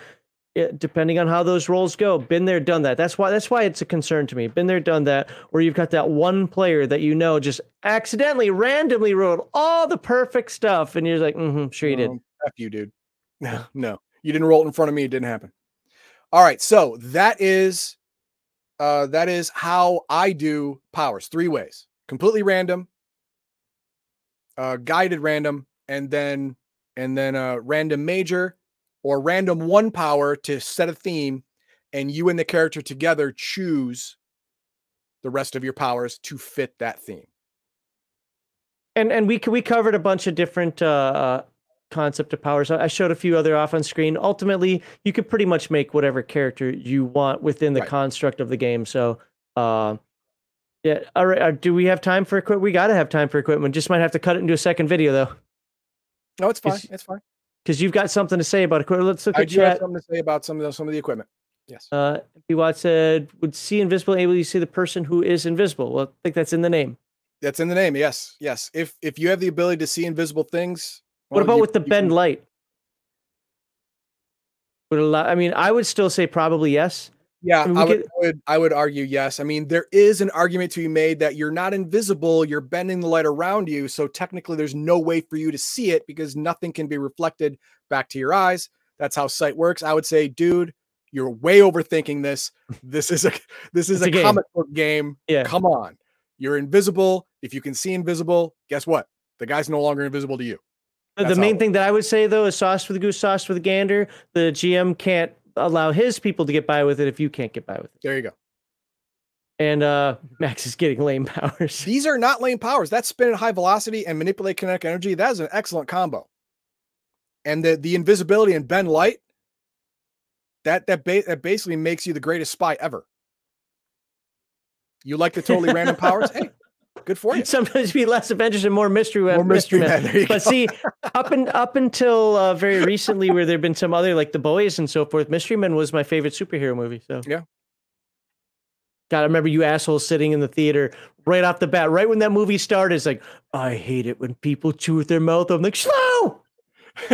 it, depending on how those roles go been there done that that's why that's why it's a concern to me been there done that where you've got that one player that you know just accidentally randomly wrote all the perfect stuff and you're like mm-hmm sure you did Um, F you, dude. No, no, you didn't roll it in front of me. It didn't happen. All right, so that is, uh, that is how I do powers. Three ways: completely random, uh, guided random, and then and then uh, random major or random one power to set a theme, and you and the character together choose the rest of your powers to fit that theme. and and we we covered a bunch of different uh, uh concept of powers i showed a few other off on screen ultimately you could pretty much make whatever character you want within the Right. construct of the game so uh yeah all right uh, do we have time for equipment we gotta have time for equipment just might have to cut it into a second video though No, it's fine. Is- It's fine. Because you've got something to say about equipment let's look I at do have chat something to say about some of the, some of the equipment. Yes. Uh, MP Watt said, "Would see invisible able to see the person who is invisible?" Well, I think that's in the name. That's in the name. Yes. Yes. If if you have the ability to see invisible things, What about you- with the bend can- light? Would allow? I mean, I would still say probably yes. Yeah, I mean, I would, I would I would argue yes. I mean, there is an argument to be made that you're not invisible, you're bending the light around you, so technically there's no way for you to see it because nothing can be reflected back to your eyes. That's how sight works. I would say, dude, you're way overthinking this. This is a this is a, a game. comic book game. Yeah. Come on. You're invisible. If you can see invisible, guess what? The guy's no longer invisible to you. The- That's the main thing that I would say though is sauce for the goose, sauce for the gander. The GM can't allow his people to get by with it if you can't get by with it. There you go. And uh Max is getting lame powers. These are not lane powers. That's spin at high velocity and manipulate kinetic energy. That is an excellent combo. And the the invisibility and bend light, that that, ba- that basically makes you the greatest spy ever. You like the totally random powers? Hey, good for you. Sometimes be less Avengers and more mystery More mystery men. There But see, up and up until uh, very recently, where there've been some other like the boys and so forth, Mystery Men was my favorite superhero movie. So Yeah. God, I remember you assholes sitting in the theater right off the bat, right when that movie started. It's like, I hate it when people chew with their mouth. I'm like, slow.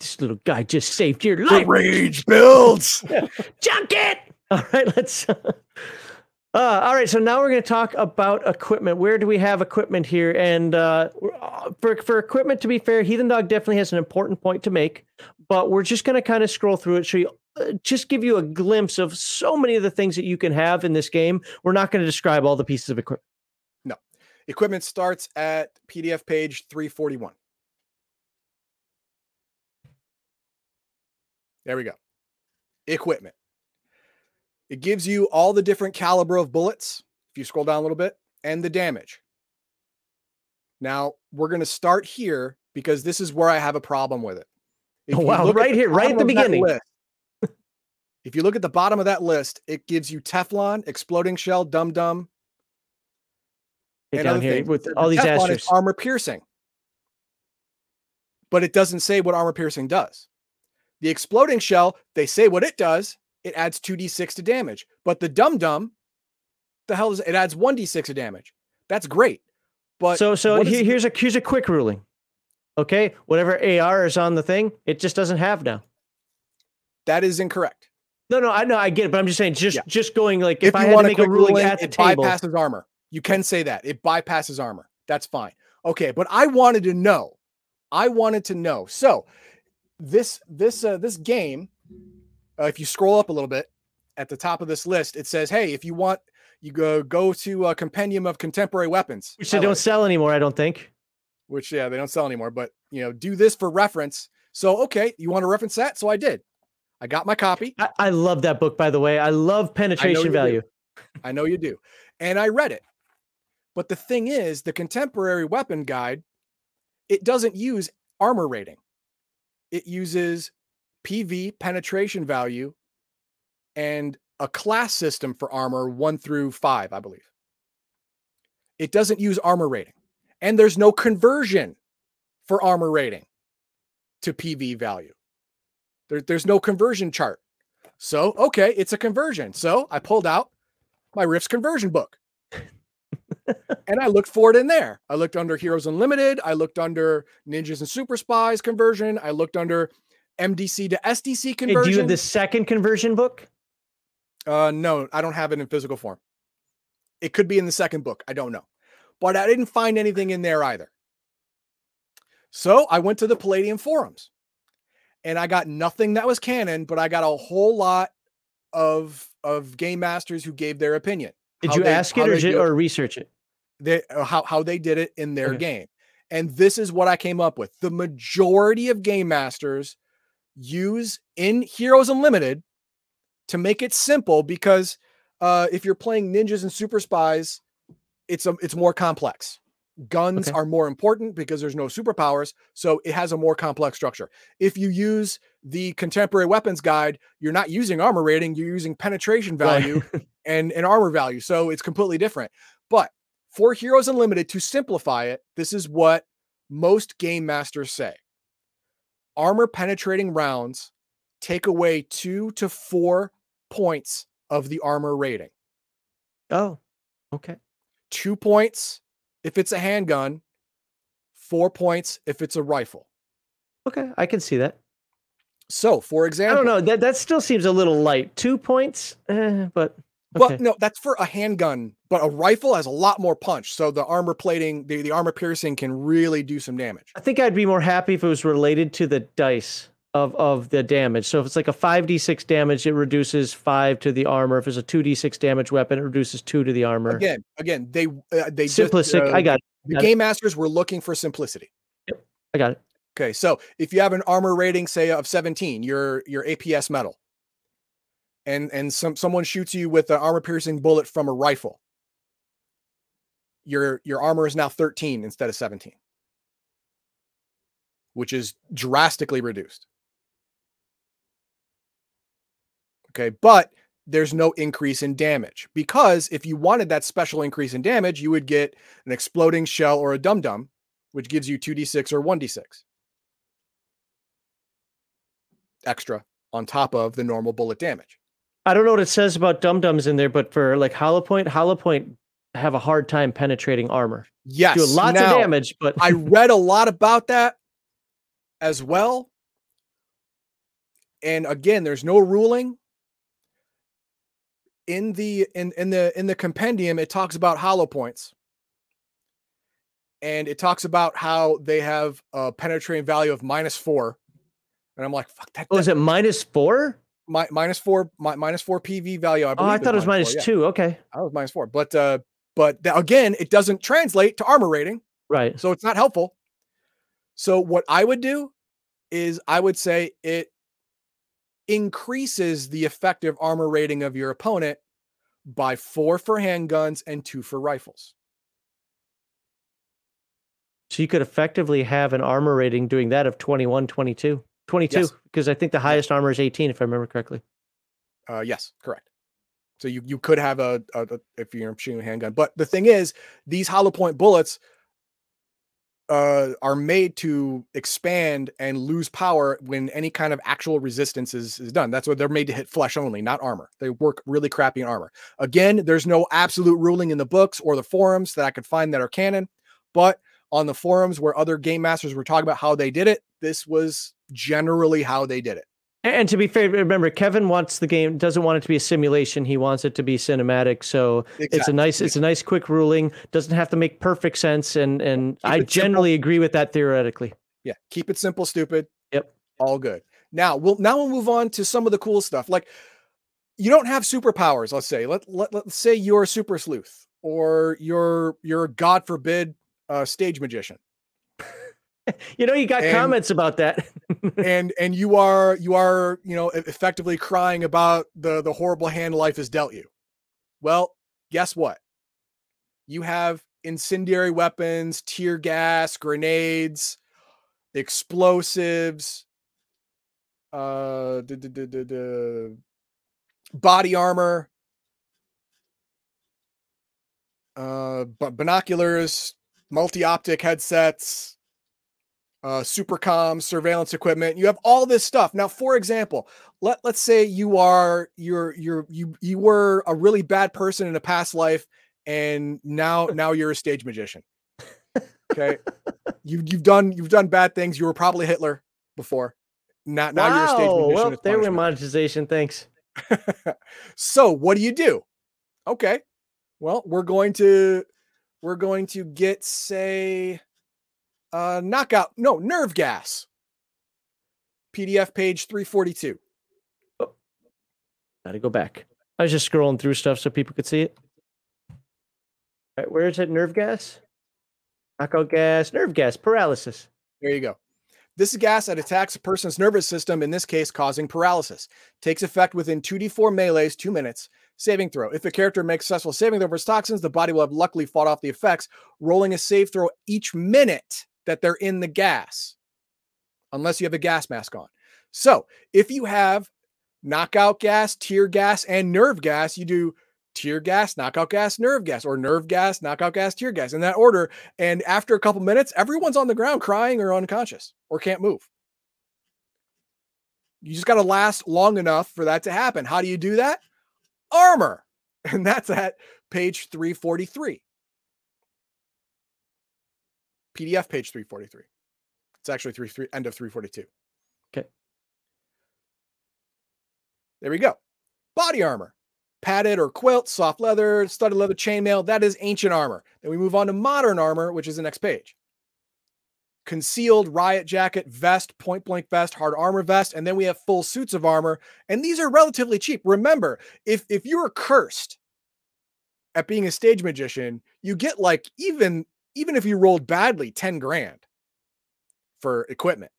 This little guy just saved your the life. rage builds. Junk it. All right, let's. Uh, all right, so now we're going to talk about equipment. Where do we have equipment here? And uh, for for equipment, to be fair, Heathen Dog definitely has an important point to make. But we're just going to kind of scroll through it, show you, uh, just give you a glimpse of so many of the things that you can have in this game. We're not going to describe all the pieces of equipment. No, equipment starts at PDF page 341. There we go. Equipment. It gives you all the different caliber of bullets, if you scroll down a little bit, and the damage. Now, we're going to start here because this is where I have a problem with it. Oh, if Oh, wow, right here, right at the beginning. list- if you look at the bottom of that list, it gives you Teflon, exploding shell, dum dum, Get and down here things. with The- all these Teflon asterisks. armor piercing. But it doesn't say what armor piercing does. The exploding shell, they say what it does. It adds 2d6 to damage. But the dum dum, the hell is it? It adds 1d6 to damage. That's great. But so so here, here's a here's a quick ruling. Okay, whatever AR is on the thing, it just doesn't have now. that is incorrect. No, no, I know, I get it, but I'm just saying, just Yeah. just going like if, I you had to make a ruling ruling, at the it table, bypasses armor. You can say that. It bypasses armor. That's fine. Okay, but I wanted to know. I wanted to know. So, this this uh, this game, uh, if you scroll up a little bit at the top of this list, it says, "Hey, if you want, you go go to a compendium of contemporary weapons, which they don't sell anymore, I don't think. which yeah, they don't sell anymore. But you know, do this for reference. So, okay, you want to reference that? So I did. I got my copy. I, I love that book, by the way. I love penetration do. value. I know you do. And I read it. But the thing is, the contemporary weapon guide, it doesn't use armor rating. It uses PV penetration value and a class system for armor 1 through 5, I believe. It doesn't use armor rating. And there's no conversion for armor rating to PV value. There, there's no conversion chart. So, okay, it's a conversion. So I pulled out my Rifts conversion book. and I looked for it in there. I looked under Heroes Unlimited. I looked under Ninjas and Super Spies conversion. I looked under MDC to SDC Hey, conversion. do you have the second conversion book? Uh, no, I don't have it in physical form. It could be in the second book. I don't know. But I didn't find anything in there either. So I went to the Palladium forums and I got nothing that was canon, but I got a whole lot of of game masters who gave their opinion. Did you they- ask it or, it. or research it? they uh, how how they did it in their Okay. game. And this is what I came up with. The majority of game masters use in Heroes Unlimited to make it simple because uh, if you're playing ninjas and super spies, it's a, it's more complex. Guns Okay. are more important because there's no superpowers, so it has a more complex structure. If you use the contemporary weapons guide, you're not using armor rating, you're using penetration Right. value and, and armor value. So it's completely different. But for Heroes Unlimited, to simplify it, this is what most game masters say armor penetrating rounds take away two to four points of the armor rating. Oh, okay. Two points if it's a handgun, four points if it's a rifle. Okay, I can see that. So, for example, I don't know. That that still seems a little light. Two points, eh, but But okay. no, that's for a handgun. But a rifle has a lot more punch. So the armor plating, the, the armor piercing can really do some damage. I think I'd be more happy if it was related to the dice of of the damage. So if it's like a five d six damage, it reduces five to the armor. If it's a two d six damage weapon, it reduces two to the armor. Again, again, they uh, they Simplistic. Just, uh, I got it. the got it. game masters were looking for simplicity. I got it. Okay, so if you have an armor rating, say of 17, your your APS metal, and and some someone shoots you with an armor piercing bullet from a rifle, your your armor is now 13 instead of 17, which is drastically reduced. Okay, but there's no increase in damage because if you wanted that special increase in damage, you would get an exploding shell or a dum dum, which gives you 2d6 or 1d6 extra on top of the normal bullet damage. I don't know what it says about dum dums in there, but for like hollow point, hollow point have a hard time penetrating armor. Yes. Do lots now, of damage, but I read a lot about that as well. And again, there's no ruling in the in in the in the compendium it talks about hollow points. And it talks about how they have a penetrating value of minus 4. And I'm like, fuck that. oh, is it minus four? Mi- minus 4 mi- minus 4 PV value I Oh, I thought it was minus four, yeah. two. Okay, I was minus 4. But uh but again, it doesn't translate to armor rating. right. So it's not helpful. So what I would do is I would say it increases the effective armor rating of your opponent by four for handguns and two for rifles. So you could effectively have an armor rating doing that of 21, 22. 22, Yes. because I think the highest armor is 18, if I remember correctly. Uh, yes, correct. So you you could have a, a, a- if you're shooting a handgun, but the thing is, these hollow point bullets uh, are made to expand and lose power when any kind of actual resistance is, is done. That's what they're made to hit flesh only, not armor. They work really crappy in armor. Again, there's no absolute ruling in the books or the forums that I could find that are canon, but on the forums where other game masters were talking about how they did it, this was generally how they did it. And to be fair, remember Kevin wants the game doesn't want it to be a simulation. He wants it to be cinematic. So it's a nice it's a nice quick ruling. Doesn't have to make perfect sense. And and Keep I it simple. generally agree with that theoretically. Yeah, keep it simple, stupid. Yep. All good. Now we'll now we'll move on to some of the cool stuff. Like you don't have superpowers, let's say. Let, let let's say you're a super sleuth or you're you're a god forbid uh stage magician. You know, you got And- comments about that. and and you are you are, you know, effectively crying about the the horrible hand life has dealt you. Well, guess what? You have incendiary weapons, tear gas, grenades, explosives, uh, d- d- d- d- d- body armor, uh, binoculars, multi-optic headsets, uh, supercom, surveillance equipment. You have all this stuff. Now, for example, let let's say you are you're you're you you were a really bad person in a past life, and now now you're a stage magician. Okay, you've you've done you've done bad things. You were probably Hitler before. Now now you're a stage magician. Well, there went monetization. Thanks. so what do you do? Okay. Well, we're going to we're going to get say uh knockout no nerve gas. PDF page 342. Oh, Got to go back. I was just scrolling through stuff so people could see it. All right, where is it? Nerve gas, knockout gas, nerve gas, paralysis. There you go. This is gas that attacks a person's nervous system, in this case, causing paralysis. Takes effect within 2d4 melees, two minutes. Saving throw. If a character makes successful saving throw versus toxins, the body will have luckily fought off the effects, rolling a save throw each minute that they're in the gas, unless you have a gas mask on. So if you have knockout gas, tear gas, and nerve gas, you do tear gas, knockout gas, nerve gas, or nerve gas, knockout gas, tear gas in that order. And after a couple minutes, everyone's on the ground crying or unconscious or can't move. You just got to last long enough for that to happen. How do you do that? Armor. And that's at page 343. PDF page 343. It's actually three, three end of 342. Okay. There we go. Body armor. Padded or quilt, soft leather, studded leather chainmail. That is ancient armor. Then we move on to modern armor, which is the next page concealed riot jacket, vest, point blank vest, hard armor vest, and then we have full suits of armor. And these are relatively cheap. Remember, if if you are cursed at being a stage magician, you get like even even if you rolled badly, 10 grand for equipment.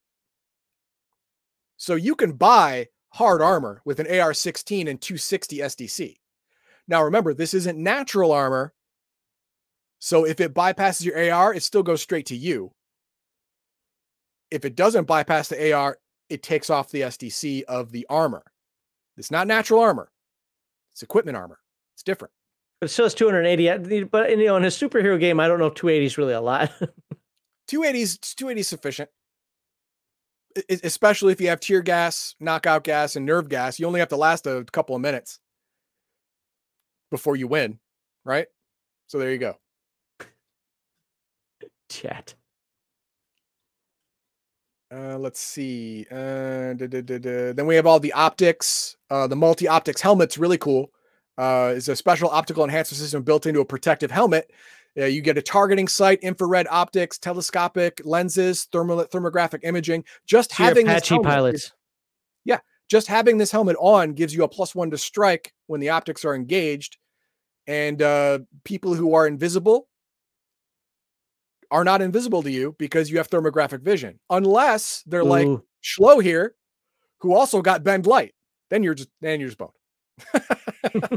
So you can buy hard armor with an AR-16 and 260 SDC. Now remember, this isn't natural armor. So if it bypasses your AR, it still goes straight to you if it doesn't bypass the AR, it takes off the SDC of the armor. It's not natural armor. It's equipment armor. It's different. But it still has 280. But you know, in a superhero game, I don't know if 280 is really a lot. 280 is 280 sufficient. Especially if you have tear gas, knockout gas, and nerve gas, you only have to last a couple of minutes before you win, right? So there you go. Chat. Uh, let's see. Uh, da, da, da, then we have all the optics. Uh, the multi optics helmet's really cool. Uh, it's a special optical enhancement system built into a protective helmet. Uh, you get a targeting sight, infrared optics, telescopic lenses, thermal thermographic imaging. Just so having Apache helmet, pilots. Yeah, just having this helmet on gives you a plus one to strike when the optics are engaged. And uh, people who are invisible are not invisible to you because you have thermographic vision, unless they're Ooh. like Schlo here, who also got bend light. Then you're just then you're just boned.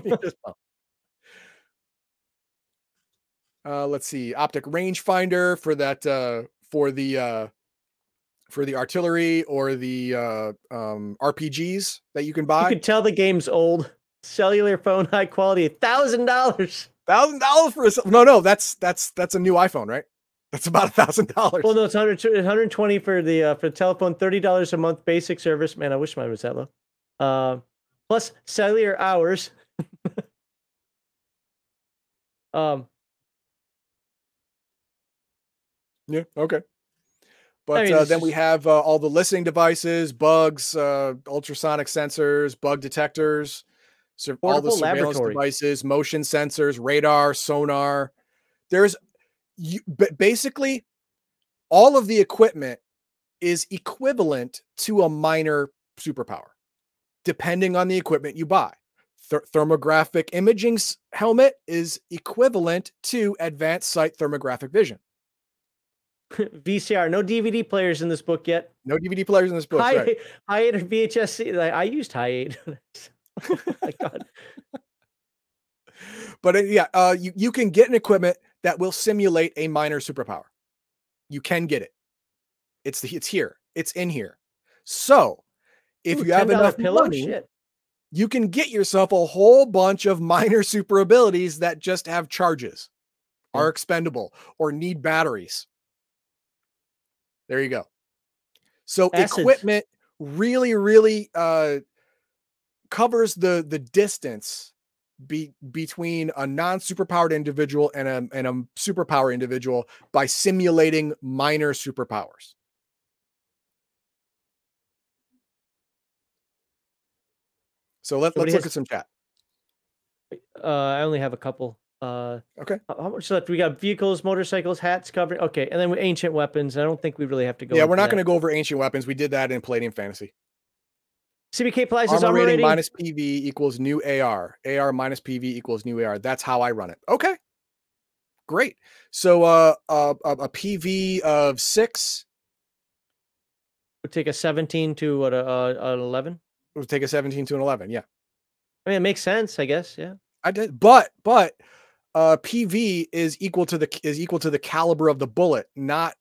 You're just boned. Uh, let's see, optic rangefinder for that uh, for the uh, for the artillery or the uh, um, RPGs that you can buy. You can tell the game's old. Cellular phone, high quality, thousand dollars. Thousand dollars for a no, no. That's that's that's a new iPhone, right? That's about a thousand dollars. Well, no, it's 100, 120 for the uh, for the telephone, thirty dollars a month basic service. Man, I wish mine was that low. Uh, plus cellular hours. um. Yeah. Okay. But I mean, uh, then we have uh, all the listening devices, bugs, uh, ultrasonic sensors, bug detectors, sur- all the surveillance devices, motion sensors, radar, sonar. There's you basically all of the equipment is equivalent to a minor superpower depending on the equipment you buy Th- thermographic imaging helmet is equivalent to advanced sight thermographic vision VCR, no DVD players in this book yet. No DVD players in this book. High, right. eight or VHS. I used high eight. oh my god. But uh, yeah, uh, you you can get an equipment that will simulate a minor superpower. You can get it. It's the, it's here. It's in here. So if Ooh, you have enough money, shit. you can get yourself a whole bunch of minor super abilities that just have charges, mm. are expendable, or need batteries. There you go. So equipment really, really uh, covers the the distance be, between a non superpowered individual and a, and a superpower individual by simulating minor superpowers. So let, let's look at some chat. Uh, I only have a couple. Uh, okay. How much left? We got vehicles, motorcycles, hats, covering. Okay, and then with ancient weapons. I don't think we really have to go. Yeah, we're not going to go over ancient weapons. We did that in Palladium Fantasy. CBK applies armor, armor rating, rating minus PV equals new AR. AR minus PV equals new AR. That's how I run it. Okay, great. So uh, uh, a PV of six would take a 17 to what a, an 11. Would take a 17 to an 11. Yeah. I mean, it makes sense, I guess. Yeah. I did, but but uh, PV is equal to the is equal to the caliber of the bullet, not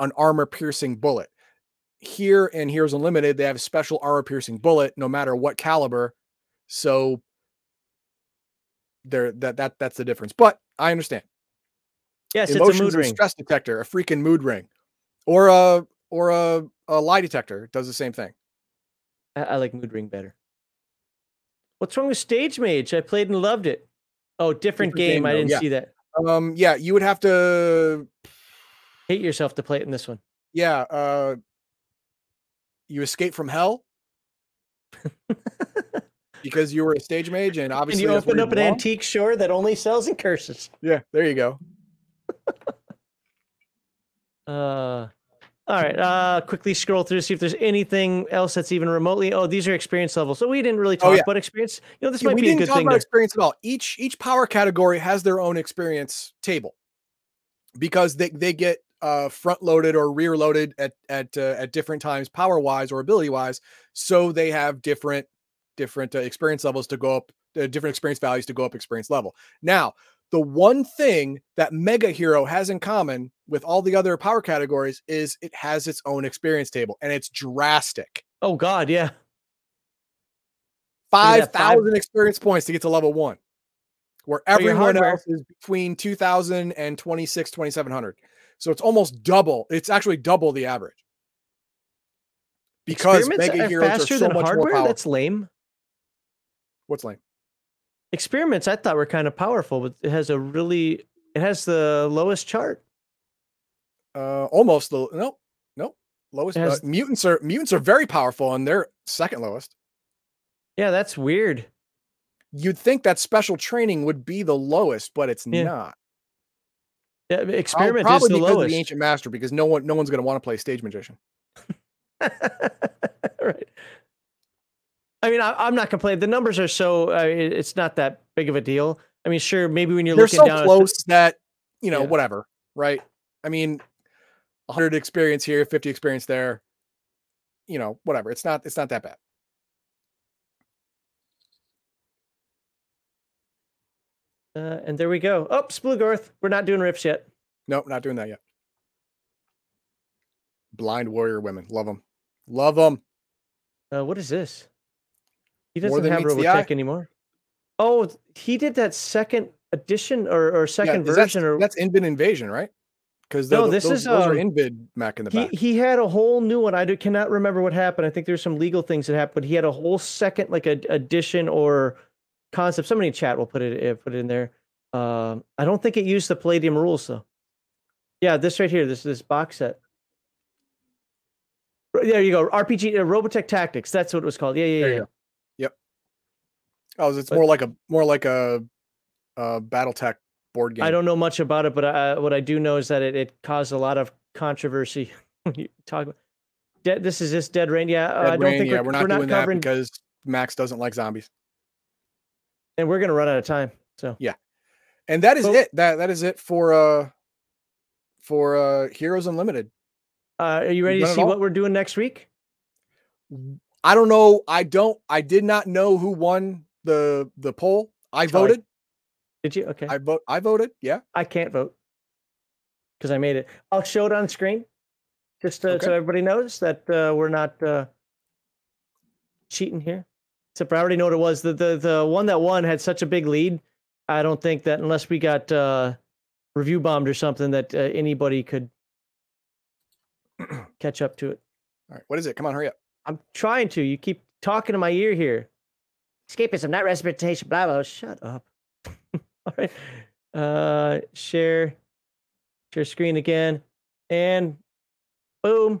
an armor piercing bullet here and Heroes Unlimited, they have a special armor piercing bullet, no matter what caliber. So there that that that's the difference. But I understand. Yes, Emotions it's a mood ring. stress detector, a freaking mood ring. Or a or a, a lie detector does the same thing. I, I like Mood Ring better. What's wrong with Stage Mage? I played and loved it. Oh, different, Different game. game, I didn't yeah. see that. Um, yeah, you would have to, Hate yourself to play it in this one. yeah, uh, you escape from hell because you were a stage mage, and And obviously you opened up an belong. antique store that only sells in curses. Yeah, there you go. Uh, all right. Uh, quickly scroll through to see if there's anything else that's even remotely. Oh, these are experience levels. So we didn't really talk Oh, yeah. about experience. You know, this Yeah, might be a good thing. We didn't talk about To, experience at all. Each each power category has their own experience table because they they get uh front loaded or rear loaded at at uh, at different times power wise or ability wise so they have different different uh, experience levels to go up uh, different experience values to go up experience level now the one thing that mega hero has in common with all the other power categories is it has its own experience table and it's drastic oh God, yeah. five five- thousand experience points to get to level one, where everyone else is between 2000 and 26, 2700. So it's almost double. It's actually double the average because mega heroes are so than much hardware. more powerful. That's lame. What's lame? Experiments I thought were kind of powerful, but it has a really it has the lowest chart. Uh, almost the no, no lowest. It Uh, mutants are mutants are very powerful and they're second lowest. Yeah, that's weird. You'd think that special training would be the lowest, but it's Yeah. not. Yeah, experiment probably is the because of lowest. the ancient master, because no one no one's going to want to play stage magician. right. I mean, I, I'm not complaining. The numbers are so uh, it- it's not that big of a deal. I mean, sure, maybe when you're they're looking so down, at the- close that you know Yeah. whatever right i mean 100 experience here 50 experience there you know whatever it's not it's not that bad uh, and there we go. Oh, Splugorth. We're not doing Rifts yet. nope not doing that yet blind warrior women love them love them Uh, what is this? He doesn't have? Robotech anymore. Oh, he did that second edition or, or second yeah, is that's, version or that's invid invasion right because No, those, this those is, are um, invid mech in the he back he had a whole new one. I do, cannot remember what happened. I think there's some legal things that happened, but he had a whole second like a edition or concept. Somebody in chat will put it uh, put it in there. Um, I don't think it used the Palladium rules though. Yeah, this right here, this this box set. There you go, RPG uh, Robotech Tactics. That's what it was called. Yeah, yeah, yeah. Oh it's but- more like a more like a, a battle tech board game I don't know much about it, but I, what I do know is that it, it caused a lot of controversy. when you talk about dead, this is this Dead Reign. Yeah, uh, I don't Reign, think yeah we're, we're not doing not that covering, because max doesn't like zombies and we're gonna run out of time. So yeah, and that is Well- it that that is it for uh for uh heroes unlimited Uh, are you ready to see what we're doing next week? i don't know i don't i did not know who won the the poll i voted Did you? Okay. I, vote i voted yeah I can't vote because I made it. I'll show it on screen just uh, Okay. so everybody knows that uh, we're not uh, cheating here. Except I already know what it was. The, the the one that won had such a big lead. I don't think that unless we got uh, review bombed or something, that uh, anybody could catch up to it. all right what is it come on hurry up I'm trying to. You keep talking to my ear here. Escapism, not representation. Blah blah. Shut up. All right. Uh, share, share screen again, and boom.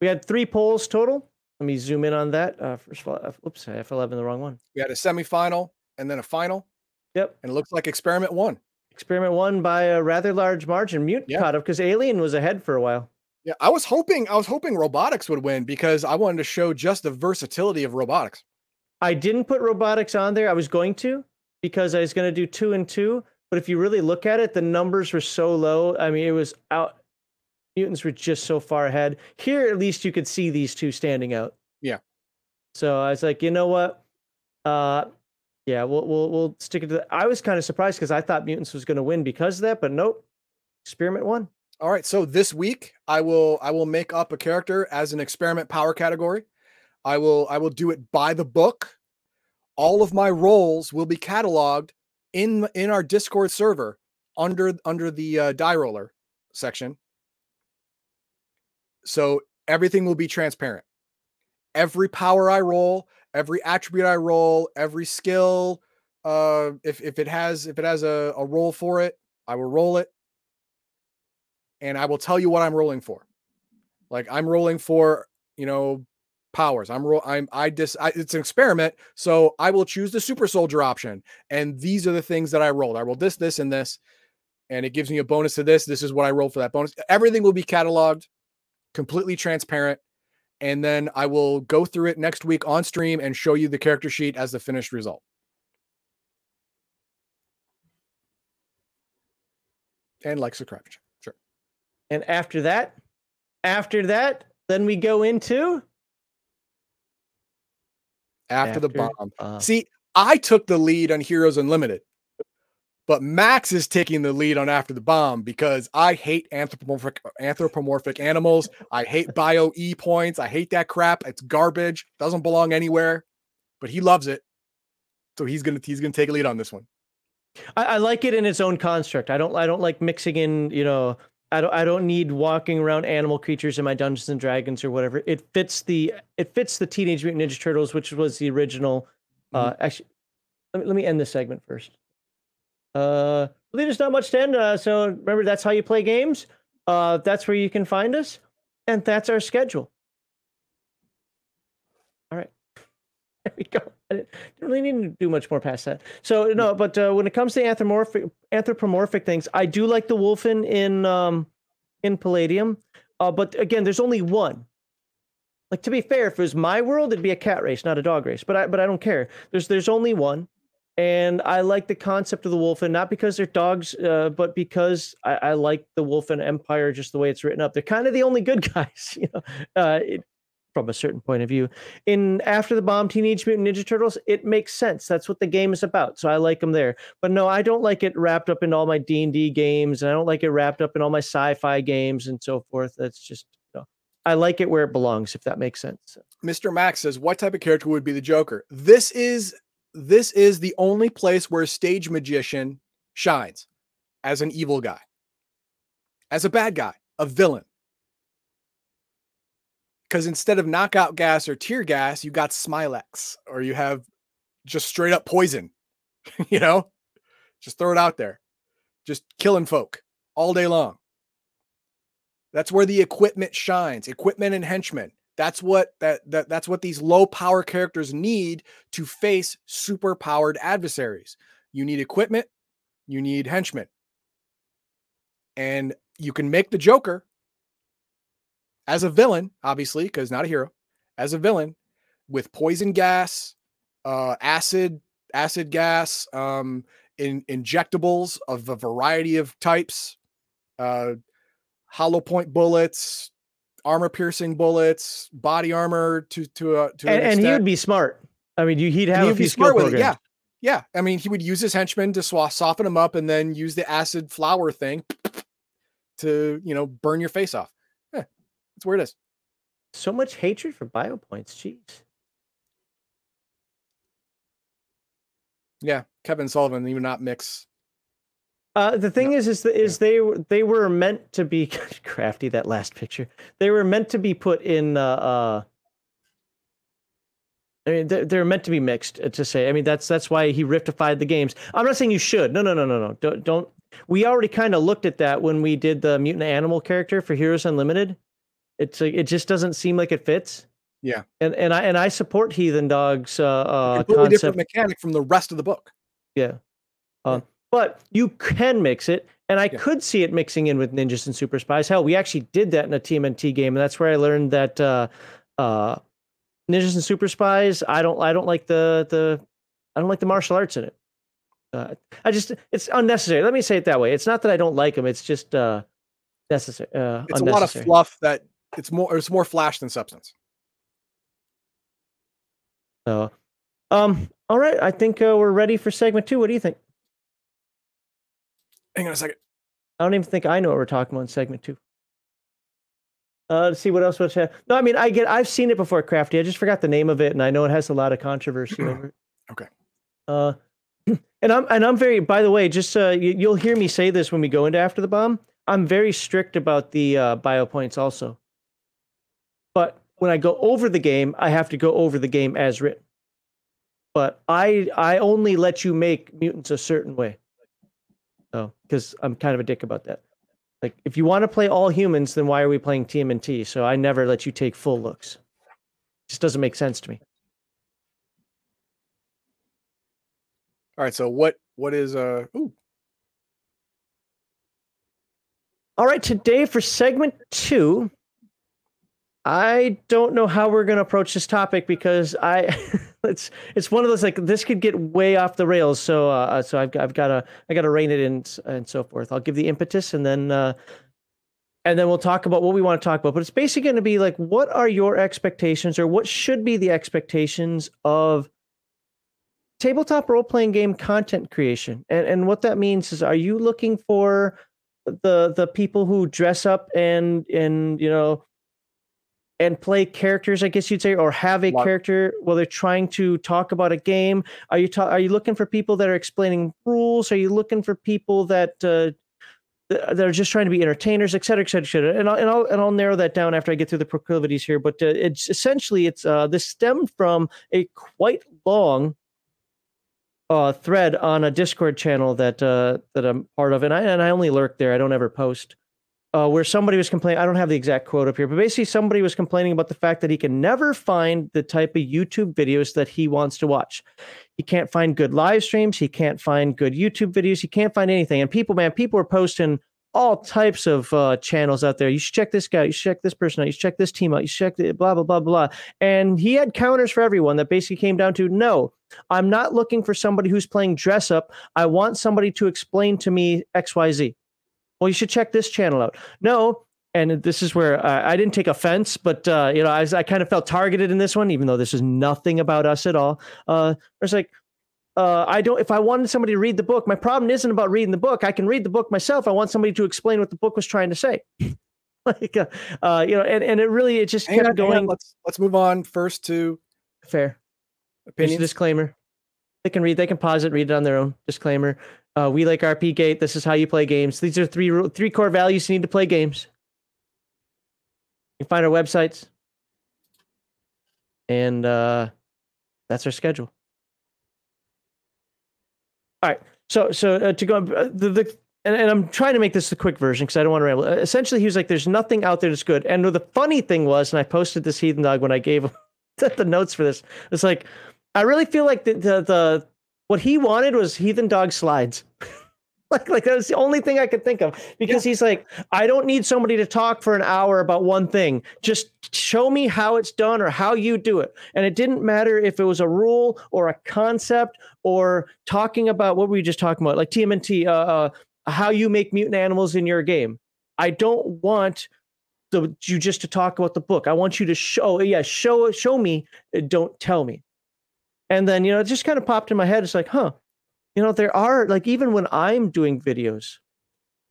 We had three polls total. Let me zoom in on that. Uh, first of all, uh, oops, I fell the wrong won. we had a semifinal and then a final Yep. and it looks like experiment won Experiment one by a rather large margin. Mute Yeah. caught up because Alien was ahead for a while. yeah i was hoping i was hoping robotics would win because i wanted to show just the versatility of robotics I didn't put robotics on there. I was going to because I was going to do two and two. But if you really look at it, the numbers were so low. I mean, it was out. Mutants were just so far ahead. Here, at least you could see these two standing out. Yeah. So I was like, you know what? Uh, yeah, we'll we'll we'll stick it to. The, I was kind of surprised because I thought Mutants was going to win because of that, but nope. Experiment won. All right, so this week I will I will make up a character as an experiment power category. I will I will do it by the book. All of my roles will be cataloged in in our Discord server under under the uh, die roller section. So everything will be transparent. every power I roll, every attribute I roll, every skill. Uh, if if it has if it has a, a roll for it, I will roll it, and I will tell you what I'm rolling for. Like I'm rolling for you know powers. I'm roll. I'm I dis. I, it's an experiment, so I will choose the super soldier option, and these are the things that I rolled. I rolled this, this, and this, and it gives me a bonus to this. This is what I rolled for that bonus. Everything will be cataloged, completely transparent, and then I will go through it next week on stream and show you the character sheet as the finished result. And like subscribe, sure. And after that, after that, then we go into after, after the bomb. Uh, See, I took the lead on Heroes Unlimited, but Max is taking the lead on After the Bomb because I hate anthropomorphic anthropomorphic animals. I hate bio e points. I hate that crap. It's garbage. Doesn't belong anywhere. But he loves it, so he's gonna he's gonna take a lead on this one. I, I like it in its own construct. I don't I don't like mixing in you know I don't I don't need walking around animal creatures in my Dungeons and Dragons or whatever. It fits the it fits the Teenage Mutant Ninja Turtles, which was the original. Uh, mm-hmm. actually, let me let me end this segment first. Uh, well, there's not much to end. Uh, so remember, that's how you play games. Uh, that's where you can find us, and that's our schedule. All right, there we go. I didn't really need to do much more past that. So no, but uh, when it comes to anthropomorphic anthropomorphic things, I do like the wolfen in um, in Palladium. Uh, but again, there's only one. Like to be fair, if it was my world, it'd be a cat race, not a dog race. But I but I don't care. There's there's only one, and I like the concept of the wolfen, not because they're dogs, uh, but because I, I, like the wolfen Empire just the way it's written up. They're kind of the only good guys, you know. Uh, it, from a certain point of view. In After the Bomb, Teenage Mutant Ninja Turtles, it makes sense. That's what the game is about. So I like them there. But no, I don't like it wrapped up in all my D and D games, and I don't like it wrapped up in all my sci-fi games and so forth. That's just I like it where it belongs, if that makes sense. Mr. Max says, "What type of character would be the Joker?" This is this is the only place where a stage magician shines as an evil guy, as a bad guy, a villain because instead of knockout gas or tear gas, you got Smilex or you have just straight up poison. you know, just throw it out there, just killing folk all day long. That's where the equipment shines. Equipment and henchmen. That's what that, that that's what these low power characters need to face super powered adversaries. You need equipment, you need henchmen. And you can make the Joker as a villain, obviously, because not a hero, as a villain with poison gas, uh, acid, acid gas, um, in injectables of a variety of types, uh, hollow point bullets, armor piercing bullets, body armor to to uh, to and, and he would be smart. I mean, he'd have he'd a few skill programs. Yeah, yeah. I mean, he would use his henchmen to sw- soften him up, and then use the acid flower thing to you know burn your face off. That's where it is. So much hatred for biopoints. Jeez. Yeah, Kevin Sullivan, even not mix. Uh, the thing no. is, is, the, is yeah. they they were meant to be crafty. That last picture, they were meant to be put in. Uh, uh, I mean, they're, they're meant to be mixed. Uh, to say, I mean, that's that's why he riftified the games. I'm not saying you should. No, no, no, no, no. Don't don't. We already kind of looked at that when we did the mutant animal character for Heroes Unlimited. It's like it just doesn't seem like it fits. Yeah, and and I and I support Heathen Dog's uh, uh completely concept. different mechanic from the rest of the book. Yeah, um, but you can mix it, and I yeah. could see it mixing in with ninjas and super spies. Hell, we actually did that in a TMNT game, and that's where I learned that uh, uh, ninjas and super spies. I don't I don't like the the I don't like the martial arts in it. Uh, I just it's unnecessary. Let me say it that way. It's not that I don't like them. It's just uh, necessary. Uh, it's a lot of fluff that it's more it's more flash than substance. So, um, all right, I think uh, we're ready for segment two. What do you think? Hang on a second. I don't even think I know what we're talking about in segment two. Uh, let's see what else was. Have. No, I mean, I get. I've seen it before, Crafty. I just forgot the name of it, and I know it has a lot of controversy over it. Okay. Uh, and I'm and I'm very. By the way, just uh, you, you'll hear me say this when we go into after the bomb. I'm very strict about the uh, bio points also. But when I go over the game, I have to go over the game as written. But I I only let you make mutants a certain way. Oh, because I'm kind of a dick about that. Like, if you want to play all humans, then why are we playing TMNT? So I never let you take full looks. It just doesn't make sense to me. All right. So what what is uh ooh. All right, today for segment two, I don't know how we're going to approach this topic because I it's it's one of those like this could get way off the rails. So uh, so I've I've got to I got to rein it in and so forth. I'll give the impetus and then uh, and then we'll talk about what we want to talk about. But it's basically going to be like what are your expectations or what should be the expectations of tabletop role playing game content creation. And and what that means is are you looking for the the people who dress up and and you know and play characters, I guess you'd say, or have a character while they're trying to talk about a game? Are you ta- are you looking for people that are explaining rules? Are you looking for people that uh, that are just trying to be entertainers, et cetera, et cetera, et cetera? And I'll and I'll and I'll narrow that down after I get through the proclivities here. But uh, it's essentially it's uh, this stemmed from a quite long uh, thread on a Discord channel that uh, that I'm part of, and I and I only lurk there. I don't ever post. Uh, where somebody was complaining. I don't have the exact quote up here, but basically somebody was complaining about the fact that he can never find the type of YouTube videos that he wants to watch. He can't find good live streams. He can't find good YouTube videos. He can't find anything. And people, man, people are posting all types of uh, channels out there. You should check this guy. You should check this person out. You should check this team out. You should check the blah blah blah blah. And he had counters for everyone that basically came down to no. I'm not looking for somebody who's playing dress up. I want somebody to explain to me X Y Z. Well, you should check this channel out. No, and this is where uh, I didn't take offense, but uh, you know, I, I, kind of felt targeted in this one, even though this is nothing about us at all. Uh, it's like uh, I don't. If I wanted somebody to read the book, my problem isn't about reading the book. I can read the book myself. I want somebody to explain what the book was trying to say. like, uh, uh, you know, and, and it really it just hang kept on, going. Let's let's move on first to fair. opinion disclaimer. They can read. They can pause it, read it on their own. Disclaimer. Uh, we like RP Gate. This is how you play games. These are three three core values you need to play games. You can find our websites, and uh, that's our schedule. All right. So so uh, to go uh, the, the and, and, I'm trying to make this a quick version because I don't want to ramble. Uh, essentially, he was like, "There's nothing out there that's good." And the funny thing was, and I posted this heathen dog when I gave him the notes for this. It's like I really feel like the the, the what he wanted was heathen dog slides. like like that was the only thing I could think of because yeah. he's like, I don't need somebody to talk for an hour about one thing. Just show me how it's done or how you do it. And it didn't matter if it was a rule or a concept or talking about what were we just talking about, like TMNT, uh, uh, how you make mutant animals in your game. I don't want the, you just to talk about the book. I want you to show, yeah, show show me, uh, don't tell me. And then you know, it just kind of popped in my head. It's like, huh, you know, there are like even when I'm doing videos,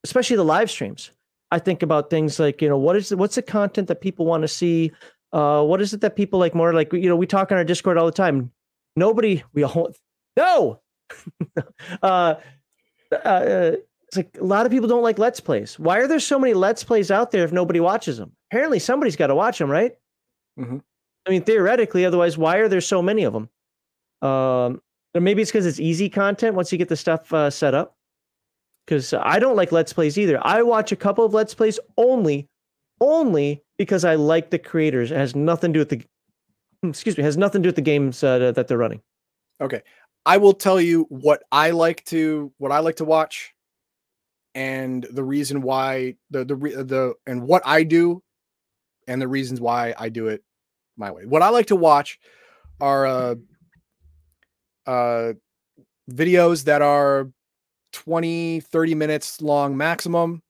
especially the live streams, I think about things like, you know, what is the, what's the content that people want to see? Uh, what is it that people like more like, you know, we talk on our Discord all the time. Nobody, we all, no. uh, uh, it's like a lot of people don't like Let's Plays. Why are there so many Let's Plays out there if nobody watches them? Apparently, somebody's got to watch them, right? Mm-hmm. I mean, theoretically, otherwise, why are there so many of them? Um, or maybe it's because it's easy content once you get the stuff uh, set up. Because I don't like Let's Plays either. I watch a couple of Let's Plays only, only because I like the creators. It has nothing to do with the, excuse me, has nothing to do with the games uh, that they're running. Okay, I will tell you what I like to what I like to watch, and the reason why the the the and what I do, and the reasons why I do it my way. What I like to watch are uh, uh, videos that are 20 30 minutes long maximum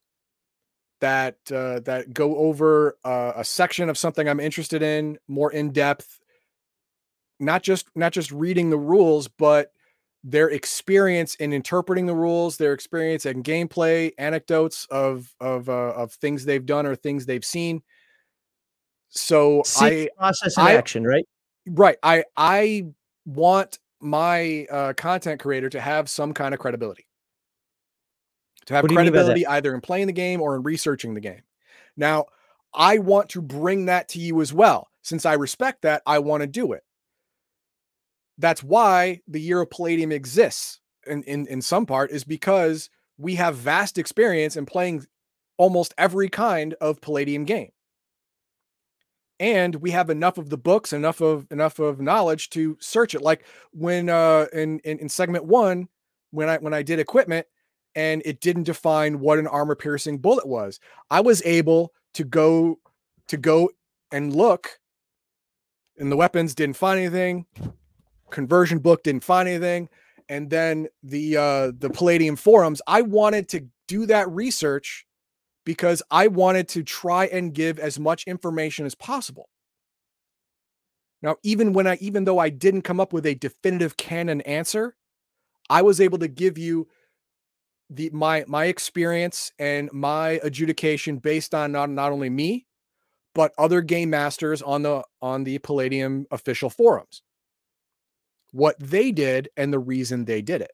that uh, that go over uh, a section of something i'm interested in more in depth not just not just reading the rules but their experience in interpreting the rules their experience in gameplay anecdotes of of uh, of things they've done or things they've seen. So See i process and I, action right? Right. I i want my uh, content creator to have some kind of credibility. To have credibility either in playing the game or in researching the game. Now, I want to bring that to you as well. since I respect that, I want to do it. That's why the year of Palladium exists in, in, in some part, is because we have vast experience in playing almost every kind of Palladium game. And we have enough of the books, enough of enough of knowledge to search it. Like when uh in, in, in segment one, when I when I did equipment and it didn't define what an armor piercing bullet was, I was able to go to go and look and the weapons didn't find anything conversion book didn't find anything and then the uh the palladium forums i wanted to do that research because i wanted to try and give as much information as possible now even when i even though i didn't come up with a definitive canon answer i was able to give you the my my experience and my adjudication based on not not only me but other game masters on the on the palladium official forums what they did and the reason they did it.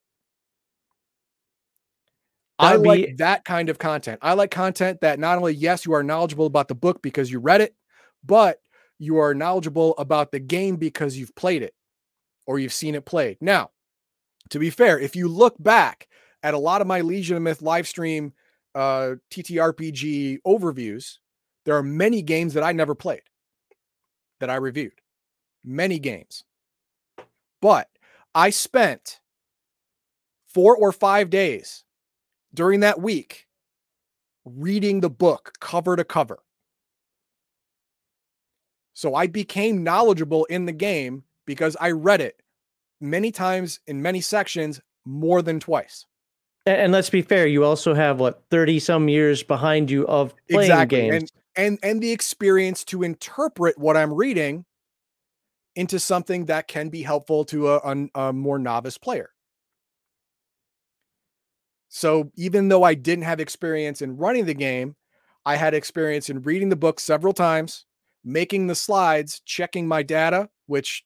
I be, like that kind of content. I like content that not only, yes, you are knowledgeable about the book because you read it, but you are knowledgeable about the game because you've played it or you've seen it played. Now, to be fair, if you look back at a lot of my Legion of Myth live stream uh, TTRPG overviews, there are many games that I never played that I reviewed. Many games. But I spent four or five days during that week reading the book cover to cover. So I became knowledgeable in the game because I read it many times in many sections more than twice. And let's be fair, you also have what 30 some years behind you of playing exactly. games. And, and and the experience to interpret what I'm reading into something that can be helpful to a, a, a more novice player. So even though I didn't have experience in running the game, I had experience in reading the book several times, making the slides, checking my data, which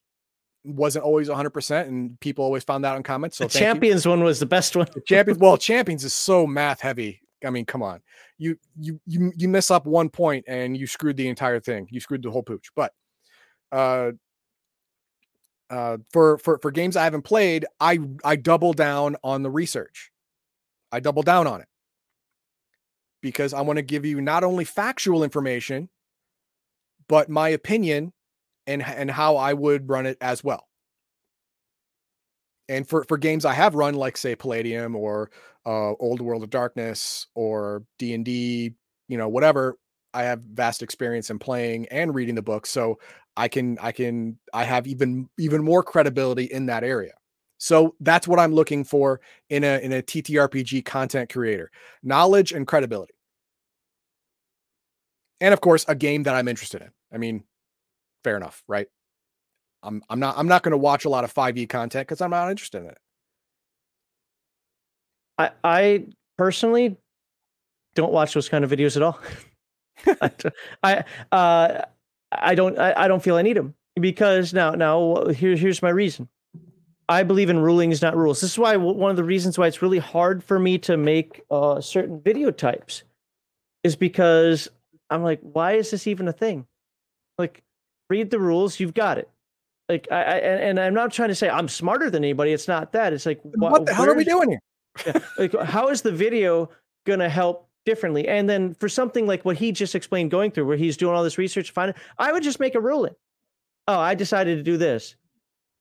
wasn't always 100% and people always found that in comments. So the champions you. one was the best one. The champions well, champions is so math heavy. I mean, come on. You you you you mess up one point and you screwed the entire thing. You screwed the whole pooch. But uh uh, for for for games I haven't played, I I double down on the research. I double down on it because I want to give you not only factual information, but my opinion and and how I would run it as well. And for for games I have run, like say Palladium or uh, Old World of Darkness or D and D, you know, whatever, I have vast experience in playing and reading the books, so I can I can I have even even more credibility in that area. So that's what I'm looking for in a in a TTRPG content creator: knowledge and credibility, and of course, a game that I'm interested in. I mean, fair enough, right? I'm I'm not I'm not going to watch a lot of 5e content because I'm not interested in it. I I personally don't watch those kind of videos at all. I uh, I don't I, I don't feel I need them because now now here, here's my reason. I believe in rulings, not rules. This is why one of the reasons why it's really hard for me to make uh, certain video types is because I'm like, why is this even a thing? Like, read the rules, you've got it. Like, I, I and, and, I'm not trying to say I'm smarter than anybody. It's not that. It's like, what, the hell are we doing here? yeah, like, how is the video gonna help differently. And then for something like what he just explained going through, where he's doing all this research, find I would just make a ruling. Oh, I decided to do this.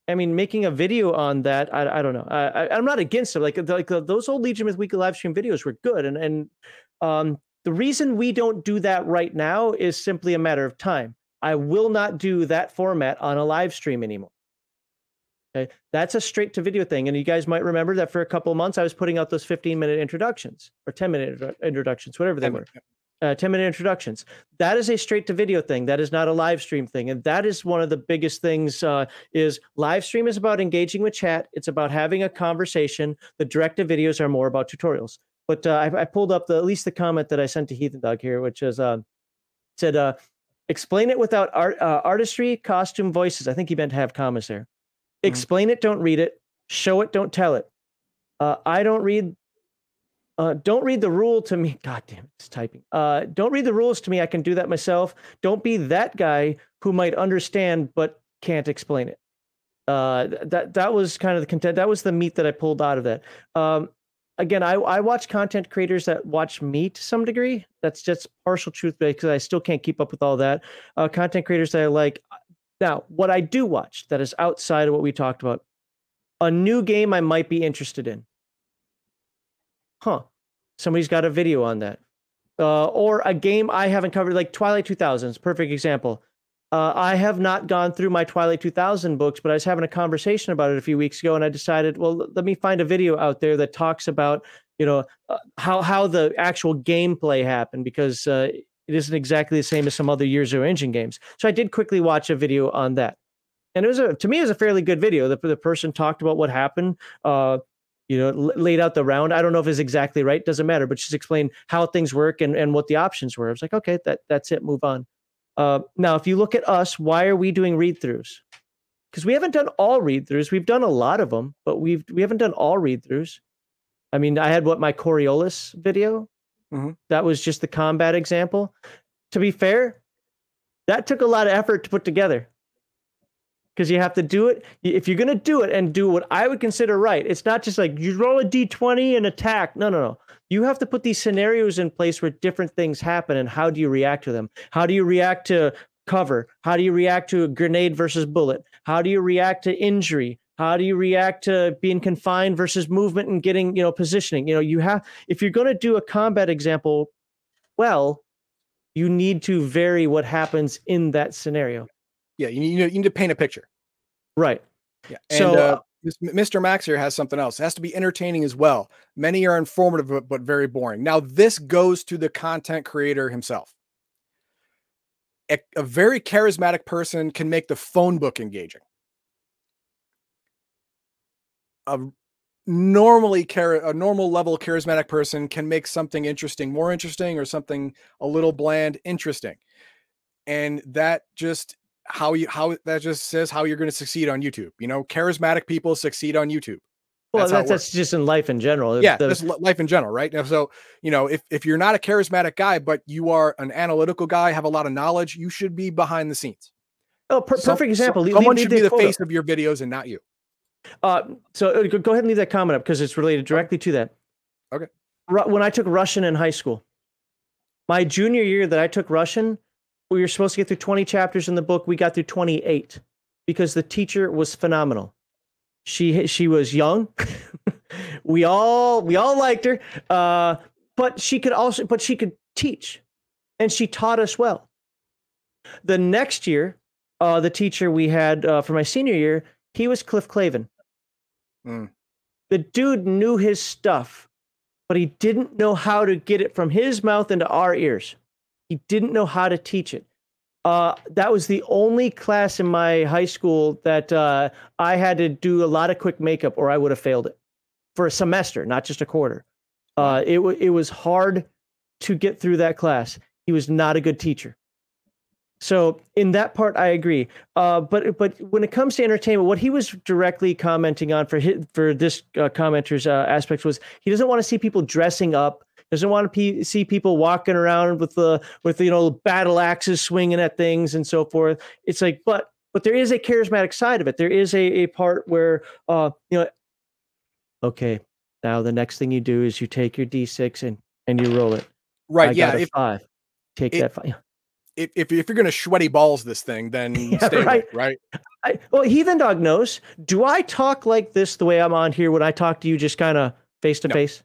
I mean, making a video on that, I, I don't know. I, I'm not against it. Like, like those old Legion Myth Weekly live stream videos were good. And, and um, the reason we don't do that right now is simply a matter of time. I will not do that format on a live stream anymore. Okay. That's a straight to video thing. And you guys might remember that for a couple of months, I was putting out those 15 minute introductions or 10 minute introductions, whatever they were. Uh, 10 minute introductions. That is a straight to video thing. That is not a live stream thing. And that is one of the biggest things uh, is live stream is about engaging with chat. It's about having a conversation. The direct to videos are more about tutorials. But uh, I, I, pulled up the, at least the comment that I sent to Heathen Dog here, which is uh, said, uh, explain it without art, uh, artistry, costume, voices. I think he meant to have commas there. Mm-hmm. Explain it, don't read it. Show it, don't tell it. Uh, I don't read Uh, don't read the rule to me. God damn it, it's typing. Uh, don't read the rules to me. I can do that myself. Don't be that guy who might understand but can't explain it. Uh, that that was kind of the content. That was the meat that I pulled out of that. Um, again, I I watch content creators that watch me to some degree. That's just partial truth because I still can't keep up with all that. Uh, content creators that I like. Now, what I do watch that is outside of what we talked about, a new game I might be interested in. Huh. Somebody's got a video on that. Uh, or a game I haven't covered, like Twilight 2000s, perfect example. Uh, I have not gone through my Twilight 2000 books, but I was having a conversation about it a few weeks ago, and I decided, well, let me find a video out there that talks about, you know, uh, how how the actual gameplay happened because uh, it isn't exactly the same as some other Year Zero Engine games. So I did quickly watch a video on that, and it was a to me it was a fairly good video. The the person talked about what happened. You know, laid out the round. I don't know if it's exactly right. Doesn't matter, but just explain how things work and, and what the options were. I was like, okay, that that's it. Move on. Uh, now, if you look at us, why are we doing read throughs? Because we haven't done all read throughs. We've done a lot of them, but we've we haven't done all read throughs. I mean, I had what my Coriolis video. Mm-hmm. That was just the combat example. To be fair, that took a lot of effort to put together because you have to do it. If you're going to do it and do what I would consider right, it's not just like you roll a d20 and attack. No, no, no. You have to put these scenarios in place where different things happen and how do you react to them? How do you react to cover? How do you react to a grenade versus bullet? How do you react to injury? How do you react to being confined versus movement and getting, you know, positioning? You know, you have if you're going to do a combat example well, you need to vary what happens in that scenario. Yeah, you need, you need to paint a picture. Right. Yeah. And So, uh, Mr. Max here has something else. It has to be entertaining as well. Many are informative but, but very boring. Now, this goes to the content creator himself. A, a very charismatic person can make the phone book engaging. A normally char- a normal level charismatic person can make something interesting more interesting or something a little bland interesting. And that just how you how that just says how you're going to succeed on YouTube. You know, charismatic people succeed on YouTube. Well, That's that's, that's just in life in general. Yeah, The- that's life in general, right? Now, so you know, if if you're not a charismatic guy, but you are an analytical guy, have a lot of knowledge, you should be behind the scenes. oh, per- perfect example. Leave- someone should be the quote face of your videos and not you. Uh, so uh, go go ahead and leave that comment up because it's related directly to that. Okay. When I took Russian in high school, my junior year that I took Russian, we were supposed to get through 20 chapters in the book. We got through 28 because the teacher was phenomenal. She she was young. we all we all liked her. Uh, but she could also but she could teach, and she taught us well. The next year, uh, the teacher we had uh, for my senior year, he was Cliff Clavin. Mm. The dude knew his stuff, but he didn't know how to get it from his mouth into our ears. He didn't know how to teach it. Uh, that was the only class in my high school that uh, I had to do a lot of quick makeup, or I would have failed it for a semester, not just a quarter. Uh, it wa it was hard to get through that class. He was not a good teacher. So in that part, I agree. Uh, but but when it comes to entertainment, what he was directly commenting on for his, for this uh, commenter's uh, aspects was he doesn't want to see people dressing up. Doesn't want to pe- see people walking around with the with you know battle axes swinging at things and so forth. It's like, but but there is a charismatic side of it. There is a, a part where uh you know, okay, now the next thing you do is you take your d6 and and you roll it. Right? I yeah. If, five. Take it- that five. if if if you're going to sweaty balls this thing, then Yeah, stay away. right. Right? I, well, Heathen Dog knows. Do I talk like this the way I'm on here when I talk to you, just kind of face to face?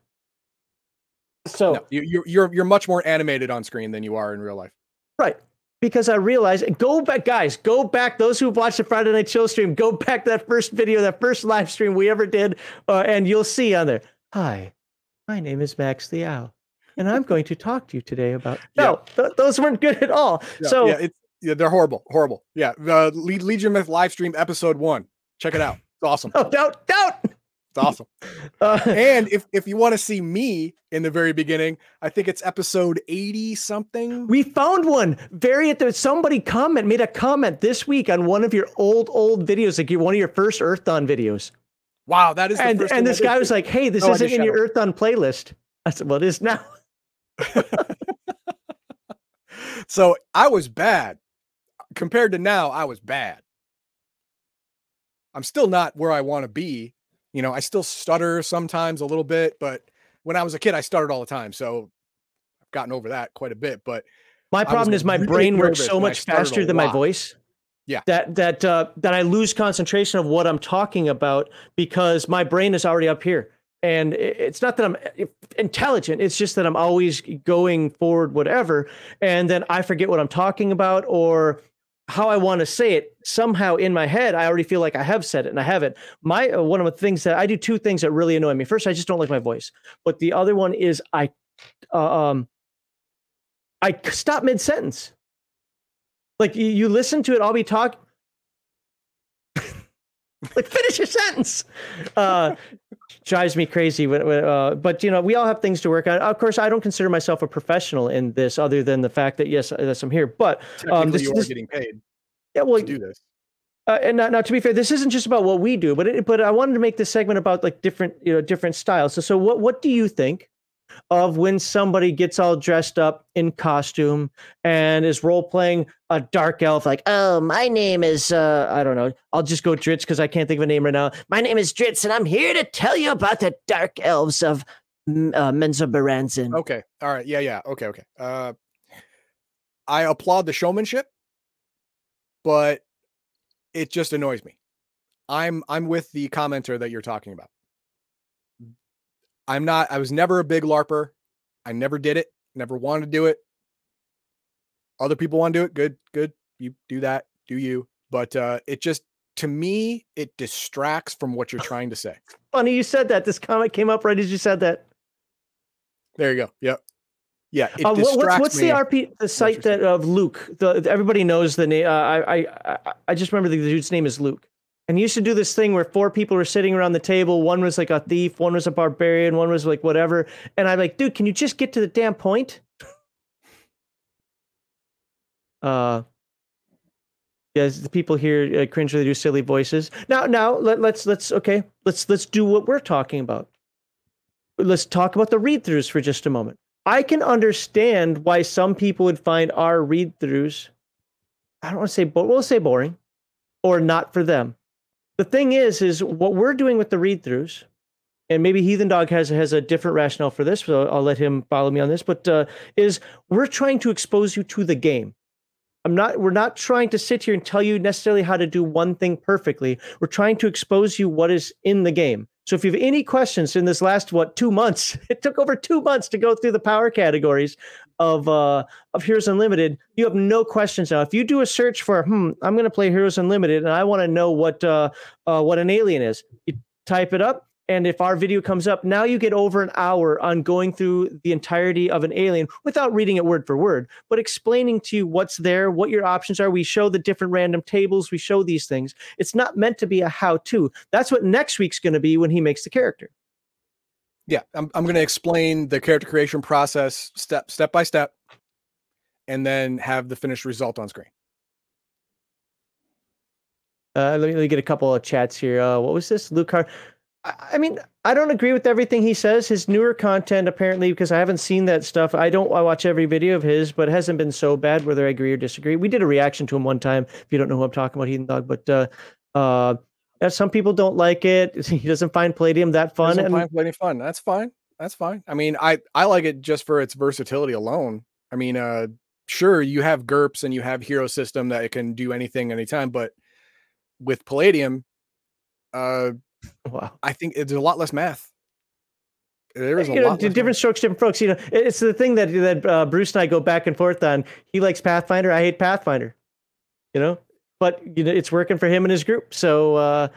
So No, you, you're you're you're much more animated on screen than you are in real life. right, because I realize. Go back, guys. Go back. Those who have watched the Friday Night Show stream, go back to that first video, that first live stream we ever did, uh, and you'll see on there. Hi, my name is Max the Owl, and I'm going to talk to you today about. No, th- those weren't good at all. Yeah, so yeah, it's yeah, they're horrible, horrible. Yeah, the Le- Legion Myth live stream episode one. Check it out. It's awesome. no doubt, doubt. It's awesome. Uh, and if if you want to see me in the very beginning, I think it's episode 80 something. We found one very at the somebody comment made a comment this week on one of your old old videos, like your one of your first Earth Dawn videos. Wow, that is the And and this guy was like, "Hey, this No, isn't in your. Earth Dawn playlist." I said, well, it is now. so I was bad compared to now. I was bad. I'm still not where I want to be. You know, I still stutter sometimes a little bit, but when I was a kid, I stuttered all the time. So I've gotten over that quite a bit. But my problem is my really brain works so much faster than my voice. Yeah. That that uh, that I lose concentration of what I'm talking about because my brain is already up here. And it's not that I'm intelligent. It's just that I'm always going forward, whatever. And then I forget what I'm talking about or how I want to say it. Somehow in my head, I already feel like I have said it and I haven't. My uh, one of the things that I do two things that really annoy me. First, I just don't like my voice. But the other one is I, uh, um, I stop mid sentence. Like you, you listen to it, I'll be talking. like finish your sentence. Uh, drives me crazy. Uh, but you know, we all have things to work on. Of course, I don't consider myself a professional in this, other than the fact that yes, yes I'm here. But um, this, you are this, getting paid. Yeah, well, to do this. Uh, and now, now, to be fair, this isn't just about what we do, but it, but I wanted to make this segment about like different you know different styles. So so what what do you think of when somebody gets all dressed up in costume and is role playing a dark elf, like, oh, my name is, uh, I don't know, I'll just go Drizzt because I can't think of a name right now. My name is Drizzt, and I'm here to tell you about the dark elves of uh, Menzoberranzan. Okay. All right. Yeah. Yeah. Okay. Okay. Uh, I applaud the showmanship, but it just annoys me. I'm I'm with the commenter that you're talking about. I'm not, I was never a big LARPer. I never did it, never wanted to do it. Other people want to do it. Good, good. You do that, do you. But uh, it just, to me, it distracts from what you're trying to say. Funny you said that. This comment came up right as you said that. There you go. Yep. Yeah. It uh, what's, what's the RP the site that of Luke? The everybody knows the name. Uh, I I I just remember the dude's name is Luke. And he used to do this thing where four people were sitting around the table. One was like a thief, one was a barbarian, one was like whatever. And I'm like, dude, can you just get to the damn point? Uh, yes, the people here uh, cringe they do silly voices. Now, now let, let's let's okay, let's let's do what we're talking about. Let's talk about the read-throughs for just a moment. I can understand why some people would find our read-throughs. I don't want to say, but we'll say boring, or not for them the thing is, is what we're doing with the read throughs, and maybe Heathen Dog has has a different rationale for this, so I'll let him follow me on this. But uh, is we're trying to expose you to the game. I'm not. We're not trying to sit here and tell you necessarily how to do one thing perfectly. We're trying to expose you what is in the game. So if you have any questions in this last what two months, it took over two months to go through the power categories of uh, of Heroes Unlimited. You have no questions now. If you do a search for, hmm, I'm going to play Heroes Unlimited, and I want to know what uh, uh, what an alien is, you type it up, and if our video comes up, now you get over an hour on going through the entirety of an alien without reading it word for word, but explaining to you what's there, what your options are. We show the different random tables, we show these things. It's not meant to be a how to. That's what next week's going to be when he makes the character. Yeah, I'm, I'm going to explain the character creation process step step by step, and then have the finished result on screen. Uh, let, me, let me get a couple of chats here. Uh, what was this, Luke? Car- I mean, I don't agree with everything he says. His newer content, apparently, because I haven't seen that stuff. I don't I watch every video of his, but it hasn't been so bad. Whether I agree or disagree, we did a reaction to him one time. If you don't know who I'm talking about, Heathen Dog, but uh, uh, some people don't like it. He doesn't find Palladium that fun. Doesn't and find Palladium fun. That's fine. That's fine. I mean, I I like it just for its versatility alone. I mean, uh, sure, you have GURPS and you have Hero System that it can do anything anytime, but with Palladium, uh Wow. I think it's a lot less math. There is a you lot. Know, different strokes, different folks. You know, it's the thing that that uh, Bruce and I go back and forth on. He likes Pathfinder. I hate Pathfinder. You know, but you know, it's working for him and his group. So, uh,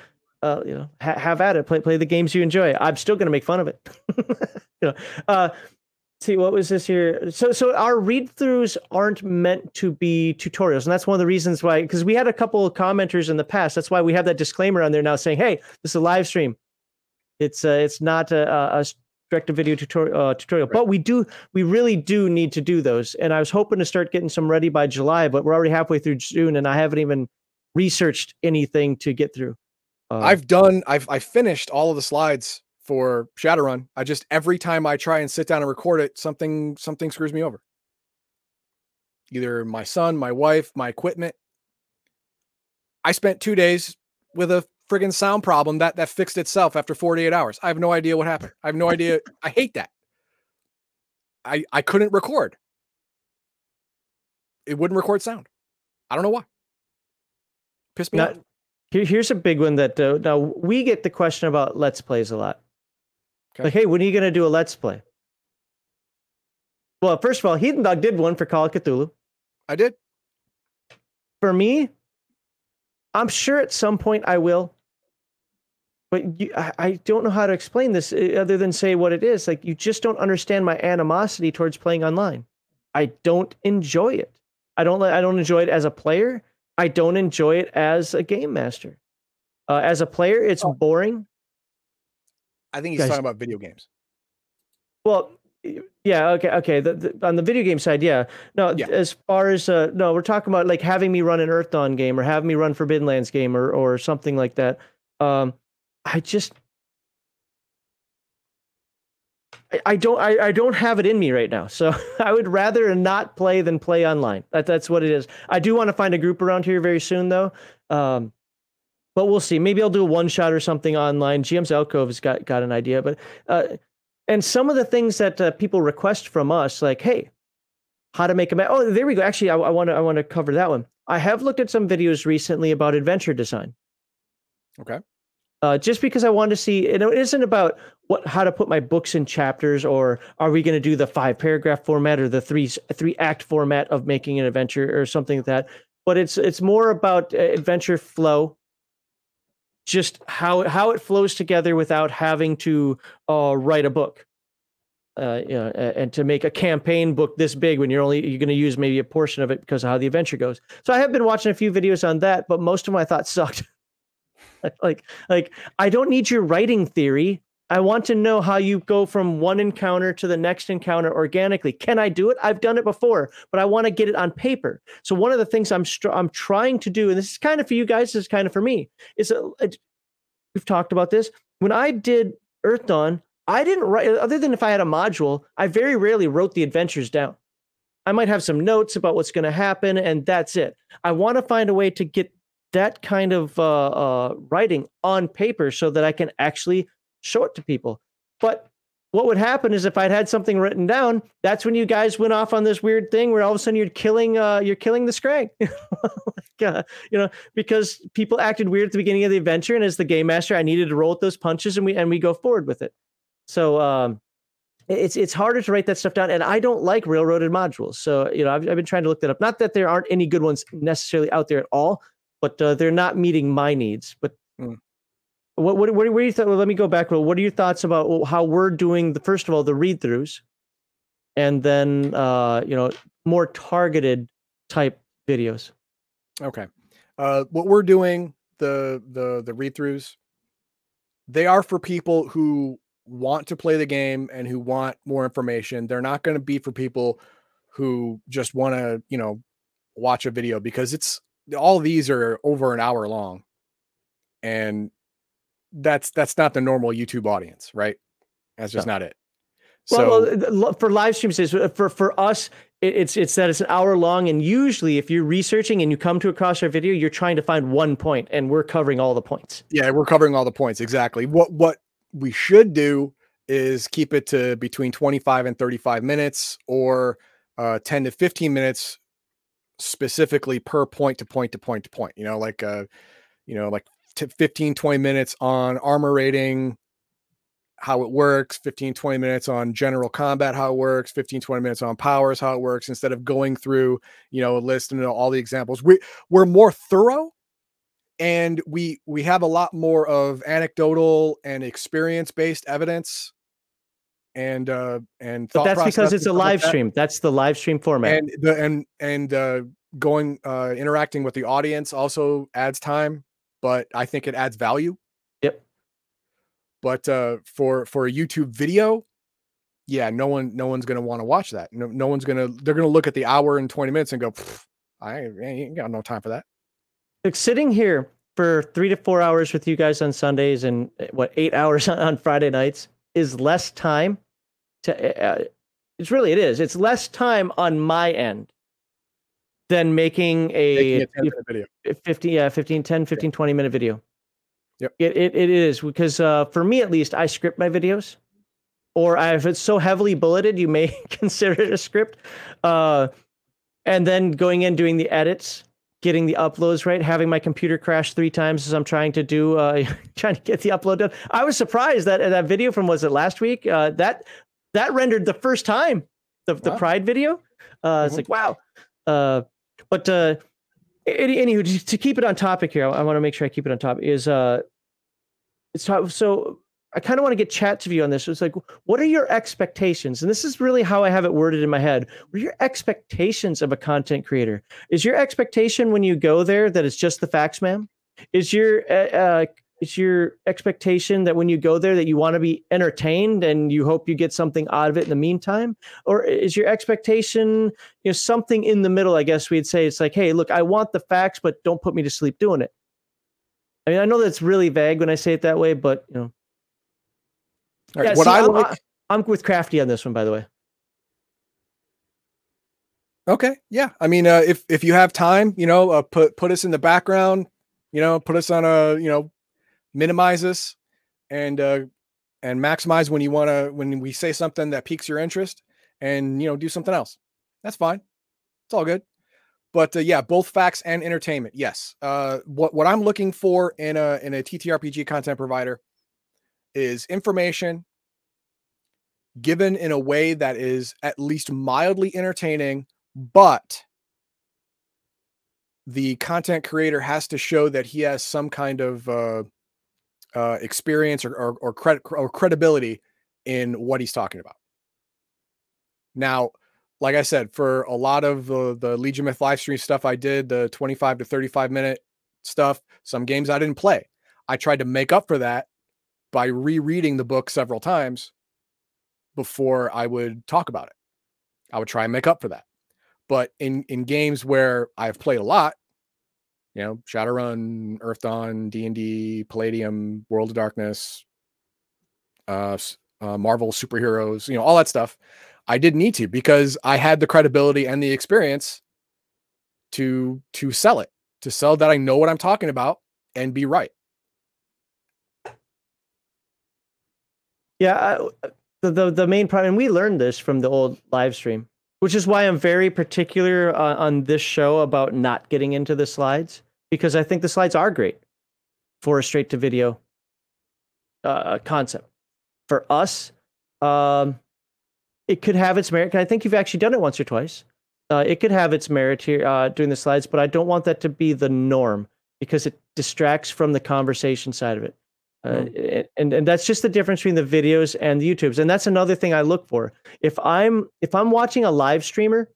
uh, you know, ha- have at it. Play play the games you enjoy. I'm still going to make fun of it. you know, uh, see what was this here so so our read throughs aren't meant to be tutorials and that's one of the reasons why because we had a couple of commenters in the past that's why we have that disclaimer on there now saying hey this is a live stream it's uh, it's not a, a direct to video tutorial uh, tutorial right. but we do we really do need to do those and i was hoping to start getting some ready by july but we're already halfway through june and i haven't even researched anything to get through uh, i've done i've i finished all of the slides for Shadowrun. I just every time I try and sit down and record it, something something screws me over. Either my son, my wife, my equipment. I spent two days with a friggin' sound problem that that fixed itself after 48 hours. I have no idea what happened. I have no idea. I hate that. I I couldn't record. It wouldn't record sound. I don't know why. Pissed me Now, off. here, here's a big one that uh, now we get the question about let's plays a lot. Okay. Like, hey, when are you going to do a let's play? Well, first of all, Heathen Dog did one for Call of Cthulhu. I did. For me, I'm sure at some point I will. But you, I, I don't know how to explain this uh, other than say what it is. Like, you just don't understand my animosity towards playing online. I don't enjoy it. I don't. I don't enjoy it as a player. I don't enjoy it as a game master. Uh, as a player, it's Oh. boring. I think he's Guys- talking about video games. Well, yeah, okay, okay. The, the, on the video game side, yeah. No, Yeah. as far as uh, no, we're talking about like having me run an Earth Dawn game or having me run Forbidden Lands game or or something like that. Um, I just. I- I don't I, I don't have it in me right now. So I would rather not play than play online. That that's what it is. I do want to find a group around here very soon though. Um but we'll see. Maybe I'll do a one shot or something online. GM's Alcove has got got an idea, but uh and some of the things that uh, people request from us, like, hey, how to make a map. Oh, there we go. Actually, I want to I want to cover that one. I have looked at some videos recently about adventure design. Okay. Uh, just because I want to see, it isn't about what how to put my books in chapters, or are we going to do the five paragraph format or the three three act format of making an adventure or something like that. But it's it's more about uh, adventure flow, just how how it flows together without having to uh, write a book. Uh, you know, and to make a campaign book this big when you're only you're going to use maybe a portion of it because of how the adventure goes. So I have been watching a few videos on that, but most of them I thought sucked. like like I don't need your writing theory. I want to know how you go from one encounter to the next encounter organically. Can I do it? I've done it before, but I want to get it on paper. So one of the things I'm str- I'm trying to do, and this is kind of for you guys, this is kind of for me, is uh, a, it- we've talked about this. When I did Earth Dawn, I didn't write uh, other than if I had a module. I very rarely wrote the adventures down. I might have some notes about what's going to happen, and that's it. I want to find a way to get that kind of uh, uh, writing on paper so that I can actually show it to people. But what would happen is if I'd had something written down, that's when you guys went off on this weird thing where all of a sudden you're killing, uh, you're killing the Scrag. like, uh, you know, because people acted weird at the beginning of the adventure, and as the game master, I needed to roll with those punches, and we and we go forward with it. So um, it's it's harder to write that stuff down, and I don't like railroaded modules. So you know, I've, I've been trying to look that up. Not that there aren't any good ones necessarily out there at all, but uh, they're not meeting my needs. But Mm. what what what, what do you think? Well, let me go back. Well, what are your thoughts about how we're doing the first of all the read throughs, and then uh, you know more targeted type videos. Okay. Uh, what we're doing the the the read throughs, they are for people who want to play the game and who want more information. They're not going to be for people who just want to you know watch a video because it's all these are over an hour long, and that's that's not the normal YouTube audience, right? That's just not it. Well, So well, for live streams, is for for us, it's it's that it's an hour long, and usually, if you're researching and you come to across our video, you're trying to find one point, and we're covering all the points. Yeah, we're covering all the points exactly. What what we should do is keep it to between 25 and 35 minutes or uh 10 to 15 minutes specifically per point to point to point to point. You know, like uh you know, like t- 15 20 minutes on armor rating how it works, 15 20 minutes on general combat how it works, 15 20 minutes on powers how it works instead of going through, you know, a list and all the examples. We we're more thorough and we we have a lot more of anecdotal and experience based evidence and uh and But that's because it's a like live that. stream. That's the live stream format. and the and and uh going uh interacting with the audience also adds time but i think it adds value Yep. but uh for for a youtube video yeah no one no one's gonna want to watch that no, no one's gonna they're gonna look at the hour and 20 minutes and go i ain't, got no time for that like sitting here for three to four hours with you guys on Sundays and uh, what eight hours on Friday nights is less time to. Uh, uh, it's really it is. It's less time on my end than making a, Making a 10 minute video. 15 yeah 15 10 15 20 minute video Yep. it, it, it is because uh, for me at least i script my videos or if it's so heavily bulleted you may consider it a script uh, and then going in doing the edits getting the uploads right having my computer crash three times as i'm trying to do uh, trying to get the upload done i was surprised that that video from was it last week uh, that that rendered the first time the, the pride video uh, it's Mhm. like wow uh, but uh, any, anywho, to, keep it on topic here, I, want to make sure I keep it on top. Is uh, it's top, so I kind of want to get chat's to view on this. It's like, what are your expectations? And this is really how I have it worded in my head. What are your expectations of a content creator? Is your expectation when you go there that it's just the facts, ma'am? Is your uh, is your expectation that when you go there that you want to be entertained and you hope you get something out of it in the meantime? Or is your expectation you know something in the middle i guess we'd say it's like hey look i want the facts but don't put me to sleep doing it i mean i know that's really vague when i say it that way but you know All right, Yeah, what see, I I'm- like, i'm with crafty on this one by the way okay, yeah. I mean, uh, if if you have time, you know, uh, put put us in the background, you know, put us on a, you know, minimize and uh, and maximize when you want to when we say something that piques your interest, and you know, do something else. That's fine. It's all good. But uh, yeah, both facts and entertainment. Yes. Uh, what what I'm looking for in a in a TTRPG content provider is information given in a way that is at least mildly entertaining, but the content creator has to show that he has some kind of uh, experience or or, or, credit, or credibility in what he's talking about. Now, like I said, for a lot of the, the Legion Myth live stream stuff I did, the 25 to 35 minute stuff, some games I didn't play. I tried to make up for that by rereading the book several times before I would talk about it. I would try and make up for that. But in in games where I've played a lot, you know, Shadowrun, Earth Dawn, D and D, Palladium, World of Darkness, uh, uh, Marvel superheroes, you know, all that stuff, I didn't need to because I had the credibility and the experience to to sell it, to sell that I know what I'm talking about and be right. yeah I, the, the the main problem we learned this from the old live stream which is why i'm very particular uh, on this show about not getting into the slides because i think the slides are great for a straight to video uh, concept for us um, it could have its merit. I think you've actually done it once or twice. Uh, it could have its merit here uh, doing the slides, but I don't want that to be the norm because it distracts from the conversation side of it. Uh, and and that's just the difference between the videos and the YouTubes. And that's another thing I look for. If I'm if I'm watching a live streamer,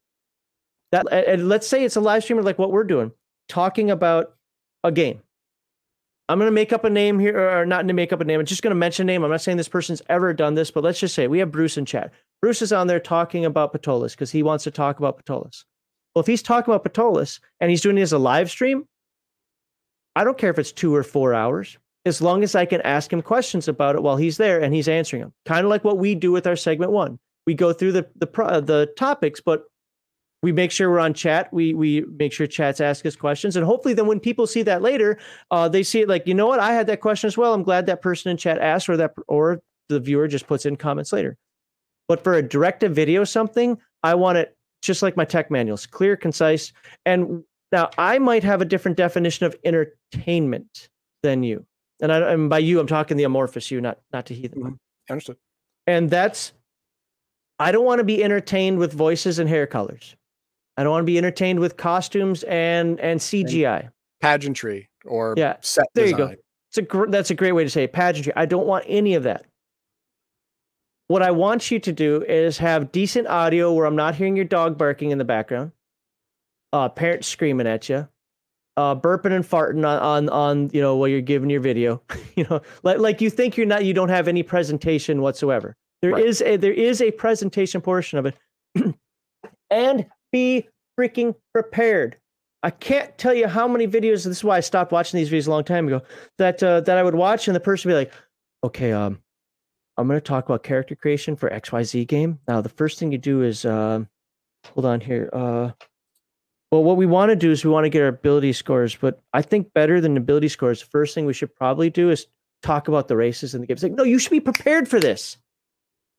that and let's say it's a live streamer like what we're doing, talking about a game. I'm going to make up a name here, or not to make up a name. I'm just going to mention a name. I'm not saying this person's ever done this, but let's just say we have Bruce in chat. Bruce is on there talking about Patolis because he wants to talk about Patolis. Well, if he's talking about Patolis and he's doing it as a live stream, I don't care if it's two or four hours, as long as I can ask him questions about it while he's there and he's answering them. Kind of like what we do with our segment one. We go through the the the topics, but we make sure we're on chat. We we make sure chats ask us questions, and hopefully, then when people see that later, uh, they see it like, you know what, I had that question as well. I'm glad that person in chat asked, or that or the viewer just puts in comments later. But for a direct to video something, I want it just like my tech manuals, clear, concise. And now I might have a different definition of entertainment than you. And, I, and by you, I'm talking the amorphous you, not not to heathen. Mhm. Understood. And that's I don't want to be entertained with voices and hair colors. I don't want to be entertained with costumes and and CGI. Pageantry or Yeah, set there you go. It's a gr- that's a great way to say it, pageantry. I don't want any of that. What I want you to do is have decent audio where I'm not hearing your dog barking in the background, uh, parents screaming at you, uh, burping and farting on, on on you know while you're giving your video. you know, like like you think you're not you don't have any presentation whatsoever. There Right. is a there is a presentation portion of it, and be freaking prepared. I can't tell you how many videos. This is why I stopped watching these videos a long time ago. That uh, that I would watch, and the person would be like, "Okay, um, I'm going to talk about character creation for XYZ game. Now, the first thing you do is, uh, hold on here. Uh, well, what we want to do is we want to get our ability scores, but I think better than ability scores, the first thing we should probably do is talk about the races in the game. It's like, no, you should be prepared for this.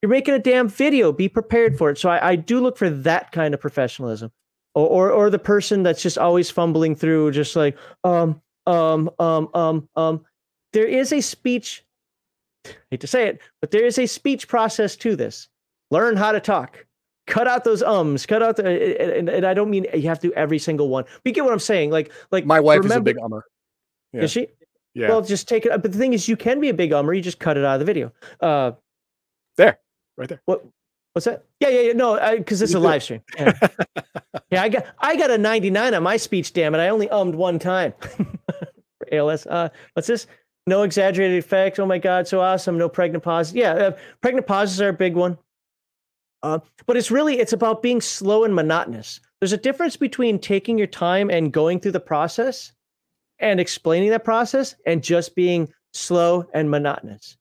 You're making a damn video. Be prepared for it. So I, I do look for that kind of professionalism, or, or or the person that's just always fumbling through, just like um um um um um. There is a speech. I hate to say it, but there is a speech process to this. Learn how to talk. Cut out those ums. Cut out the. And, and I don't mean you have to do every single one. But you get what I'm saying. Like like my wife remember, is a big ummer. Yeah. Is she? Yeah. Well, just take it. But the thing is, you can be a big ummer. You just cut it out of the video. Uh, there right there. What? What's that? Yeah, yeah, yeah. No, because it's a live stream. Yeah. yeah, I got I got a 99 on my speech. Damn it! I only ummed one time. ALS. Uh, what's this? No exaggerated effects. Oh my god, so awesome. No pregnant pauses. Yeah, uh, pregnant pauses are a big one. Uh, but it's really it's about being slow and monotonous. There's a difference between taking your time and going through the process and explaining that process and just being slow and monotonous.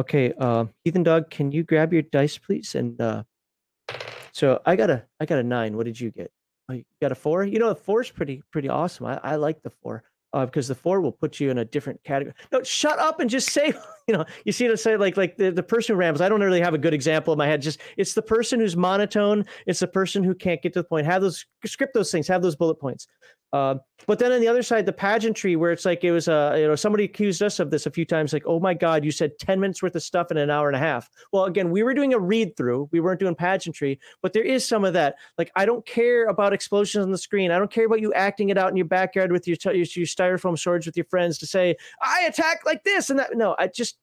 Okay, uh, Heathen Dog, can you grab your dice, please? And uh, so I got a I got a nine. What did you get? Oh, you got a four. You know, a four is pretty pretty awesome. I, I like the four uh, because the four will put you in a different category. No, shut up and just say. You know, you see to say like like the, the person who rambles. I don't really have a good example in my head. Just it's the person who's monotone. It's the person who can't get to the point. Have those script those things. Have those bullet points. Uh, but then on the other side, the pageantry, where it's like it was, uh, you know, somebody accused us of this a few times, like, oh my God, you said 10 minutes worth of stuff in an hour and a half. Well, again, we were doing a read through, we weren't doing pageantry, but there is some of that. Like, I don't care about explosions on the screen. I don't care about you acting it out in your backyard with your, your, your styrofoam swords with your friends to say, I attack like this and that. No, I just,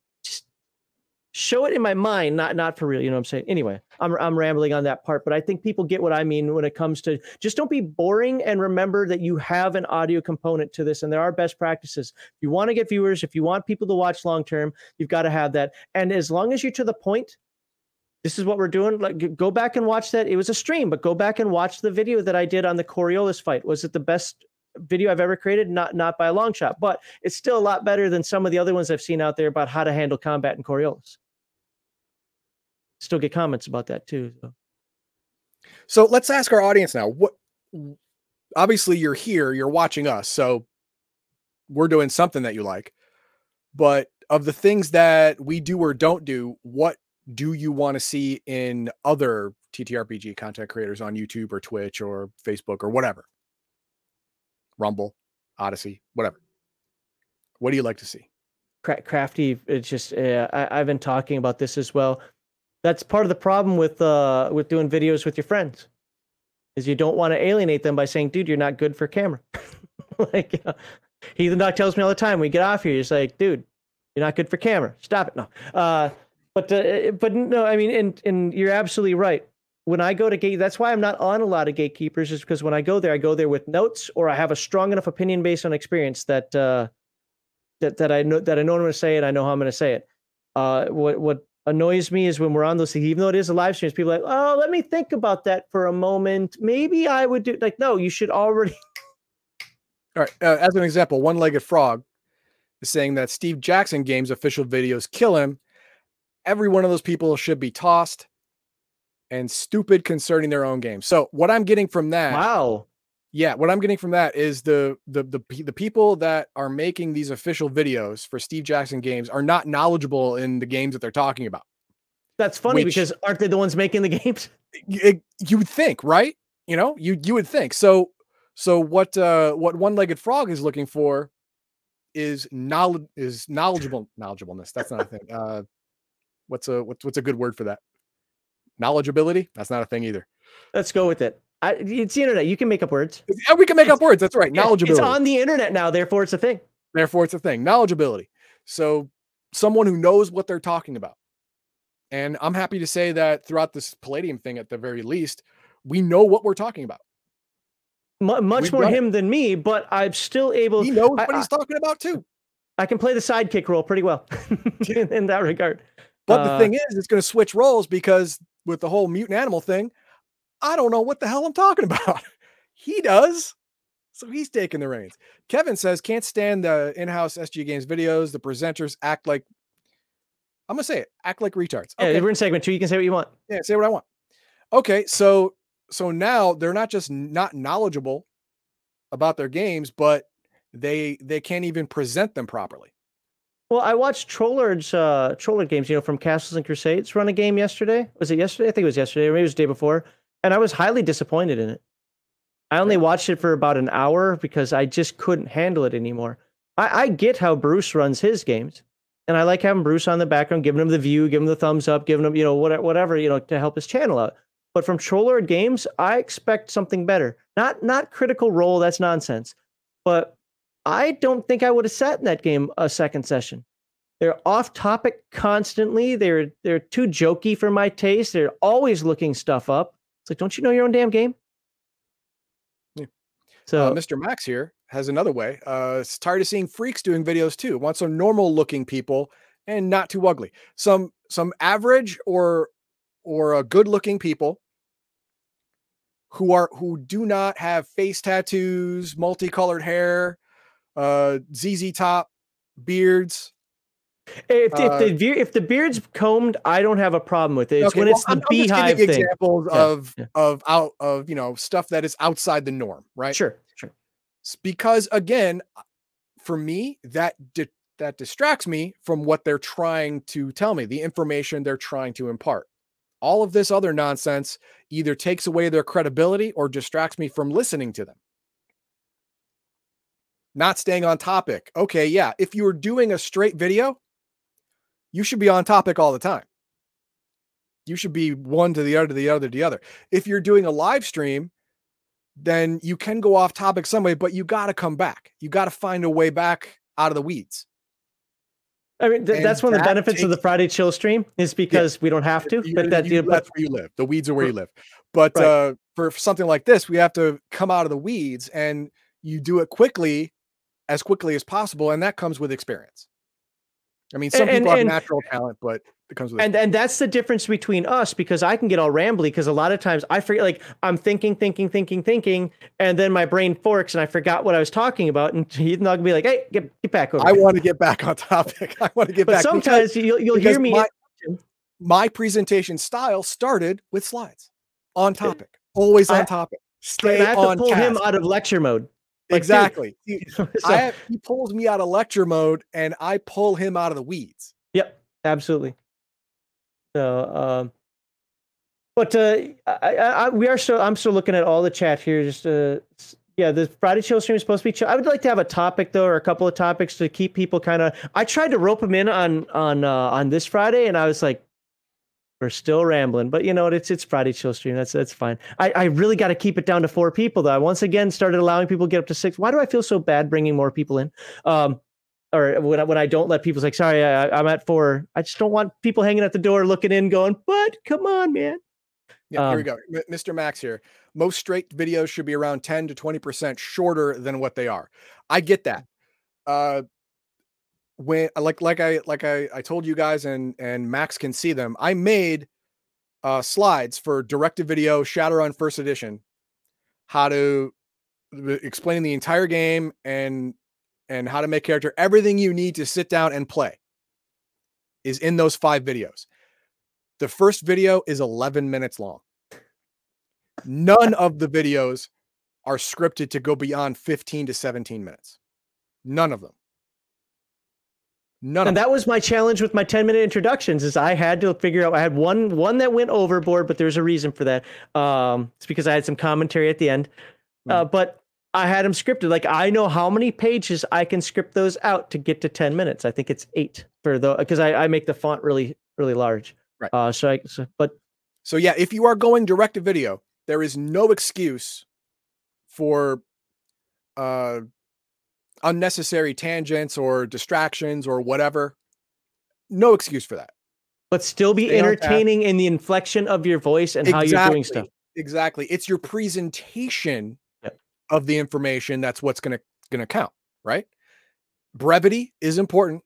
show it in my mind, not not for real. You know what I'm saying? Anyway, I'm I'm rambling on that part, but I think people get what I mean when it comes to just don't be boring and remember that you have an audio component to this, and there are best practices. If you want to get viewers, if you want people to watch long term, you've got to have that. And as long as you're to the point, this is what we're doing. Like, go back and watch that. It was a stream, but go back and watch the video that I did on the Coriolis fight. Was it the best video I've ever created? Not not by a long shot, but it's still a lot better than some of the other ones I've seen out there about how to handle combat in Coriolis still get comments about that too. So. so let's ask our audience now. What obviously you're here, you're watching us, so we're doing something that you like. But of the things that we do or don't do, what do you want to see in other TTRPG content creators on YouTube or Twitch or Facebook or whatever? Rumble, Odysee, whatever. What do you like to see? Crafty, it's just uh, I, have been talking about this as well that's part of the problem with uh with doing videos with your friends is you don't want to alienate them by saying dude you're not good for camera. Like you know, heathen dog tells me all the time we get off here he's like dude you're not good for camera. Stop it. No. Uh but uh, but no i mean and and you're absolutely right. When i go to gate that's why i'm not on a lot of gatekeepers is because when i go there i go there with notes or i have a strong enough opinion based on experience that uh that that i know that i know i'm going to say it i know how i'm going to say it. Uh what what annoys me is when we're on those things, even though it is a live stream, people are like, oh, let me think about that for a moment. Maybe I would do like, no, you should already. All right. Uh, as an example, One Legged Frog is saying that Steve Jackson games official videos kill him. Every one of those people should be tossed and stupid concerning their own game. So what I'm getting from that, wow, yeah, what I'm getting from that is the the the the people that are making these official videos for Steve Jackson games are not knowledgeable in the games that they're talking about. That's funny which, because aren't they the ones making the games? It, you would think, right? You know, you you would think. So so what uh what one-legged frog is looking for is knowledge is knowledgeable knowledgeableness. That's not a thing. Uh what's a what's what's a good word for that? Knowledgeability? That's not a thing either. Let's go with it. I, it's the internet. You can make up words. Yeah, we can make it's, up words. That's right. Knowledgeability. It's on the internet now. Therefore, it's a thing. Therefore, it's a thing. Knowledgeability. So, someone who knows what they're talking about. And I'm happy to say that throughout this Palladium thing, at the very least, we know what we're talking about. M- much We've more him it. than me, but I'm still able. He knows I, what he's talking about too. I can play the sidekick role pretty well in, in, that regard. But uh, the thing is, it's going to switch roles because with the whole mutant animal thing, I don't know what the hell I'm talking about. he does. So he's taking the reins. Kevin says can't stand the in-house SJ Games videos. The presenters act like I'm gonna say it, act like retards. Okay. Yeah, we're in segment two. You can say what you want. Yeah, say what I want. Okay, so so now they're not just not knowledgeable about their games, but they they can't even present them properly. Well, I watched Troll Lord's uh Troll Lord games, you know, from Castles and Crusades run a game yesterday. Was it yesterday? I think it was yesterday, or maybe it was the day before. And I was highly disappointed in it. I only watched it for about an hour because I just couldn't handle it anymore. I, I get how Bruce runs his games. And I like having Bruce on the background, giving him the view, giving him the thumbs up, giving him, you know, whatever, whatever, you know, to help his channel out. But from Troll Lord Games, I expect something better. Not not critical role, that's nonsense. But I don't think I would have sat in that game a second session. They're off topic constantly. They're they're too jokey for my taste. They're always looking stuff up. It's like, don't you know your own damn game? Yeah. So uh, Mr. Max here has another way. Uh, it's tired of seeing freaks doing videos too. Want some normal looking people and not too ugly. Some some average or or a good looking people who are who do not have face tattoos, multicolored hair, uh, ZZ top, beards. If, uh, if the if the beard's combed, I don't have a problem with it. It's okay, when well, it's the I'm, beehive thing. Examples yeah, of yeah. of out of you know stuff that is outside the norm, right? Sure, sure because again, uh, for me, that di- that distracts me from what they're trying to tell me, the information they're trying to impart. All of this other nonsense either takes away their credibility or distracts me from listening to them. Not staying on topic. Okay, yeah, if you were doing a straight video, you should be on topic all the time. You should be one to the other, to the other, to the other. If you're doing a live stream, then you can go off topic some way, but you got to come back. You got to find a way back out of the weeds. I mean, th- that's one of the benefits takes, of the Friday chill stream is because yeah, we don't have to. But that you, that's where you live. The weeds are where you live. But right. uh, for, for something like this, we have to come out of the weeds, and you do it quickly, as quickly as possible, and that comes with experience. I mean, some and, people and, have natural talent, but it comes with and and that's the difference between us because I can get all rambly because a lot of times I forget like I'm thinking, thinking, thinking, thinking, and then my brain forks and I forgot what I was talking about, and he's not gonna be like, "Hey, get get back over." I want to get back on topic. I want to get back but back. Sometimes because, you'll you'll hear me. My, my, presentation style started with slides on topic, always on I, topic. Stay I have on to pull task. him out of lecture mode. Like, exactly. He, so, have, he pulls me out of lecture mode, and I pull him out of the weeds. Yep, absolutely. So, um, but uh, I, I, we are still. I'm still looking at all the chat here. Just uh, yeah, the Friday chill stream is supposed to be chill. I would like to have a topic though, or a couple of topics to keep people kind of. I tried to rope them in on on uh, on this Friday, and I was like, we're still rambling, but you know what? It's it's Friday chill stream. That's that's fine. I, I really got to keep it down to four people though. I once again started allowing people to get up to six. Why do I feel so bad bringing more people in? Um, or when I, when I don't let people say, sorry, I, am at four. I just don't want people hanging at the door looking in, going, but come on, man. Yeah, um, here we go. M- Mr. Max here. Most straight videos should be around 10 to 20% shorter than what they are. I get that. Uh, when like like I like I, I told you guys and and Max can see them. I made uh slides for directed video Shadowrun first edition, how to explain the entire game and and how to make character, everything you need to sit down and play is in those five videos. The first video is 11 minutes long. None of the videos are scripted to go beyond 15 to 17 minutes. None of them. None. And that was my challenge with my 10 minute introductions is I had to figure out I had one one that went overboard, but there's a reason for that. Um, it's because I had some commentary at the end. Uh, mm. but I had them scripted. Like I know how many pages I can script those out to get to 10 minutes. I think it's eight for the because I, I make the font really, really large. Right. Uh so I so, but so yeah, if you are going direct to video, there is no excuse for uh unnecessary tangents or distractions or whatever. No excuse for that. But still be Stay entertaining in the inflection of your voice and exactly. how you're doing stuff. Exactly. It's your presentation of the information that's what's going to going to count right brevity is important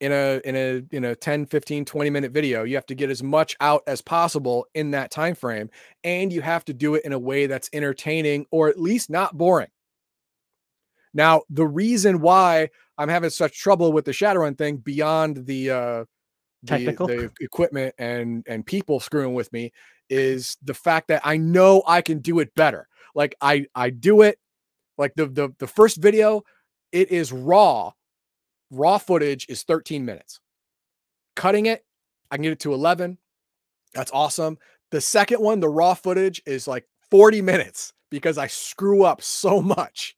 in a in a in a 10 15 20 minute video you have to get as much out as possible in that time frame and you have to do it in a way that's entertaining or at least not boring Now, the reason why I'm having such trouble with the Shadowrun thing beyond the uh the, Technical. the equipment and and people screwing with me is the fact that I know I can do it better. Like I I do it like the the the first video it is raw. Raw footage is 13 minutes. Cutting it, I can get it to 11. That's awesome. The second one, the raw footage is like 40 minutes because I screw up so much.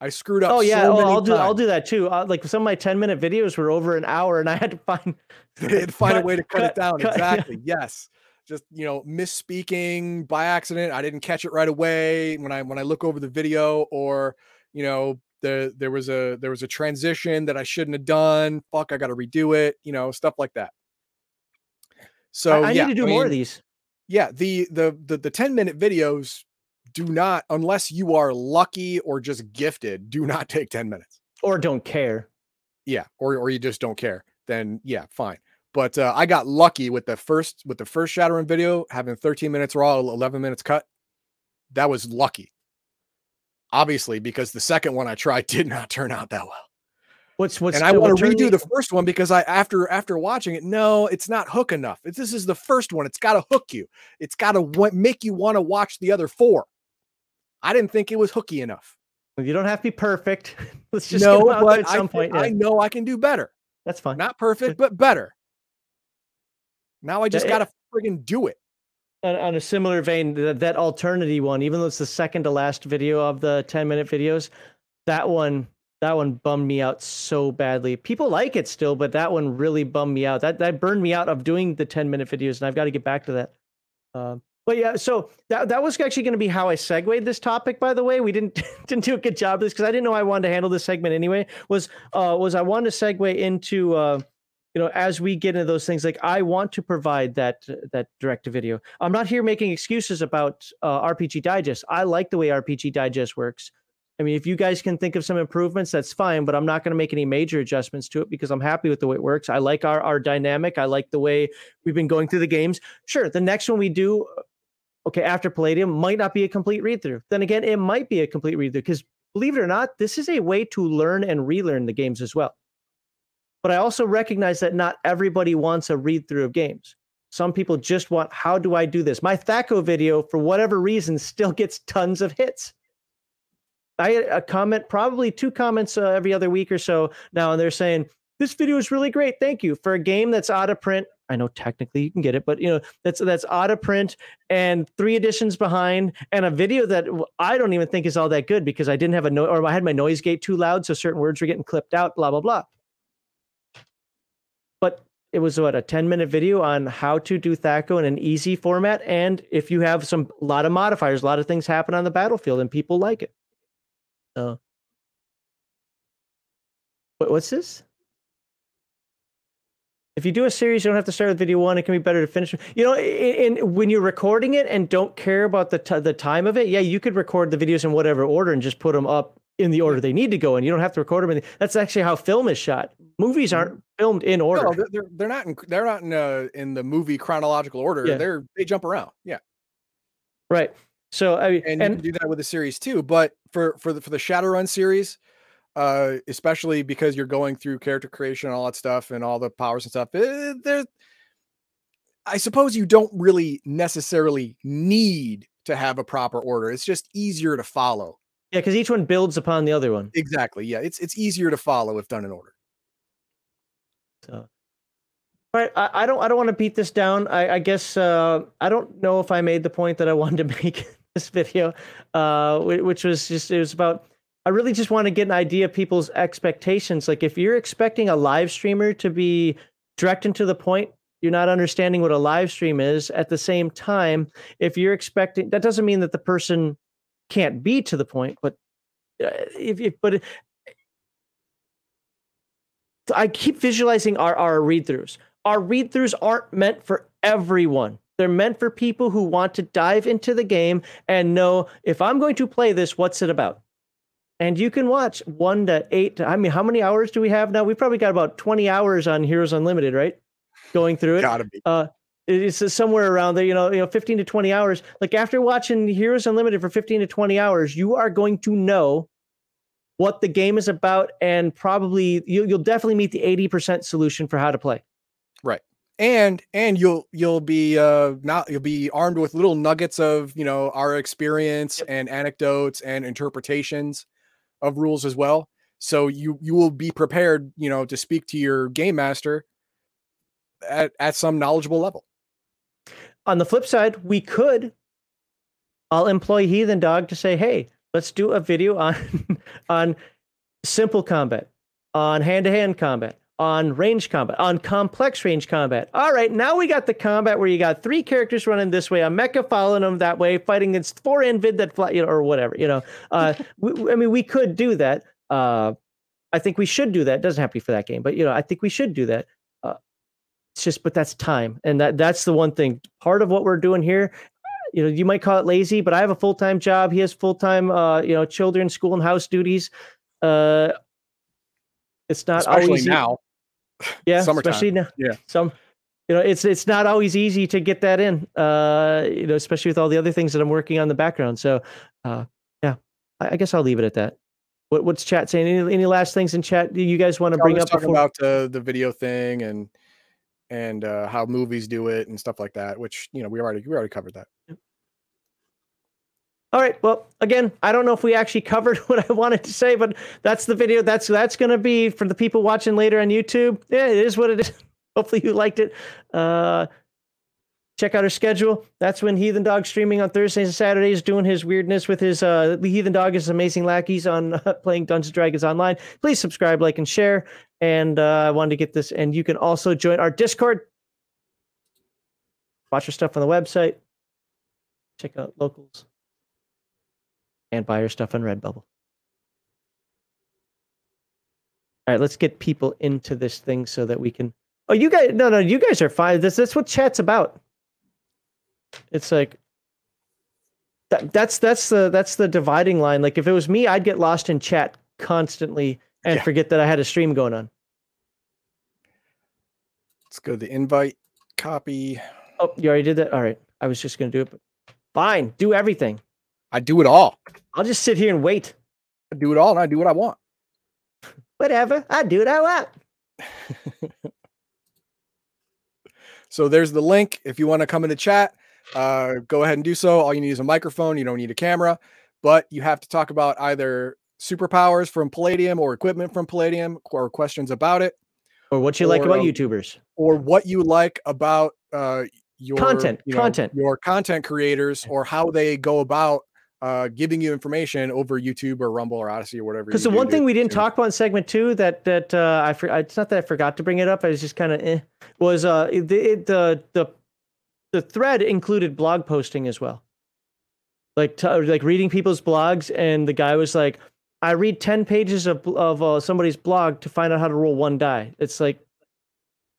I screwed up. Oh yeah, so oh, I'll do I'll do that too. Uh, like some of my 10 minute videos were over an hour and I had to find had to find a way to cut, cut- it down. cut- yeah. exactly. Yes. Just you know, misspeaking by accident. I didn't catch it right away when I when I look over the video, or you know, the there was a there was a transition that I shouldn't have done. Fuck, I got to redo it. You know, stuff like that. So I, I yeah, need to do more of these. yeah the, the the the 10 minute videos do not unless you are lucky or just gifted do not take 10 minutes Or don't care. yeah or or you just don't care then yeah fine but uh, i got lucky with the first with the first shadowrun video having 13 minutes raw 11 minutes cut that was lucky obviously because the second one i tried did not turn out that well What's what's and I want to redo the first one because I after after watching it, no, it's not hook enough. If this is the first one, it's got to hook you. It's got to w- make you want to watch the other four. I didn't think it was hooky enough. You don't have to be perfect. Let's just no, get 'em out but at I, some thi- point. I know I can do better. That's fine. Not perfect, but better. Now I just got to friggin' do it. on, on a similar vein, that, that alternity one, even though it's the second to last video of the 10 minute videos, that one that one bummed me out so badly. People like it still, but that one really bummed me out. That that burned me out of doing the 10 minute videos, and I've got to get back to that. Um, but yeah, so that that was actually going to be how I segued this topic. By the way, we didn't didn't do a good job of this because I didn't know I wanted to handle this segment anyway. Was uh was I wanted to segue into uh you know as we get into those things like I want to provide that that direct to video. I'm not here making excuses about uh, RPG Digest. I like the way RPG Digest works. I mean, if you guys can think of some improvements, that's fine, but I'm not going to make any major adjustments to it because I'm happy with the way it works. I like our, our dynamic. I like the way we've been going through the games. Sure, the next one we do, okay, after Palladium might not be a complete read through. Then again, it might be a complete read through because believe it or not, this is a way to learn and relearn the games as well. But I also recognize that not everybody wants a read through of games. Some people just want, how do I do this? My THAC0 video, for whatever reason, still gets tons of hits. I get a comment, probably two comments uh, every other week or so now, and they're saying, this video is really great. Thank you for a game that's out of print. I know technically you can get it, but you know that's that's out of print and three editions behind, and a video that I don't even think is all that good because I didn't have a no or I had my noise gate too loud, so certain words were getting clipped out. Blah blah blah. But it was what a 10 minute video on how to do THAC0 in an easy format, and if you have some a lot of modifiers, a lot of things happen on the battlefield, and people like it. So, what's this? If you do a series, you don't have to start with video one. It can be better to finish. You know, in, in when you're recording it and don't care about the t- the time of it, yeah, you could record the videos in whatever order and just put them up in the order they need to go in. You don't have to record them. In that's actually how film is shot. Movies aren't filmed in order. No, they're, they're they're not in, they're not in uh, in the movie chronological order. Yeah. They're they jump around. Yeah. Right. So I mean, and, you can do that with a series too. But for for the for the Shadowrun series, uh, especially because you're going through character creation and all that stuff and all the powers and stuff, eh, there, I suppose you don't really necessarily need to have a proper order. It's just easier to follow. yeah, because each one builds upon the other one. Exactly. Yeah, it's it's easier to follow if done in order. So, all right, I, I don't I don't want to beat this down. I, I guess uh, I don't know if I made the point that I wanted to make this video, uh, which was just it was about. I really just want to get an idea of people's expectations. Like if you're expecting a live streamer to be direct and to the point, you're not understanding what a live stream is. At the same time, if you're expecting, that doesn't mean that the person can't be to the point, but uh, if, if but I keep visualizing our, our read throughs. Our read throughs aren't meant for everyone. They're meant for people who want to dive into the game and know if I'm going to play this, what's it about? And you can watch one to eight. To, I mean, how many hours do we have now? We've probably got about 20 hours on Heroes Unlimited, right? Going through it. Gotta be. Uh, it's somewhere around there, you know, you know, 15 to 20 hours. Like after watching Heroes Unlimited for 15 to 20 hours, you are going to know what the game is about, and probably you, you'll definitely meet the 80% solution for how to play. Right. And and you'll you'll be uh not you'll be armed with little nuggets of you know our experience Yep. and anecdotes and interpretations of rules as well. So you you will be prepared, you know, to speak to your game master at, at some knowledgeable level. On the flip side, we could. I'll employ Heathen Dog to say, "Hey, let's do a video on on simple combat, on hand-to-hand combat, on range combat, on complex range combat. All right, now we got the combat where you got three characters running this way, a mecha following them that way, fighting against four invid that fly, you know, or whatever. You know, uh, we, we- I mean, we could do that. Uh, I think we should do that. It doesn't have to be for that game, but you know, I think we should do that. Uh, it's just, but that's time, and that that's the one thing. Part of what we're doing here you know, you might call it lazy, but I have a full time job. He has full time, uh, you know, children, school, and house duties. Uh, it's not Especially always e- now. yeah, summertime. especially now. Yeah. some, you know, it's it's not always easy to get that in. Uh, you know, especially with all the other things that I'm working on in the background. So, uh, yeah, I, I guess I'll leave it at that. What what's chat saying? Any, any last things in chat do you guys want to bring up talking before? about uh, the video thing and and uh, how movies do it and stuff like that, which you know we already we already covered that. All right. Well, again, I don't know if we actually covered what I wanted to say, but that's the video. That's that's going to be for the people watching later on YouTube. Yeah, it is what it is. Hopefully you liked it. Uh, check out our schedule. That's when Heathen Dog streaming on Thursdays and Saturdays, doing his weirdness with his uh, the Heathen Dog is amazing lackeys on uh, playing Dungeons and Dragons online. Please subscribe, like, and share. And uh, I wanted to get this, and you can also join our Discord. Watch our stuff on the website. Check out locals and buy your stuff on Redbubble. All right, let's get people into this thing so that we can. Oh, you guys, no, no, you guys are fine. This, that's what chat's about. It's like that, that's that's the that's the dividing line. Like if it was me, I'd get lost in chat constantly and Yeah. forget that I had a stream going on. Let's go to the invite copy. Oh, you already did that. All right, I was just gonna do it, but fine, do everything. I do it all. I'll just sit here and wait. I do it all, and I do what I want. Whatever, I do what I want. So there's the link. If you want to come into chat, uh, go ahead and do so. All you need is a microphone. You don't need a camera, but you have to talk about either superpowers from Palladium or equipment from Palladium or questions about it Or what you like about um, YouTubers. or what you like about uh, your Content, you know, content. your content creators or how they go about uh, giving you information over YouTube or Rumble or Odysee or whatever. Because the one to- thing we didn't talk about in segment two that that uh, I for, it's not that I forgot to bring it up. I was just kind of eh, was uh the it, the the the thread included blog posting as well, like like reading people's blogs. And the guy was like, "I read ten pages of of uh, somebody's blog to find out how to roll one die." It's like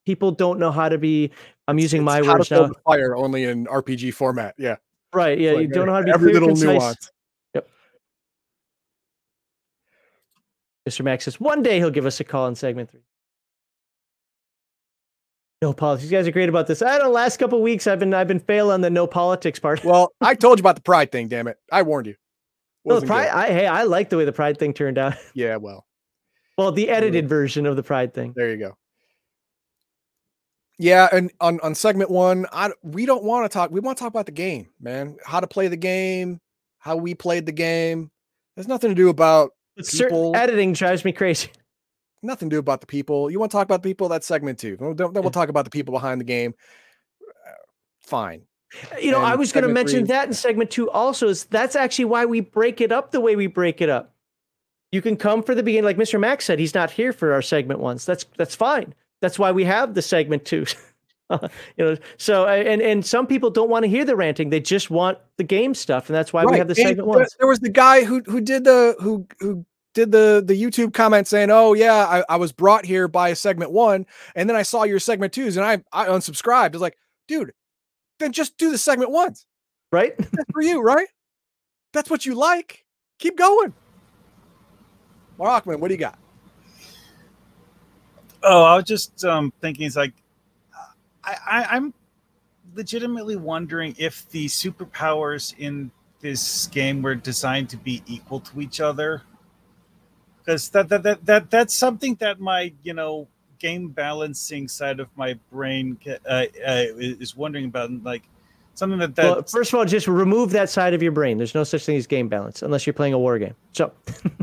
people don't know how to be. I'm using it's my words now, fire only in RPG format. Yeah, right? Yeah, Like, you don't know how to be every clear, little concise. nuance. Yep. Mr. Max says one day he'll give us a call in segment three. No politics. You guys are great about this. I don't know. Last couple weeks, I've been I've been fail on the no politics part. Well, I told you about the pride thing. Damn it, I warned you. no, the Wasn't pride. good. I, hey, I like the way the pride thing turned out. Yeah, well, Well, the edited version of the pride thing. there you go. Yeah, and on on segment one, I we don't want to talk. We want to talk about the game, man. How to play the game, how we played the game. There's nothing to do about people- editing drives me crazy. nothing to do about the people. You want to talk about the people? That's segment two. Then then we'll talk about the people behind the game. Uh, Fine. You know, I was going to mention three- that in segment two also. Is that's actually why we break it up the way we break it up. You can come for the beginning, like Mr. Max said. He's not here for our segment ones. That's that's fine. That's why we have the segment two. you know, so uh, and and some people don't want to hear the ranting; they just want the game stuff, and that's why we have the segment there- ones. There was the guy who who did the who who did the the YouTube comment saying, "Oh yeah, I, I was brought here by a segment one, and then I saw your segment twos, and I I unsubscribed." It's like, dude, then just do the segment ones. Right? That's for you, right? That's what you like. Keep going. Markman, what do you got? Oh, I was just um, thinking, it's like, I, I, I'm legitimately wondering if the superpowers in this game were designed to be equal to each other. because that, that that that that's something that my you know game balancing side of my brain uh, uh, is wondering about like something that that Well, first of all, just remove that side of your brain. There's no such thing as game balance unless you're playing a war game. So,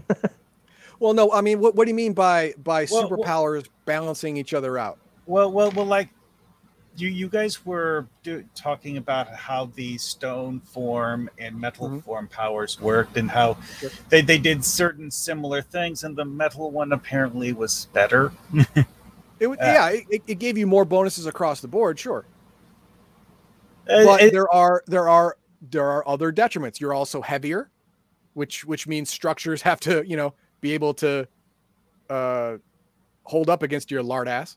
Well, no, I mean, what, what do you mean by by Well, well- superpowers balancing each other out? Well, well, well, like you, you guys were do, talking about how the stone form and metal Mhm. form powers worked, and how Sure. they, they did certain similar things, and the metal one apparently was better. It, Uh, yeah, it, it gave you more bonuses across the board, sure. Uh, But it- there are there are there are other detriments. You're also heavier, which which means structures have to you know be able to uh, hold up against your lard ass.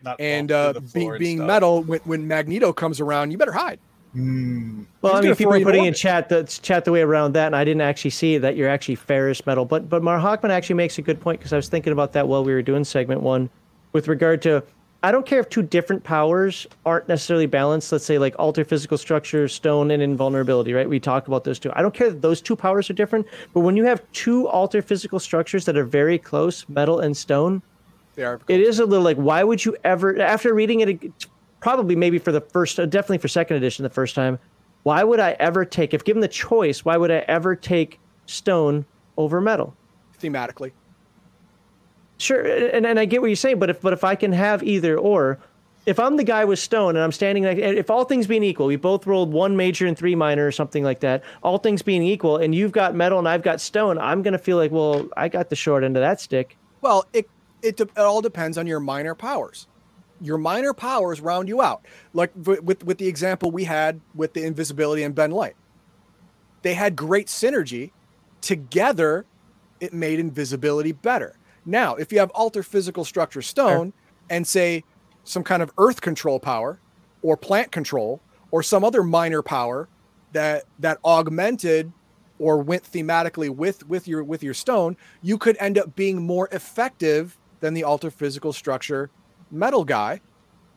not And uh, through the being and being stuff. metal, when, when Magneto comes around, you better hide. Hmm. well, He's I mean, people are putting in chat the chat the way around that, and I didn't actually see that you're actually ferrous metal. But but Mar Hockman actually makes a good point because I was thinking about that while we were doing segment one, with regard to. I don't care if two different powers aren't necessarily balanced. Let's say like alter physical structure, stone, and invulnerability, right? We talk about those two. I don't care that those two powers are different, but when you have two alter physical structures that are very close, metal and stone, They are. it is a little like why would you ever after reading it probably maybe for the first uh, definitely for second edition the first time why would i ever take if given the choice why would i ever take stone over metal thematically. Sure and, and i get what you're saying but if but if i can have either or if i'm the guy with stone and i'm standing like if all things being equal we both rolled one major and three minor or something like that all things being equal and you've got metal and i've got stone i'm to feel like well i got the short end of that stick Well, it it, it all depends on your minor powers. Your minor powers round you out. Like with with the example we had with the invisibility and bend light. They had great synergy. Together, it made invisibility better. Now, if you have alter physical structure stone and say some kind of earth control power or plant control or some other minor power that that augmented or went thematically with with your with your stone, you could end up being more effective than the alter physical structure metal guy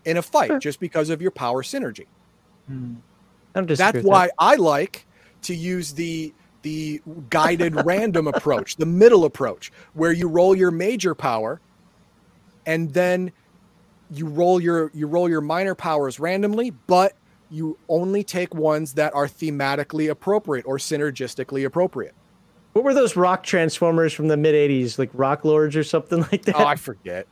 in a fight Sure. just because of your power synergy. Hmm. i don't That's with that. why I like to use the the guided random approach, the middle approach, where you roll your major power and then you roll your you roll your minor powers randomly, but you only take ones that are thematically appropriate or synergistically appropriate. What were those rock transformers from the mid '80s, like Rock Lords or something like that? Oh, I forget.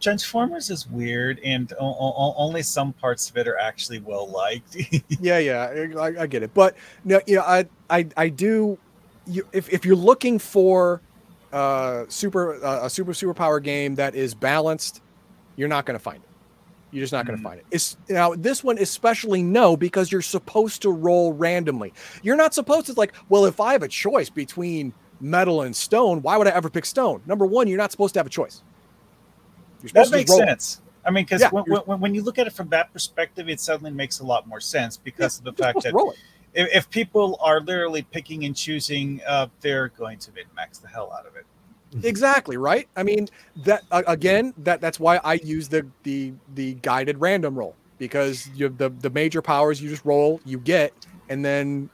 Transformers is weird, and o- o- only some parts of it are actually well liked. yeah, yeah, I, I get it. But no, you know, I, I, I do. You, if if you're looking for uh, super uh, a super superpower game that is balanced, you're not going to find it. You're just not going to Mhm. find it. It's now this one especially no because you're supposed to roll randomly. You're not supposed to like. Well, if I have a choice between metal and stone, why would I ever pick stone? Number one, you're not supposed to have a choice. That makes sense. I mean, because Yeah, when, when, when you look at it from that perspective, it suddenly makes a lot more sense because of the fact that if, if people are literally picking and choosing, uh, they're going to min max the hell out of it. exactly right i mean that uh, again that that's why i use the the the guided random roll because you have the the major powers you just roll you get and then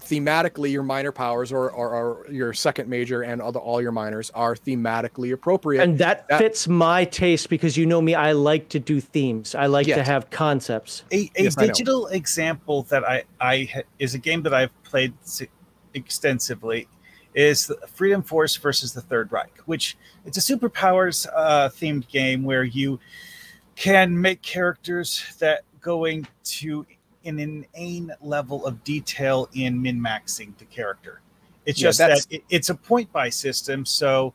thematically your minor powers or or, or your second major and other all your minors are thematically appropriate and that, That- fits my taste because you know me, I like to do themes. I like to have concepts. A, a Yes, I digital example that I, I is a game that I've played extensively is Freedom Force versus the Third Reich, which it's a superpowers uh, themed game where you can make characters that going to an inane level of detail in min maxing the character. It's Yeah, just that it, it's a point buy system, so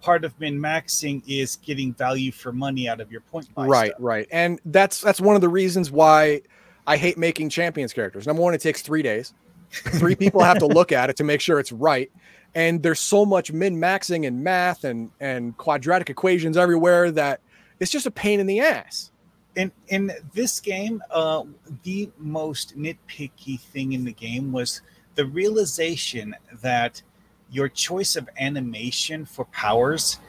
part of min maxing is getting value for money out of your point buy. right stuff. right and that's that's one of the reasons why i hate making champions characters number one it takes three days three people have to look at it to make sure it's right and there's so much min maxing and math and and quadratic equations everywhere that it's just a pain in the ass in in this game, uh, the most nitpicky thing in the game was the realization that your choice of animation for powers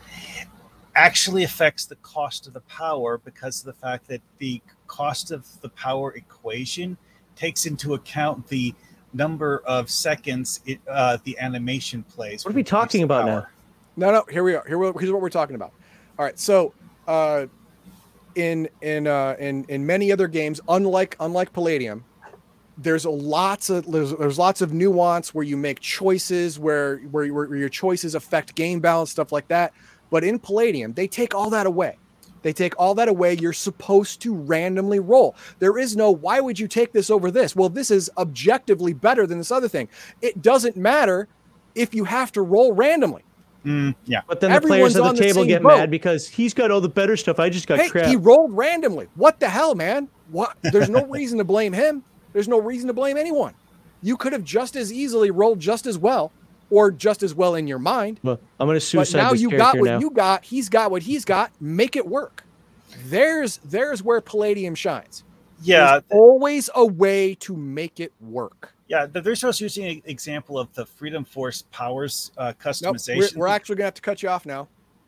actually affects the cost of the power because of the fact that the cost of the power equation takes into account the number of seconds it, uh, the animation plays. What are we talking about now? No, no. Here we are. Here we, here's what we're talking about. All right. So, uh, in in uh, in in many other games, unlike unlike Palladium, there's a lots of there's, there's lots of nuance where you make choices where, where where your choices affect game balance stuff like that. But in Palladium, they take all that away. They take all that away. You're supposed to randomly roll. There is no, why would you take this over this? Well, this is objectively better than this other thing. It doesn't matter if you have to roll randomly. Mm, yeah. But then the players at the the table same get boat. mad because he's got all the better stuff. I just got hey, crap. he rolled randomly. What the hell, man? What? There's no reason to blame him. There's no reason to blame anyone. You could have just as easily rolled just as well, or just as well in your mind. well, I'm gonna suicide. But suicide now this you got what now. you got. He's got what he's got. Make it work. There's there's where Palladium shines. Yeah. There's always a way to make it work. Yeah. The very first using an example of the Freedom Force powers uh, Nope, we're, customization we're actually gonna have to cut you off now.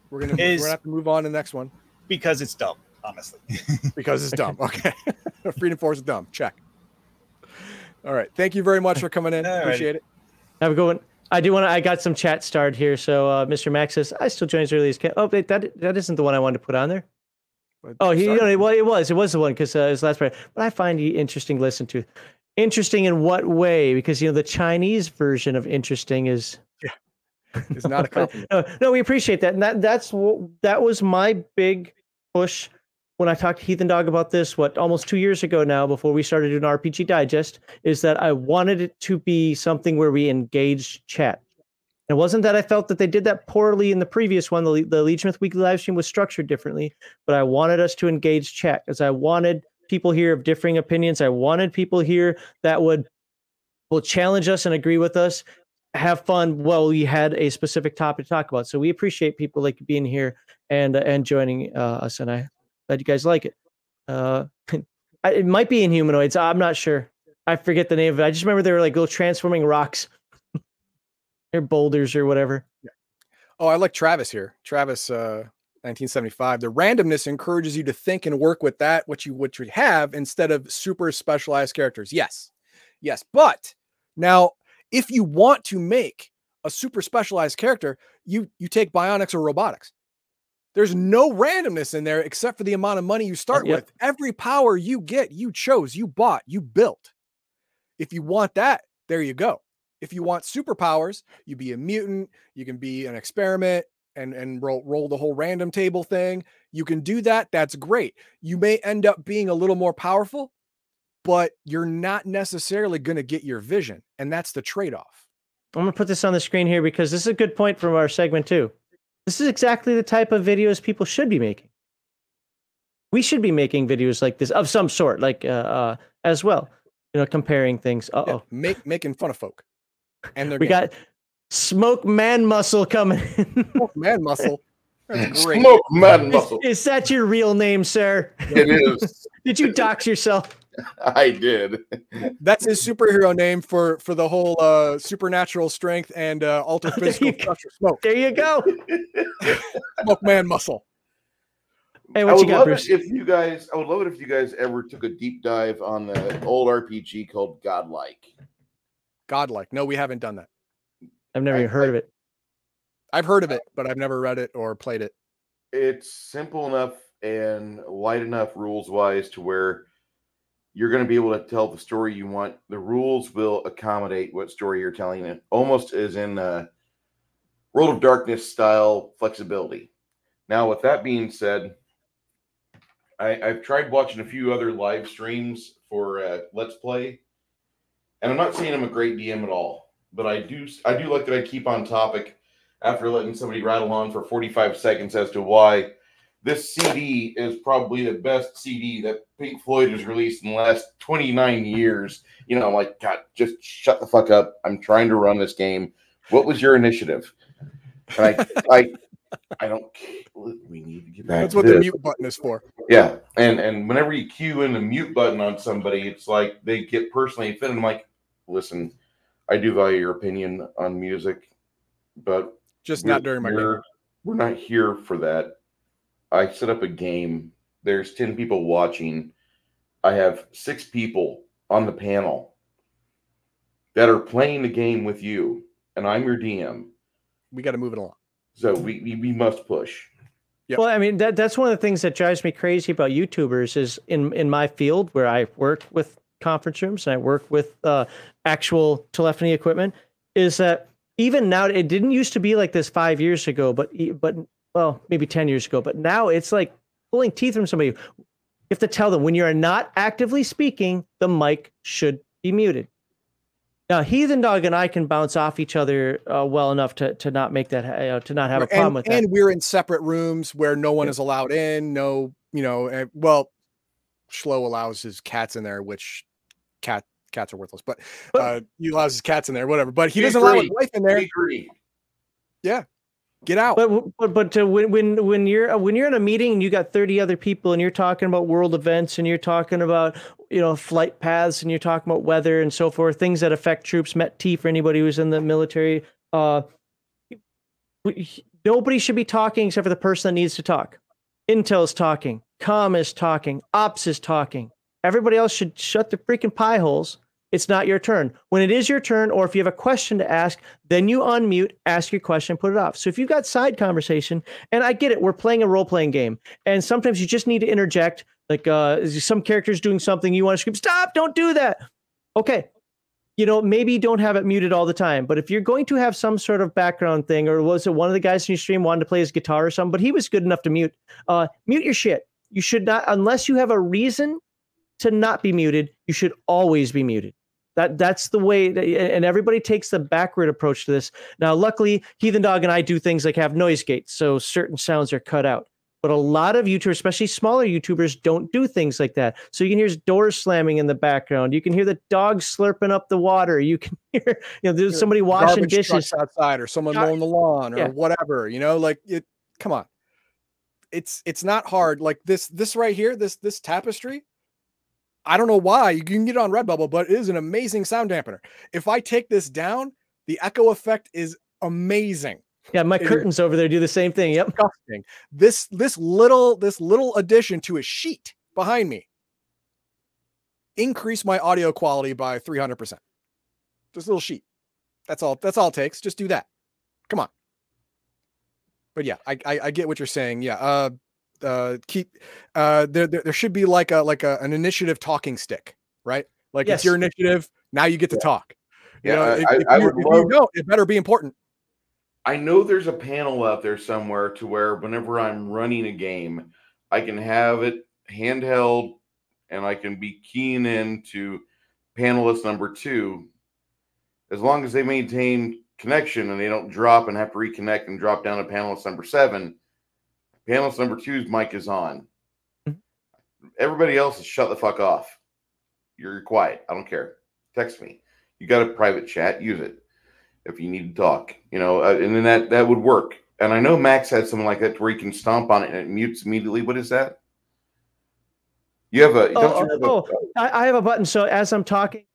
We're gonna Is- we're gonna have to move on to the next one because it's dumb, honestly. because it's dumb. Okay, Freedom Force is dumb. Check. All right. Thank you very much for coming in. All righty. Appreciate it. Have a good one. I do want to. I got some chat started here. So uh, Mr. Max says I still join as early as can. Oh, wait, that that isn't the one I wanted to put on there. But Oh, he, you know, well, it was. It was the one because uh, his last part. But I find he interesting to listen to. Interesting in what way? Because you know the Chinese version of interesting is. it's not a compliment. No, no, we appreciate that, and that that's that was my big push when I talked to Heathen Dog about this. What almost two years ago now, before we started doing RPG Digest, is that I wanted it to be something where we engaged chat. It wasn't that I felt that they did that poorly in the previous one. The, the Legion Weekly live stream was structured differently, but I wanted us to engage chat because I wanted people here of differing opinions. I wanted people here that would will challenge us and agree with us, have fun while we had a specific topic to talk about. So we appreciate people like being here and and joining uh, us, and I glad you guys like it. Uh, it might be in humanoids. I'm not sure. I forget the name of it. I just remember they were like little transforming rocks. They're boulders or whatever. Oh, I like Travis here. Travis, uh, 1975. The randomness encourages you to think and work with that what you what you have instead of super specialized characters. Yes, yes. But now, if you want to make a super specialized character, you you take bionics or robotics. There's no randomness in there except for the amount of money you start yep. with. Every power you get, you chose, you bought, you built. If you want that, there you go. If you want superpowers, you be a mutant, you can be an experiment and and roll roll the whole random table thing. You can do that. That's great. You may end up being a little more powerful, but you're not necessarily going to get your vision, and that's the trade-off. I'm gonna put this on the screen here because this is a good point from our segment too. This is exactly the type of videos people should be making. We should be making videos like this of some sort, like uh, uh as well. You know, comparing things. Uh Yeah, oh, make making fun of folk. And they're we got smoke man muscle coming in. Smoke man muscle. That's great. Smoke mad is, muscle. is that your real name, sir? It is. Did you dox yourself? I did. That's his superhero name for for the whole uh supernatural strength and uh alter physical you structure. Smoke, There you go. smoke man muscle. Hey, I what you would got, love Bruce? it if you guys. I would love it if you guys ever took a deep dive on the old RPG called Godlike. Godlike. No, we haven't done that. I've never I- even heard of it. I've heard of it, but I've never read it or played it. It's simple enough and light enough rules wise to where you're going to be able to tell the story you want. The rules will accommodate what story you're telling it, almost as in uh, World of Darkness style flexibility. Now, with that being said, I, I've tried watching a few other live streams for uh, Let's Play, and I'm not saying I'm a great DM at all, but I do I do like that I keep on topic after letting somebody rattle on for 45 seconds as to why this CD is probably the best CD that Pink Floyd has released in the last 29 years. You know, I'm like, God, just shut the fuck up. I'm trying to run this game. What was your initiative? And I, I, I don't. Care. We need to get back. That's what the mute button is for. Yeah, and and whenever you cue in the mute button on somebody, it's like they get personally offended. I'm like, listen, I do value your opinion on music, but Just not during my game. we're, we're not here for that. I set up a game. There's 10 people watching. I have six people on the panel. that are playing the game with you, and I'm your DM. We got to move it along. So we we, we must push. Yep. Well, I mean that that's one of the things that drives me crazy about YouTubers is in in my field where I work with conference rooms and I work with uh, actual telephony equipment is that even now it didn't used to be like this five years ago, but but well maybe ten years ago, but now it's like pulling teeth from somebody. You have to tell them when you are not actively speaking, the mic should be muted. Now, Heathen Dog and I can bounce off each other uh, well enough to to not make that uh, to not have a problem and, with that. And we're in separate rooms where no one is allowed in. No, you know, well, Schlo allows his cats in there, which cat cats are worthless, but uh, he allows his cats in there, whatever. But he We doesn't allow his wife in there. agree. Get out. But but but to when when when you're uh, when you're in a meeting and you got 30 other people and you're talking about world events and you're talking about you know flight paths and you're talking about weather and so forth, things that affect troops, Met T for anybody who's in the military. Uh, nobody should be talking except for the person that needs to talk. Intel's talking, Com is talking, Ops is talking. Everybody else should shut their freaking pie holes. It's not your turn. When it is your turn, or if you have a question to ask, then you unmute, ask your question, put it off. So if you've got side conversation, and I get it, we're playing a role playing game, and sometimes you just need to interject. Like uh, some character's doing something, you want to scream, "Stop! Don't do that!" Okay, you know maybe don't have it muted all the time. But if you're going to have some sort of background thing, or was it one of the guys in your stream wanted to play his guitar or something, but he was good enough to mute, uh, mute your shit. You should not, unless you have a reason to not be muted. You should always be muted. That that's the way, that, and everybody takes the backward approach to this. Now, luckily, Heathen Dog and I do things like have noise gates, so certain sounds are cut out. But a lot of YouTubers, especially smaller YouTubers, don't do things like that. So you can hear doors slamming in the background. You can hear the dog slurping up the water. You can hear, you know, there's somebody washing dishes. outside or someone mowing the lawn or Yeah. whatever. You know, like it. Come on, it's it's not hard. Like this this right here, this this tapestry. I don't know why you can get it on Redbubble, but it is an amazing sound dampener. If I take this down, the echo effect is amazing. Yeah, my It curtains over there do the same thing. Yep. disgusting. This this little this little addition to a sheet behind me increase my audio quality by 300%. This little sheet. That's all that's all it takes. Just do that. Come on. But yeah, I I, I get what you're saying. Yeah. Uh uh keep uh there, there there should be like a like a, an initiative talking stick, right? Like it's your initiative, now you get to talk. You Yeah, know, I- if, I- if I you, would if you love- don't, it better be important. I know there's a panel out there somewhere to where whenever I'm running a game, I can have it handheld and I can be keying in to panelist number two as long as they maintain connection and they don't drop and have to reconnect and drop down to panelist number seven. Panelist number two's mic is on. Mhm. Everybody else is shut the fuck off. You're quiet. I don't care. Text me. You got a private chat, use it if you need to talk, you know, uh, and then that that would work. And I know Max had something like that where you can stomp on it and it mutes immediately. What is that? You have a don't Oh, have a- oh, I, I have a button. So as I'm talking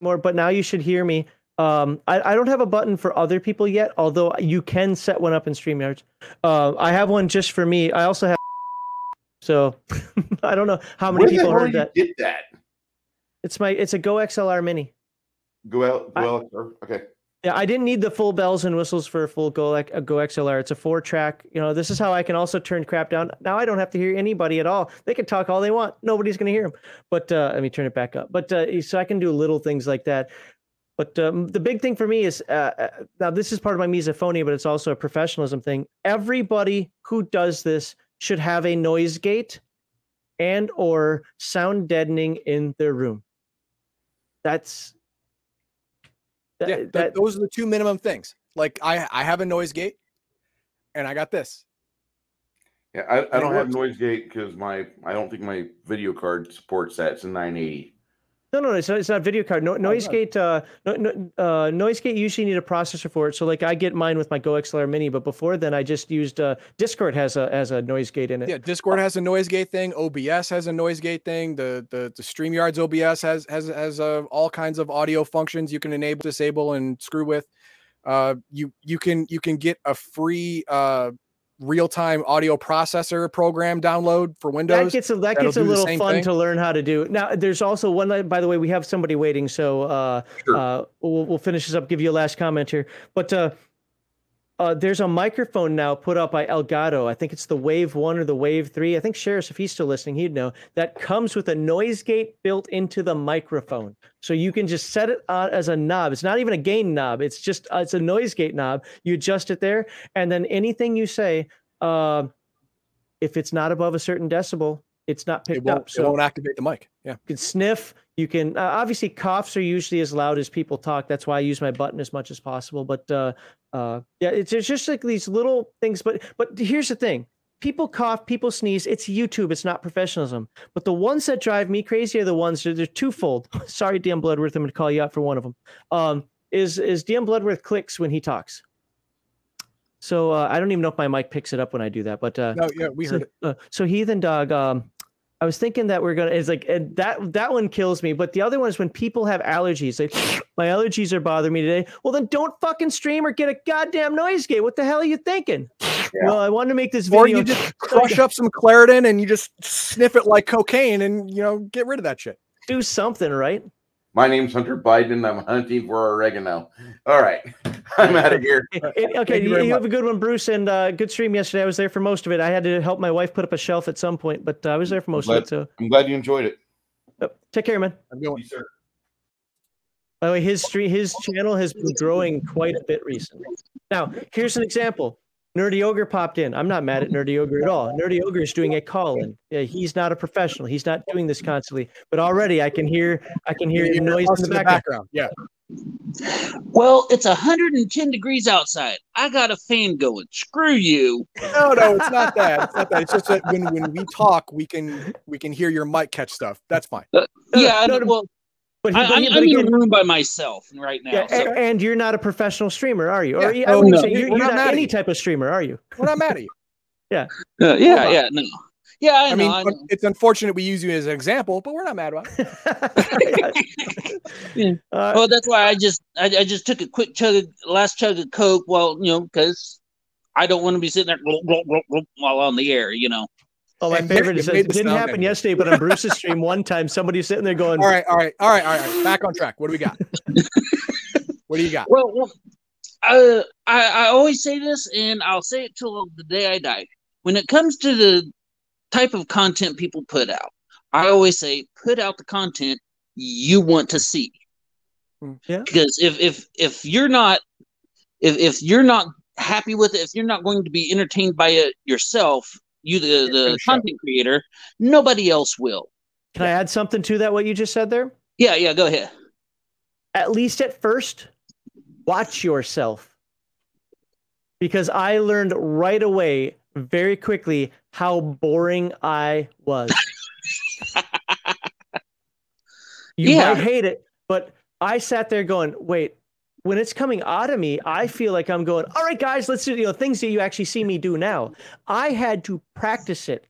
more, but now you should hear me. Um, I, I don't have a button for other people yet, although you can set one up in StreamYards. Uh, I have one just for me. I also have. So I don't know how many where people heard that. get that? It's my it's a GoXLR Mini. Go out, I- go out. Okay. Yeah, I didn't need the full bells and whistles for a full Go like a GoXLR. It's a four track. You know, this is how I can also turn crap down. Now I don't have to hear anybody at all. They can talk all they want. Nobody's going to hear them. But uh, let me turn it back up. But uh, so I can do little things like that. But um, the big thing for me is uh, uh, now this is part of my misophonia, but it's also a professionalism thing. Everybody who does this should have a noise gate and or sound deadening in their room. That's that, yeah, th- that- those are the two minimum things. Like I I have a noise gate and I got this. Yeah, I, I don't have noise gate because my I don't think my video card supports that. It's a 980. No, no, it's not, it's not video card. No, noise right. gate. Uh, no, no, uh, noise gate. Usually need a processor for it. So like I get mine with my GoXLR Mini, but before then I just used uh, Discord has a has a noise gate in it. Yeah, Discord has a noise gate thing. OBS has a noise gate thing. The the the StreamYards OBS has has has uh, all kinds of audio functions you can enable, disable, and screw with. Uh, you you can you can get a free uh real time audio processor program download for Windows. That gets a, that that'll gets a little fun thing. to learn how to do. Now, there's also one. By the way, we have somebody waiting, so uh, Sure. uh, we'll, we'll finish this up. Give you a last comment here, but uh, uh, there's a microphone now put up by Elgato. I think it's the Wave One or the Wave Three. I think Sheriff, if he's still listening, he'd know that comes with a noise gate built into the microphone, so you can just set it as a knob. It's not even a gain knob. It's just uh, it's a noise gate knob. You adjust it there, and then anything you say, uh, if it's not above a certain decibel, it's not picked won't, up. it So won't activate the mic. Yeah. you can sniff. You can uh, obviously coughs are usually as loud as people talk. That's why I use my button as much as possible. But uh, uh, yeah, it's, it's just like these little things. But but here's the thing: people cough, people sneeze. It's YouTube. It's not professionalism. But the ones that drive me crazy are the ones that they're twofold. Sorry, DM Bloodworth. I'm going to call you out for one of them. Um, is is DM Bloodworth clicks when he talks. So uh, I don't even know if my mic picks it up when I do that. But uh, No, yeah, we so, heard it. uh, so Heathen Dog, um, I was thinking that we're gonna. It's like and that that one kills me. But the other one is when people have allergies. Like my allergies are bothering me today. Well, then don't fucking stream or get a goddamn noise gate. What the hell are you thinking? Well, I wanted to make this video. Or you just crush up some Claritin and you just sniff it like cocaine and you know get rid of that shit. do something, right? My name's Hunter Biden. I'm hunting for oregano. All right. I'm out of here. It- it- okay, you you, you have a good one, Bruce, and uh, good stream yesterday. I was there for most of it. I had to help my wife put up a shelf at some point, but uh, I was there for most of it. So I'm glad you enjoyed it. yep. take care, man. I'm going. sir. By the way, his stream, his channel has been growing quite a bit recently. Now, here's an example. Nerdy Ogre popped in. I'm not mad at Nerdy Ogre at all. Nerdy Ogre is doing a call-in. Yeah, he's not a professional. He's not doing this constantly. But already, I can hear, I can hear You hear noise us in the background. Yeah. Well, it's 110 degrees outside. I got a fan going. Screw you. No, no, it's not that. It's not that. It's just that when when we talk, we can we can hear your mic catch stuff. That's fine. Uh, yeah, I no, know- no, well, But, I, but, I'm, but I'm in again, a room by myself right now. yeah, so- a- and you're not a professional streamer, are you? Or Yeah. I Oh, no. say you're, you're not not, any you. type of streamer, are you? We're not mad at you. Uh, yeah, yeah, no. Yeah, I, I know. mean, I know. it's unfortunate we use you as an example, but we're not mad about it. Yeah. Uh, Well, that's why I just I, I just took a quick chug, of, last chug of Coke. Well, you know, because I don't want to be sitting there while on the air. You know. Oh, my And favorite is made it didn't happen anyway. yesterday, but on Bruce's stream one time, somebody was sitting there going, All right, all right, all right, all right, all right. Back on track. What do we got? what do you got? Well, well uh, I I always say this, and I'll say it till the day I die. When it comes to the type of content people put out, I always say put out the content you want to see. Yeah. Because if if if you're not if if you're not happy with it, if you're not going to be entertained by it yourself, you the the content creator, nobody else will. Can I add something to that? What you just said there? Yeah, yeah, go ahead. At least at first, watch yourself. Because I learned right away, very quickly, how boring I was. you Yeah. might hate it, but I sat there going, wait, when it's coming out of me, I feel like I'm going, all right, guys, let's do you know, things that you actually see me do now. I had to practice it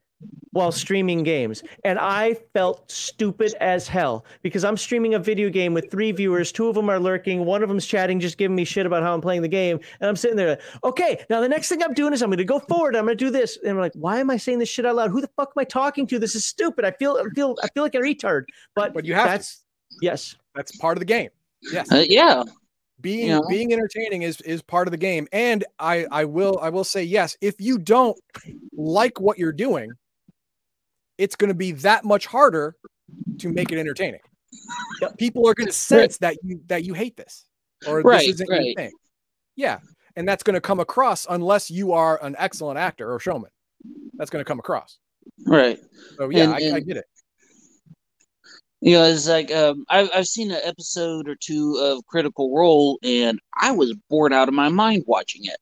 while streaming games. And I felt stupid as hell because I'm streaming a video game with three viewers. Two of them are lurking. One of them's chatting, just giving me shit about how I'm playing the game. And I'm sitting there, like, okay, now the next thing I'm doing is I'm going to go forward. I'm going to do this. And I'm like, why am I saying this shit out loud? Who the fuck am I talking to? This is stupid. I feel, I feel, I feel like a retard. But, But you have to. that's, yes. That's part of the game. Yes. Uh, yeah, being Yeah. being entertaining is is part of the game. And i i will i will say yes if you don't like what you're doing it's going to be that much harder to make it entertaining. Yep. people are going to sense that you that you hate this or Right, this isn't your thing. Yeah. And that's going to come across unless you are an excellent actor or showman. That's going to come across. Right. so yeah And- I, I get it You know, it's like um, I've I've seen an episode or two of Critical Role, and I was bored out of my mind watching it.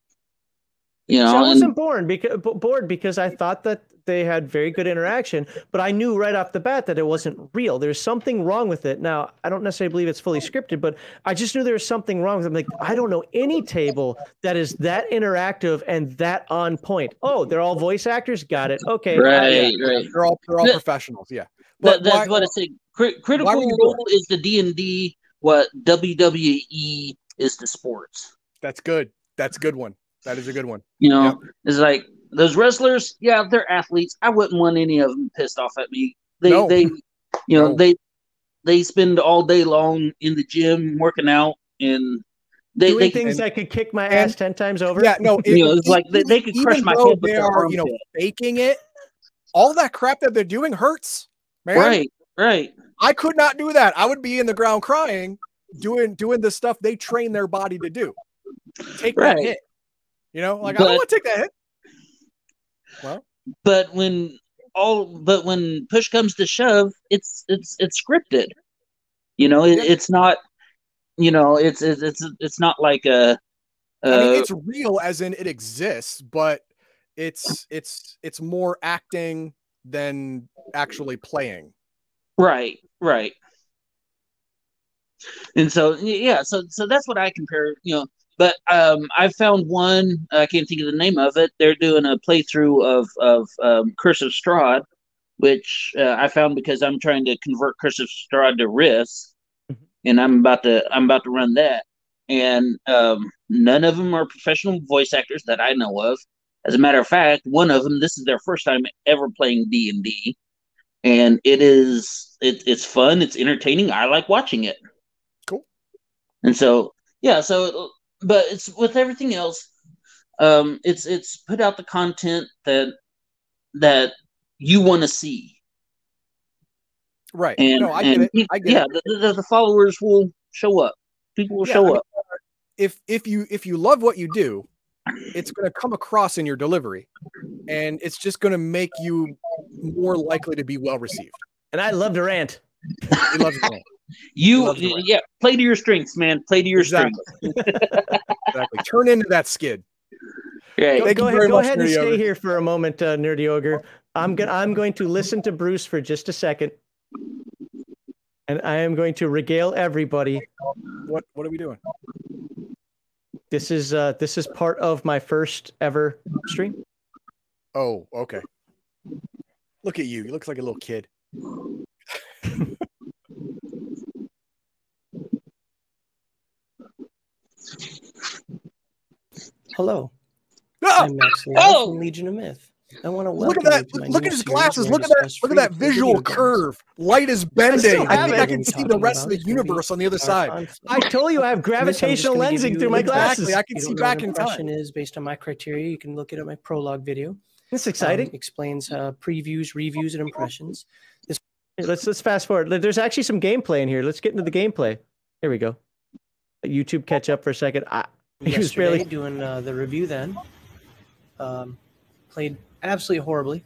You So I wasn't bored because bored because I thought that they had very good interaction, but I knew right off the bat that it wasn't real. There's something wrong with it. Now, I don't necessarily believe it's fully scripted, but I just knew there was something wrong with it. I'm like, I don't know any table that is that interactive and that on point. Oh, they're all voice actors. Got it. Okay. I- right, right. they're all they're all The- professionals yeah That, but that's why- what I say. Cri- critical were you Role is the D and D. What WWE is the sports. that's good that's a good one that is a good one You know, Yep. it's like those wrestlers, yeah, they're athletes. I wouldn't want any of them pissed off at me. They No. they you know, No. they they spend all day long in the gym working out and they, Doing they things and- that could kick my and- ass ten times over. Yeah, no, you know, it- it's like they, they could crush my head they are, you know, armpit. faking it. All that crap that they're doing hurts, man. Right, right. I could not do that. I would be in the ground crying, doing doing the stuff they train their body to do. Take that hit. You know, like I don't want to take that hit. Well, But when all but when push comes to shove, it's it's it's scripted. You know, it, it's not. You know, it's it's it's it's not like a. I mean, Uh, it's real as in it exists, but it's it's it's more acting than actually playing. Right, right. And so yeah, so so that's what I compare, you know. But um, I found one. I can't think of the name of it. They're doing a playthrough of of um, Curse of Strahd, which uh, I found because I'm trying to convert Curse of Strahd to Rifts, Mhm. and I'm about to I'm about to run that. And um, none of them are professional voice actors that I know of. As a matter of fact, one of them this is their first time ever playing D and D, and it is it, it's fun. It's entertaining. I like watching it. Cool. And so yeah, so but it's with everything else. Um, it's it's put out the content that that you want to see, Right. and no, I get it. I get yeah, it. the, the, the followers will show up. People will Yeah, show I mean, up. If if you if you love what you do, it's going to come across in your delivery, and it's just going to make you more likely to be well received. And I love to rant. He loves it. You loves the rap. yeah, play to your strengths, man. Play to your Exactly. strengths. Exactly. Turn into that skid. Right. Go, go ahead, go much, ahead and stay Ogre. here for a moment, uh, Nerdy Ogre. I'm gonna I'm going to listen to Bruce for just a second, and I am going to regale everybody. What what are we doing? This is uh, this is part of my first ever stream. Oh, okay. Look at you. You look like a little kid. Hello, Ah! I'm Max Leo Oh! from Legion of Myth. I want to Look at that! to Look at his glasses! Look at that! Look at that free-to-play visual games. curve. Light is bending. still I think it. I can see the rest of the is gonna be universe on the other side. I told you I have For this, I'm just gravitational lensing through my exactly- glasses. Exactly. I can You see don't know back what in time. is based on my criteria. You can look it at my prologue video. It's Um, exciting. explains uh, previews, reviews, and impressions. let's let's fast forward. There's actually some gameplay in here. Let's get into the gameplay. Here we go. YouTube catch up for a second. I, he was barely. doing uh, the review. Then um, played absolutely horribly.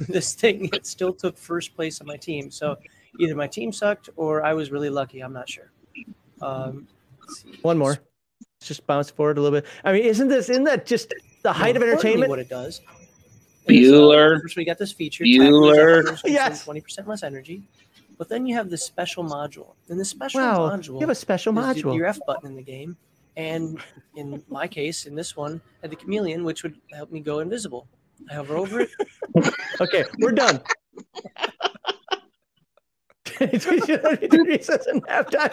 this thing it still took first place on my team. So either my team sucked or I was really lucky. I'm not sure. Um. One more. Let's just bounce forward a little bit. I mean, isn't this isn't that just the height of entertainment? What it does. Bueller. First, we got this feature. Bueller. Yes. Twenty percent less energy, but then you have this special module, and the special Wow, module you have a special module. your F button in the game, and in my case, in this one, I had the chameleon, which would help me go invisible. I hover over it. Okay, we're done. Reese doesn't have time.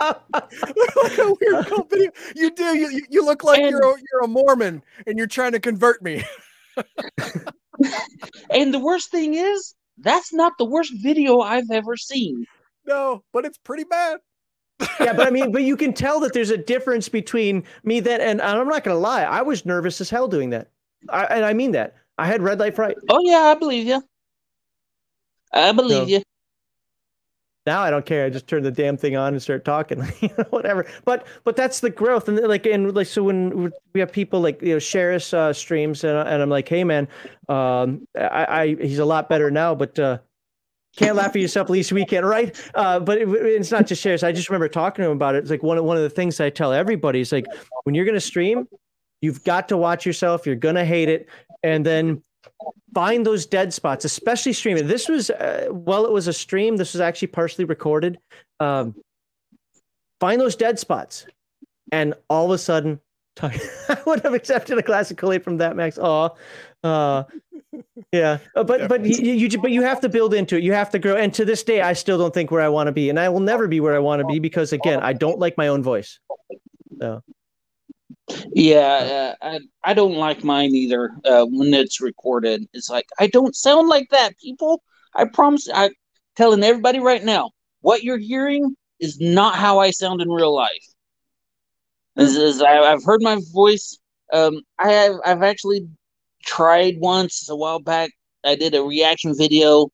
Like a weird cult video. You do. You, you, you look like And- you're a, you're a Mormon and you're trying to convert me. And the worst thing is, that's not the worst video I've ever seen. No, but it's pretty bad. yeah, but I mean, but you can tell that there's a difference between me that and, and I'm not gonna lie, I was nervous as hell doing that. I, and I mean that. I had red light fright. Oh yeah, I believe you. I believe No. you. Now I don't care. I just turn the damn thing on and start talking, whatever. But but that's the growth, and like and like so when we have people like you know share us uh, streams, and, and I'm like, hey man, um, I, I he's a lot better now, but uh, can't laugh at yourself least weekend, right? Uh, but it, it's not just shares. I just remember talking to him about it. It's like one of one of the things I tell everybody is like when you're gonna stream, you've got to watch yourself. You're gonna hate it, and then find those dead spots, especially streaming. This was, uh, well, it was a stream. This was actually partially recorded. Um, find those dead spots, and all of a sudden, I would have accepted a glass of from that, Max. Oh, uh, yeah, Uh, but but you, you but you have to build into it. You have to grow. And to this day, I still don't think where I want to be, and I will never be where I want to be because again, I don't like my own voice. So Yeah, uh, I I don't like mine either. Uh, when it's recorded, it's like I don't sound like that, people. I promise. I telling everybody right now, what you're hearing is not how I sound in real life. As, as I, I've heard my voice. Um, I have I've actually tried once a while back. I did a reaction video.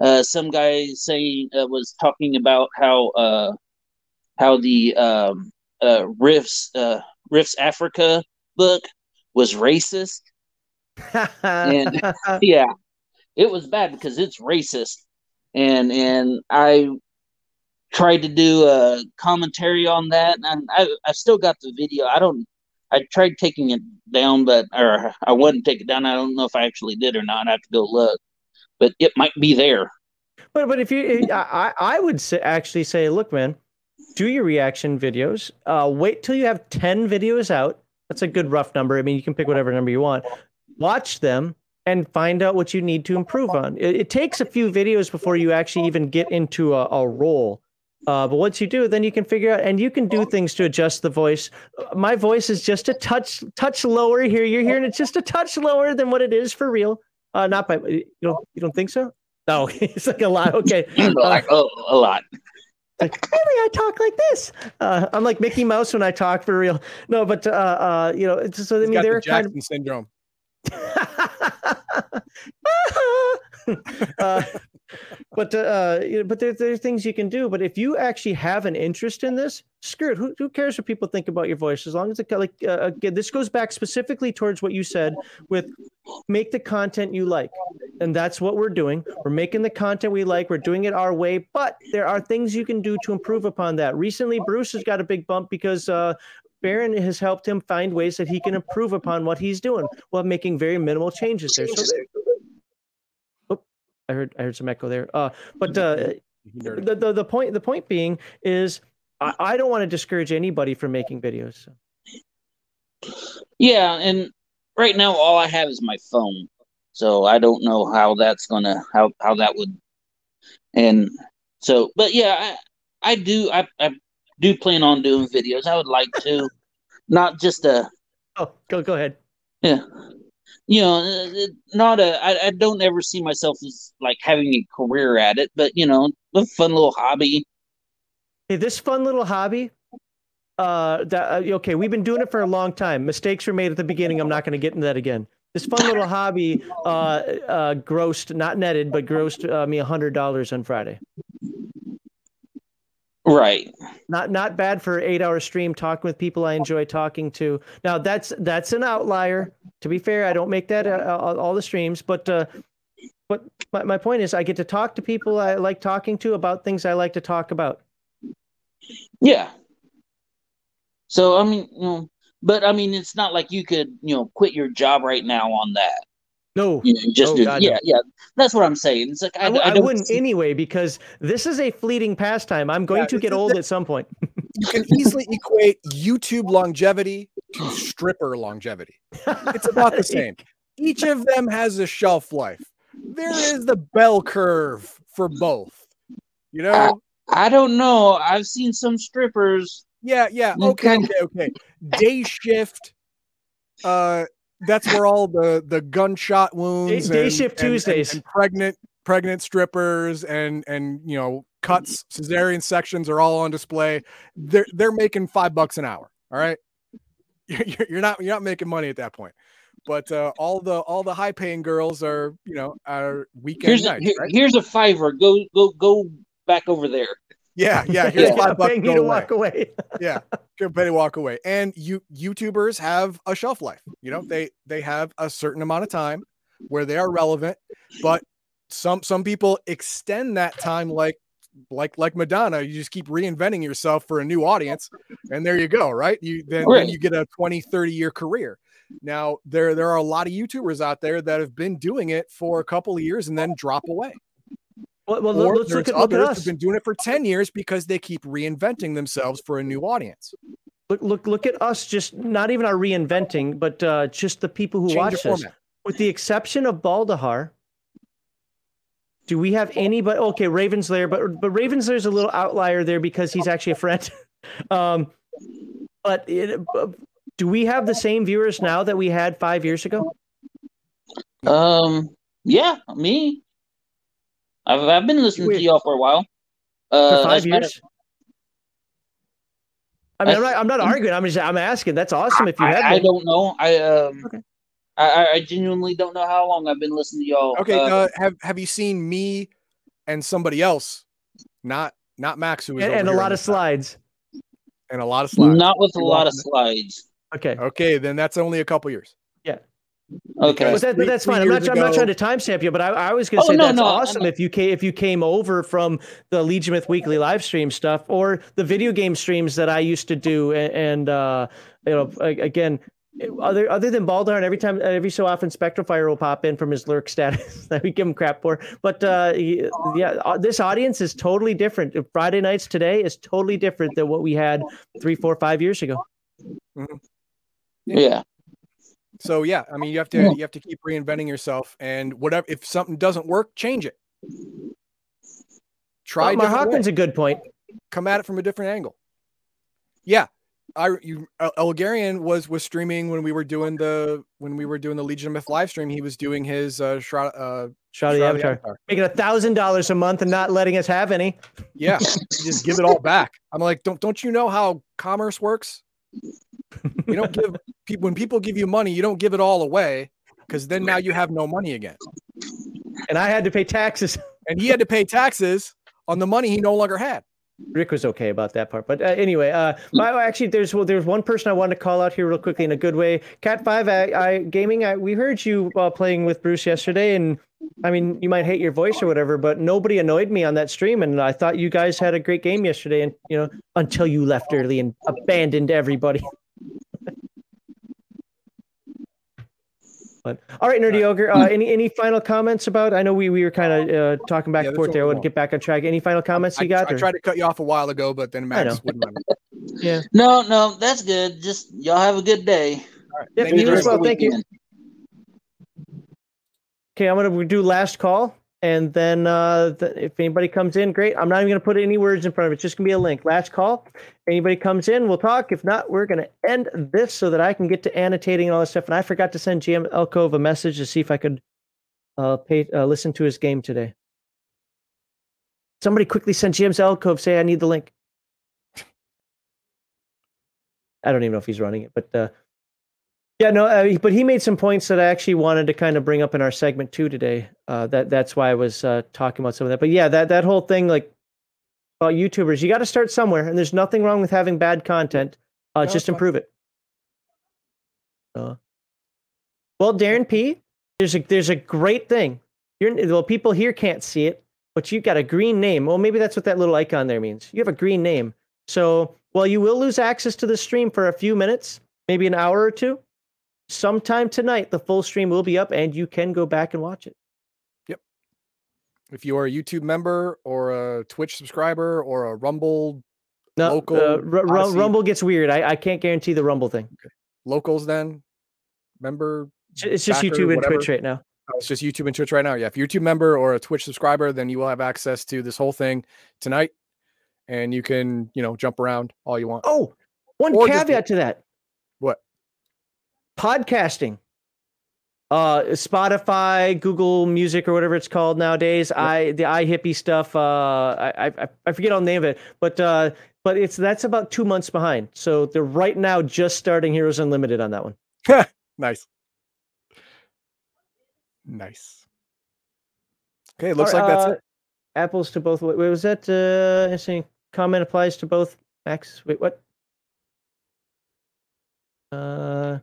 Uh, some guy saying uh, was talking about how uh, how the um, uh, Rifts uh, Africa book was racist. And- yeah, it was bad because it's racist, and and I tried to do a commentary on that, and I I still got the video. I don't. I tried taking it down, but or I wouldn't take it down. I don't know if I actually did or not. I have to go look, but it might be there. But but if you, I I I would say, actually say, look, man, do your reaction videos. Uh, wait till you have ten videos out. That's a good rough number. I mean, you can pick whatever number you want. Watch them and find out what you need to improve on. It, it takes a few videos before you actually even get into a, a role. Uh, but once you do, then you can figure out, and you can do things to adjust the voice. Uh, My voice is just a touch, touch lower here. You're hearing it's just a touch lower than what it is for real. Uh, not by you don't you don't think so? No, it's like a lot. Okay, like oh, a lot. Like, really, I talk like this. Uh, I'm like Mickey Mouse when I talk for real. No, but uh, uh, you know, it's, so I mean, got they're the kind Jackson syndrome. of. uh, but uh, know, but there, there are things you can do. But if you actually have an interest in this, screw it. Who, who cares what people think about your voice? As long as it like uh, again, this goes back specifically towards what you said with make the content you like, and that's what we're doing. We're making the content we like. We're doing it our way. But there are things you can do to improve upon that. Recently, Bruce has got a big bump because. Uh, Baron has helped him find ways that he can improve upon what he's doing while making very minimal changes there. So I heard I heard some echo there. Uh, but uh, the, the the point the point being is I, I don't want to discourage anybody from making videos. Yeah, and right now all I have is my phone, so I don't know how that's gonna how how that would, and so but yeah, I I do I I do plan on doing videos. I would like to, not just a Oh, go go ahead. yeah, you know, not a I I don't ever see myself as like having a career at it, but you know, a fun little hobby. Hey, this fun little hobby. Uh, that uh, okay, we've been doing it for a long time. Mistakes were made at the beginning. I'm not going to get into that again. This fun little hobby uh, uh, grossed, not netted, but grossed uh, me a hundred dollars on Friday. Right. Not not bad for eight hour stream talking with people I enjoy talking to. Now that's that's an outlier. To be fair, I don't make that uh, all, the streams, but uh, but my, my point is I get to talk to people I like talking to about things I like to talk about. Yeah. So I mean, you know, but I mean, it's not like you could, you know, quit your job right now on that. No, You know, just Oh, do, God, no. yeah, yeah. That's what I'm saying. It's like I, I, w- I I don't wouldn't see- anyway because this is a fleeting pastime. I'm going Yeah, to get old the- at some point. You can easily equate YouTube longevity to stripper longevity. It's about the same. Each of them has a shelf life. There is the bell curve for both. You know? I don't know. I've seen some strippers. Yeah, yeah. Okay, Okay. okay, okay. Day shift. Uh that's where all the the gunshot wounds day and- shift and- and- Tuesdays. and pregnant pregnant strippers and and you know cuts cesarean sections are all on display they're they're making five bucks an hour all right you're, you're not you're not making money at that point but uh all the all the high paying girls are you know are weekend Here's a, nights, here- right? here's a fiver. Go go go back over there. Yeah yeah here's Yeah. five bucks paying go you to away. walk away. yeah good pay to walk away and you youtubers have a shelf life you know they they have a certain amount of time where they are relevant but some some people extend that time like like like madonna you just keep reinventing yourself for a new audience and there you go right you then, then you get a 20 30 year career now there there are a lot of youtubers out there that have been doing it for a couple of years and then drop away Well, well or let's look there's at, look at others us. who've been doing it for 10 years because they keep reinventing themselves for a new audience Look, look, look at us. Just not even our reinventing, but uh, just the people who Change watch us. format. With the exception of Baldahar, do we have anybody? Okay, Ravenslayer, but but Ravenslayer's a little outlier there because he's actually a friend. um, but it, do we have the same viewers now that we had five years ago? Um, yeah, me. I've I've been listening Wait. to y'all for a while. For Uh, five as a years? I mean, I'm not. I'm not arguing. I'm just. I'm asking. That's awesome. If you I, have, I been. don't know. I um, Okay. I, I- I genuinely don't know how long I've been listening to y'all. Okay, Uh, uh, have have you seen me and somebody else? Not not Max, who was and, and a lot of this side, slides. and a lot of slides. not with a lot of slides. Okay. Okay, then that's only a couple years. Okay. Because that, three- that's fine. I'm not. I'm not trying to timestamp you, but I, I was going to Oh, say no, that's no, awesome if you came if you came over from the Legion Myth Weekly live stream stuff or the video game streams that I used to do, and, and uh, you know, again, other other than Baldarn, every time every so often Spectrofire will pop in from his lurk status that we give him crap for. But uh, he- yeah, uh, this audience is totally different. Friday nights today is totally different than what we had three, four, five years ago. Yeah. So yeah, I mean, you have to you have to keep reinventing yourself, and whatever if something doesn't work, change it. Try Well, Mar different Hawkins a good point. come at it from a different angle. Yeah, I you El- Elgarian was was streaming when we were doing the when we were doing the Legion of Myth live stream. He was doing his uh, shroud, uh Shroud of the Shroud of Avatar. Making a thousand dollars a month and not letting us have any. Yeah, just give it all back. I'm like, don't don't you know how commerce works? You don't give people when people give you money, you don't give it all away because then now you have no money again. And I had to pay taxes. And he had to pay taxes on the money he no longer had. Rick was okay about that part, but uh, anyway, uh, actually, there's well, there's one person I wanted to call out here real quickly in a good way. Cat Five, I, I gaming. I, we heard you uh, playing with Bruce yesterday, and I mean, you might hate your voice or whatever, but nobody annoyed me on that stream, and I thought you guys had a great game yesterday, and you know, until you left early and abandoned everybody. But all right, Nerdy Ogre. Uh, any any final comments about? I know we, we were kind of uh, talking back Yeah, and forth there. I we want to get back on track. Any final comments I, you got? I or- tried to cut you off a while ago, but then Max wouldn't let me. yeah. No, no, that's good. Just y'all have a good day. All right. Yeah, Thank you you as well. Thank you. Okay, I'm gonna do last call, and then uh, th- if anybody comes in, great. I'm not even gonna put any words in front of it. It's just gonna be a link. Last call. Anybody comes in, we'll talk. If not, we're gonna end this so that I can get to annotating and all this stuff. And I forgot to send GM Elkove a message to see if I could uh, pay uh, listen to his game today. Somebody quickly send GM Elkove say I need the link. I don't even know if he's running it, but uh, yeah, no, uh, but he made some points that I actually wanted to kind of bring up in our segment too today. Uh, that that's why I was uh, talking about some of that. But yeah, that that whole thing like about YouTubers, you got to start somewhere, and there's nothing wrong with having bad content. Uh, No, just it's fine. improve it. Uh, well, Darren P, there's a there's a great thing. You're well, people here can't see it, but you've got a green name. Well, maybe that's what that little icon there means. You have a green name. So, while you will lose access to the stream for a few minutes, maybe an hour or two, sometime tonight the full stream will be up and you can go back and watch it. Yep. If you are a YouTube member or a Twitch subscriber or a Rumble No, Local uh, Ru- Odysee. Rumble gets weird. I, I can't guarantee the Rumble thing. locals, then member, It's- just Backer, YouTube and whatever. Twitch right now. oh, it's just YouTube and Twitch right now. Yeah, if you're a YouTube member or a Twitch subscriber, then you will have access to this whole thing tonight, and you can you know jump around all you want. Oh, one Or just- caveat to that. What? Podcasting. Uh, Spotify, Google Music, or whatever it's called nowadays. I the iHippie stuff. Uh, I, I I forget all the name of it, but uh, but it's that's about two months behind. So they're right now just starting Heroes Unlimited on that one. nice, nice. Okay, it looks like that's uh, it. Apples to both. Wait, was that? Uh, interesting. Comment applies to both. Max. Wait, what? Uh.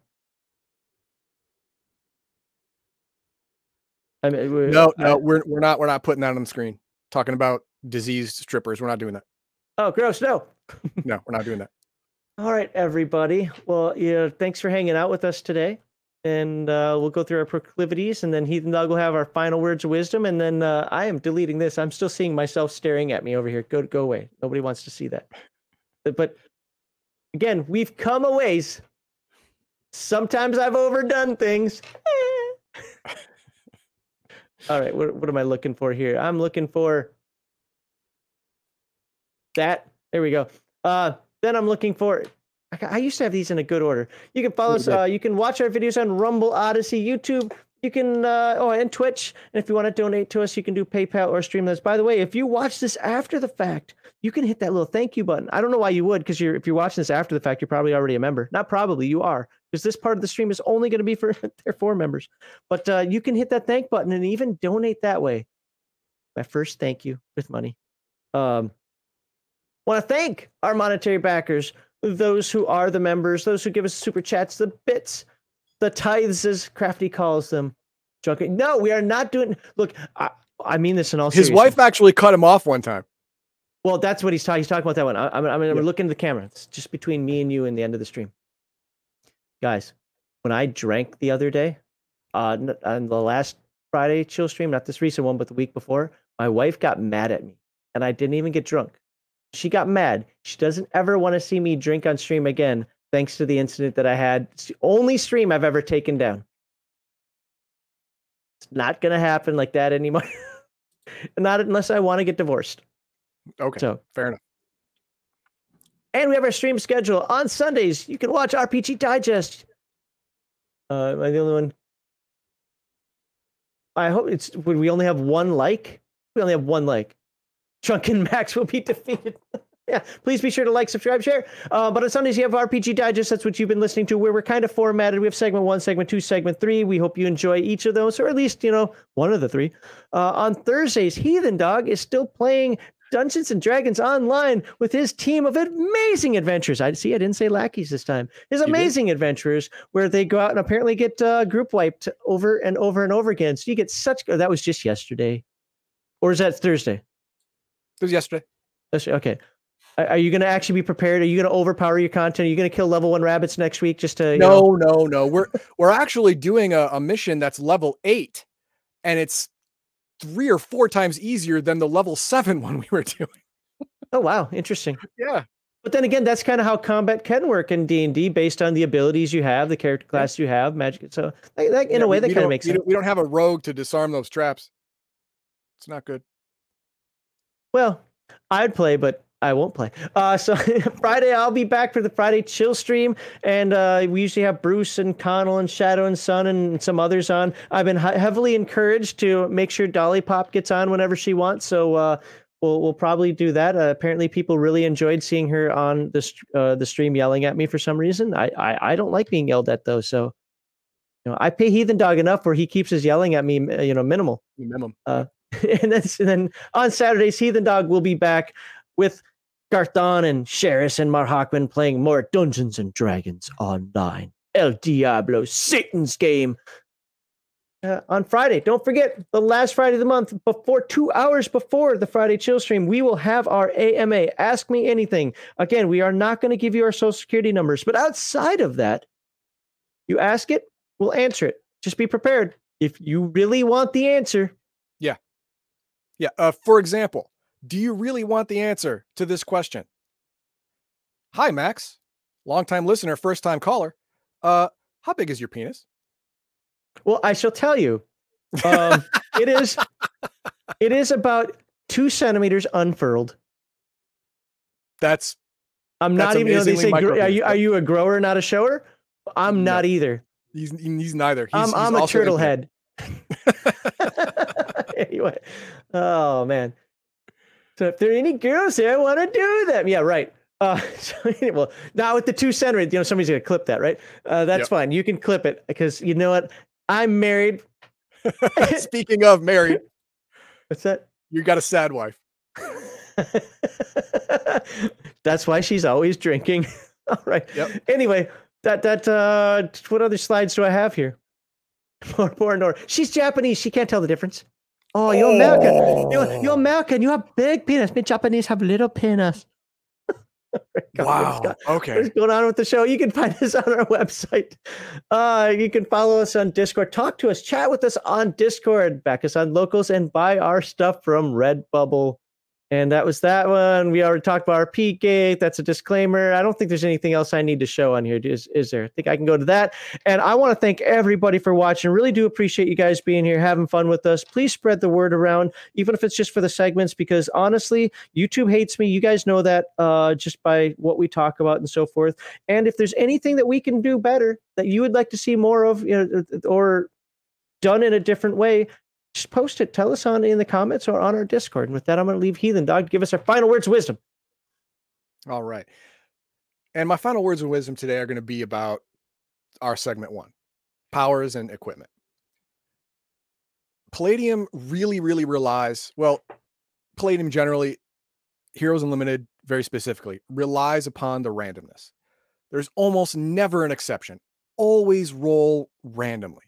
I mean, we- No, I- no, we're we're not we're not putting that on the screen. Talking about diseased strippers, we're not doing that. Oh, gross! No. No, we're not doing that. All right, everybody. Well, yeah, thanks for hanging out with us today. And uh, we'll go through our proclivities, and then Heathen Dog will have our final words of wisdom. And then uh, I am deleting this. I'm still seeing myself staring at me over here. Go, go away. Nobody wants to see that. But, but again, we've come a ways. Sometimes I've overdone things. All right, what, what am I looking for here? I'm looking for that. There we go. Uh, then I'm looking for I, I used to have these in a good order. You can follow us. Uh, you can watch our videos on Rumble, Odysee, YouTube. You can uh, oh, and Twitch. And if you want to donate to us, you can do PayPal or Streamlabs. By the way, if you watch this after the fact, you can hit that little thank you button. I don't know why you would, because you're if you're watching this after the fact, you're probably already a member. Not probably, you are, because this part of the stream is only going to be for their four members. But uh, you can hit that thank button and even donate that way. My first thank you with money. Um, want to thank our monetary backers, those who are the members, those who give us super chats, the bits, the tithes, as Crafty calls them. Joking. No, we are not doing. Look, I, I mean this in all His seriousness. wife actually cut him off one time. Well, that's what he's talking. He's talking about that one. I, I'm, I'm, I'm Yeah. looking at the camera. It's just between me and you and the end of the stream. Guys, when I drank the other day, uh, on the last Friday chill stream, not this recent one, but the week before, my wife got mad at me, and I didn't even get drunk. She got mad. She doesn't ever want to see me drink on stream again, thanks to the incident that I had. It's the only stream I've ever taken down. It's not gonna happen like that anymore. not unless I want to get divorced. Okay, So fair enough. And we have our stream schedule on Sundays. You can watch RPG Digest. Uh, am I the only one? I hope it's. Would we only have one like? We only have one like. Drunken Max will be defeated. yeah, please be sure to like, subscribe, share. Uh, but on Sundays, you have RPG Digest. That's what you've been listening to, where we're kind of formatted. We have segment one, segment two, segment three. We hope you enjoy each of those, or at least, you know, one of the three. Uh, on Thursdays, Heathen Dog is still playing Dungeons and Dragons online with his team of amazing adventurers. I see, I didn't say lackeys this time. His amazing adventurers, where they go out and apparently get uh, group wiped over and over and over again. So you get such. oh, That was just yesterday, or is that Thursday? It was yesterday. That's- Okay. Are are you going to actually be prepared? Are you going to overpower your content? Are you going to kill level one rabbits next week? Just to you know- No, no, no. We're we're actually doing a, a mission that's level eight, and it's three or four times easier than the level seven one we were doing. Oh wow, interesting. Yeah, But then again, that's kind of how combat can work in D and D, based on the abilities you have, the character class you have, magic. So that, that- in Yeah, a way, that kind of makes sense. We don't have a rogue to disarm those traps. It's not good. Well, I'd play, but I won't play. Uh, so Friday, I'll be back for the Friday chill stream, and uh, we usually have Bruce and Connell and Shadow and Sun and some others on. I've been he- heavily encouraged to make sure Dolly Pop gets on whenever she wants, so uh, we'll we'll probably do that. Uh, apparently, people really enjoyed seeing her on the st- uh, the stream yelling at me for some reason. I, I I don't like being yelled at though, so. You know, I pay Heathen Dog enough where he keeps his yelling at me, you know, minimal Minimum. and then, and then on Saturdays, Heathen Dog will be back with Garthon and Sheris and Marhakman playing more Dungeons and Dragons online. El Diablo, Satan's game. Uh, on Friday, don't forget the last Friday of the month, before two hours before the Friday chill stream, we will have our AMA. Ask me anything. Again, we are not going to give you our social security numbers, but outside of that, you ask it, we'll answer it. Just be prepared. If you really want the answer, Yeah. Uh, for example, do you really want the answer to this question? Hi, Max. Longtime listener, first time caller. Uh, how big is your penis? Well, I shall tell you. Um, it is it is about two centimeters unfurled. That's I'm That's not even. Know, they say, "Are you are you a grower, not a shower?" I'm No. not either. he's he's neither. He's, I'm he's I'm a turtle head. anyway, oh man. So if there are any girls here, I want to do them. Yeah, right. Uh, so, well, now with the two centimeters, you know, somebody's gonna clip that, right? Uh, that's Yep. fine. You can clip it because you know what? I'm married. Speaking of married, What's that? you got a sad wife. That's why she's always drinking. All right. Yep. Anyway, that that uh what other slides do I have here? More, poor Nora. She's Japanese. She can't tell the difference. Oh, you're American. You're, you're American. You have big penis. Me Japanese have little penis. God, wow. what's Okay. What's going on with the show? You can find us on our website. Uh, you can follow us on Discord. Talk to us. Chat with us on Discord. Back us on locals and buy our stuff from Redbubble. And that was that one. We already talked about our peak gate. That's a disclaimer. I don't think there's anything else I need to show on here. Is, is there? I think I can go to that. And I want to thank everybody for watching. Really do appreciate you guys being here, having fun with us. Please spread the word around, even if it's just for the segments, because honestly, YouTube hates me. You guys know that uh, just by what we talk about and so forth. And if there's anything that we can do better that you would like to see more of, you know, or done in a different way, just post it. Tell us on in the comments or on our Discord. And with that, I'm going to leave Heathen Dog to give us our final words of wisdom. All right. And my final words of wisdom today are going to be about our segment one powers and equipment. Palladium really, really relies, well, Palladium generally, Heroes Unlimited very specifically, relies upon the randomness. There's almost never an exception. Always roll randomly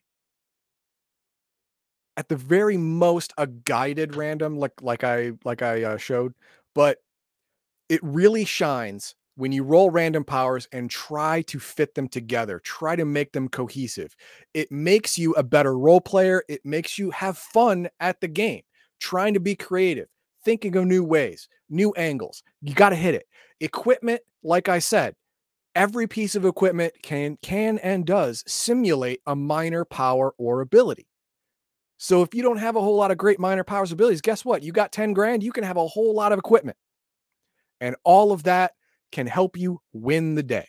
at the very most a guided random like like I like I uh, showed, but it really shines when you roll random powers and try to fit them together, try to make them cohesive. It makes you a better role player, it makes you have fun at the game, trying to be creative, thinking of new ways, new angles. You got to hit it. Equipment, like I said, every piece of equipment can can and does simulate a minor power or ability. So if you don't have a whole lot of great minor powers abilities, guess what? You got 10 grand, you can have a whole lot of equipment. And all of that can help you win the day.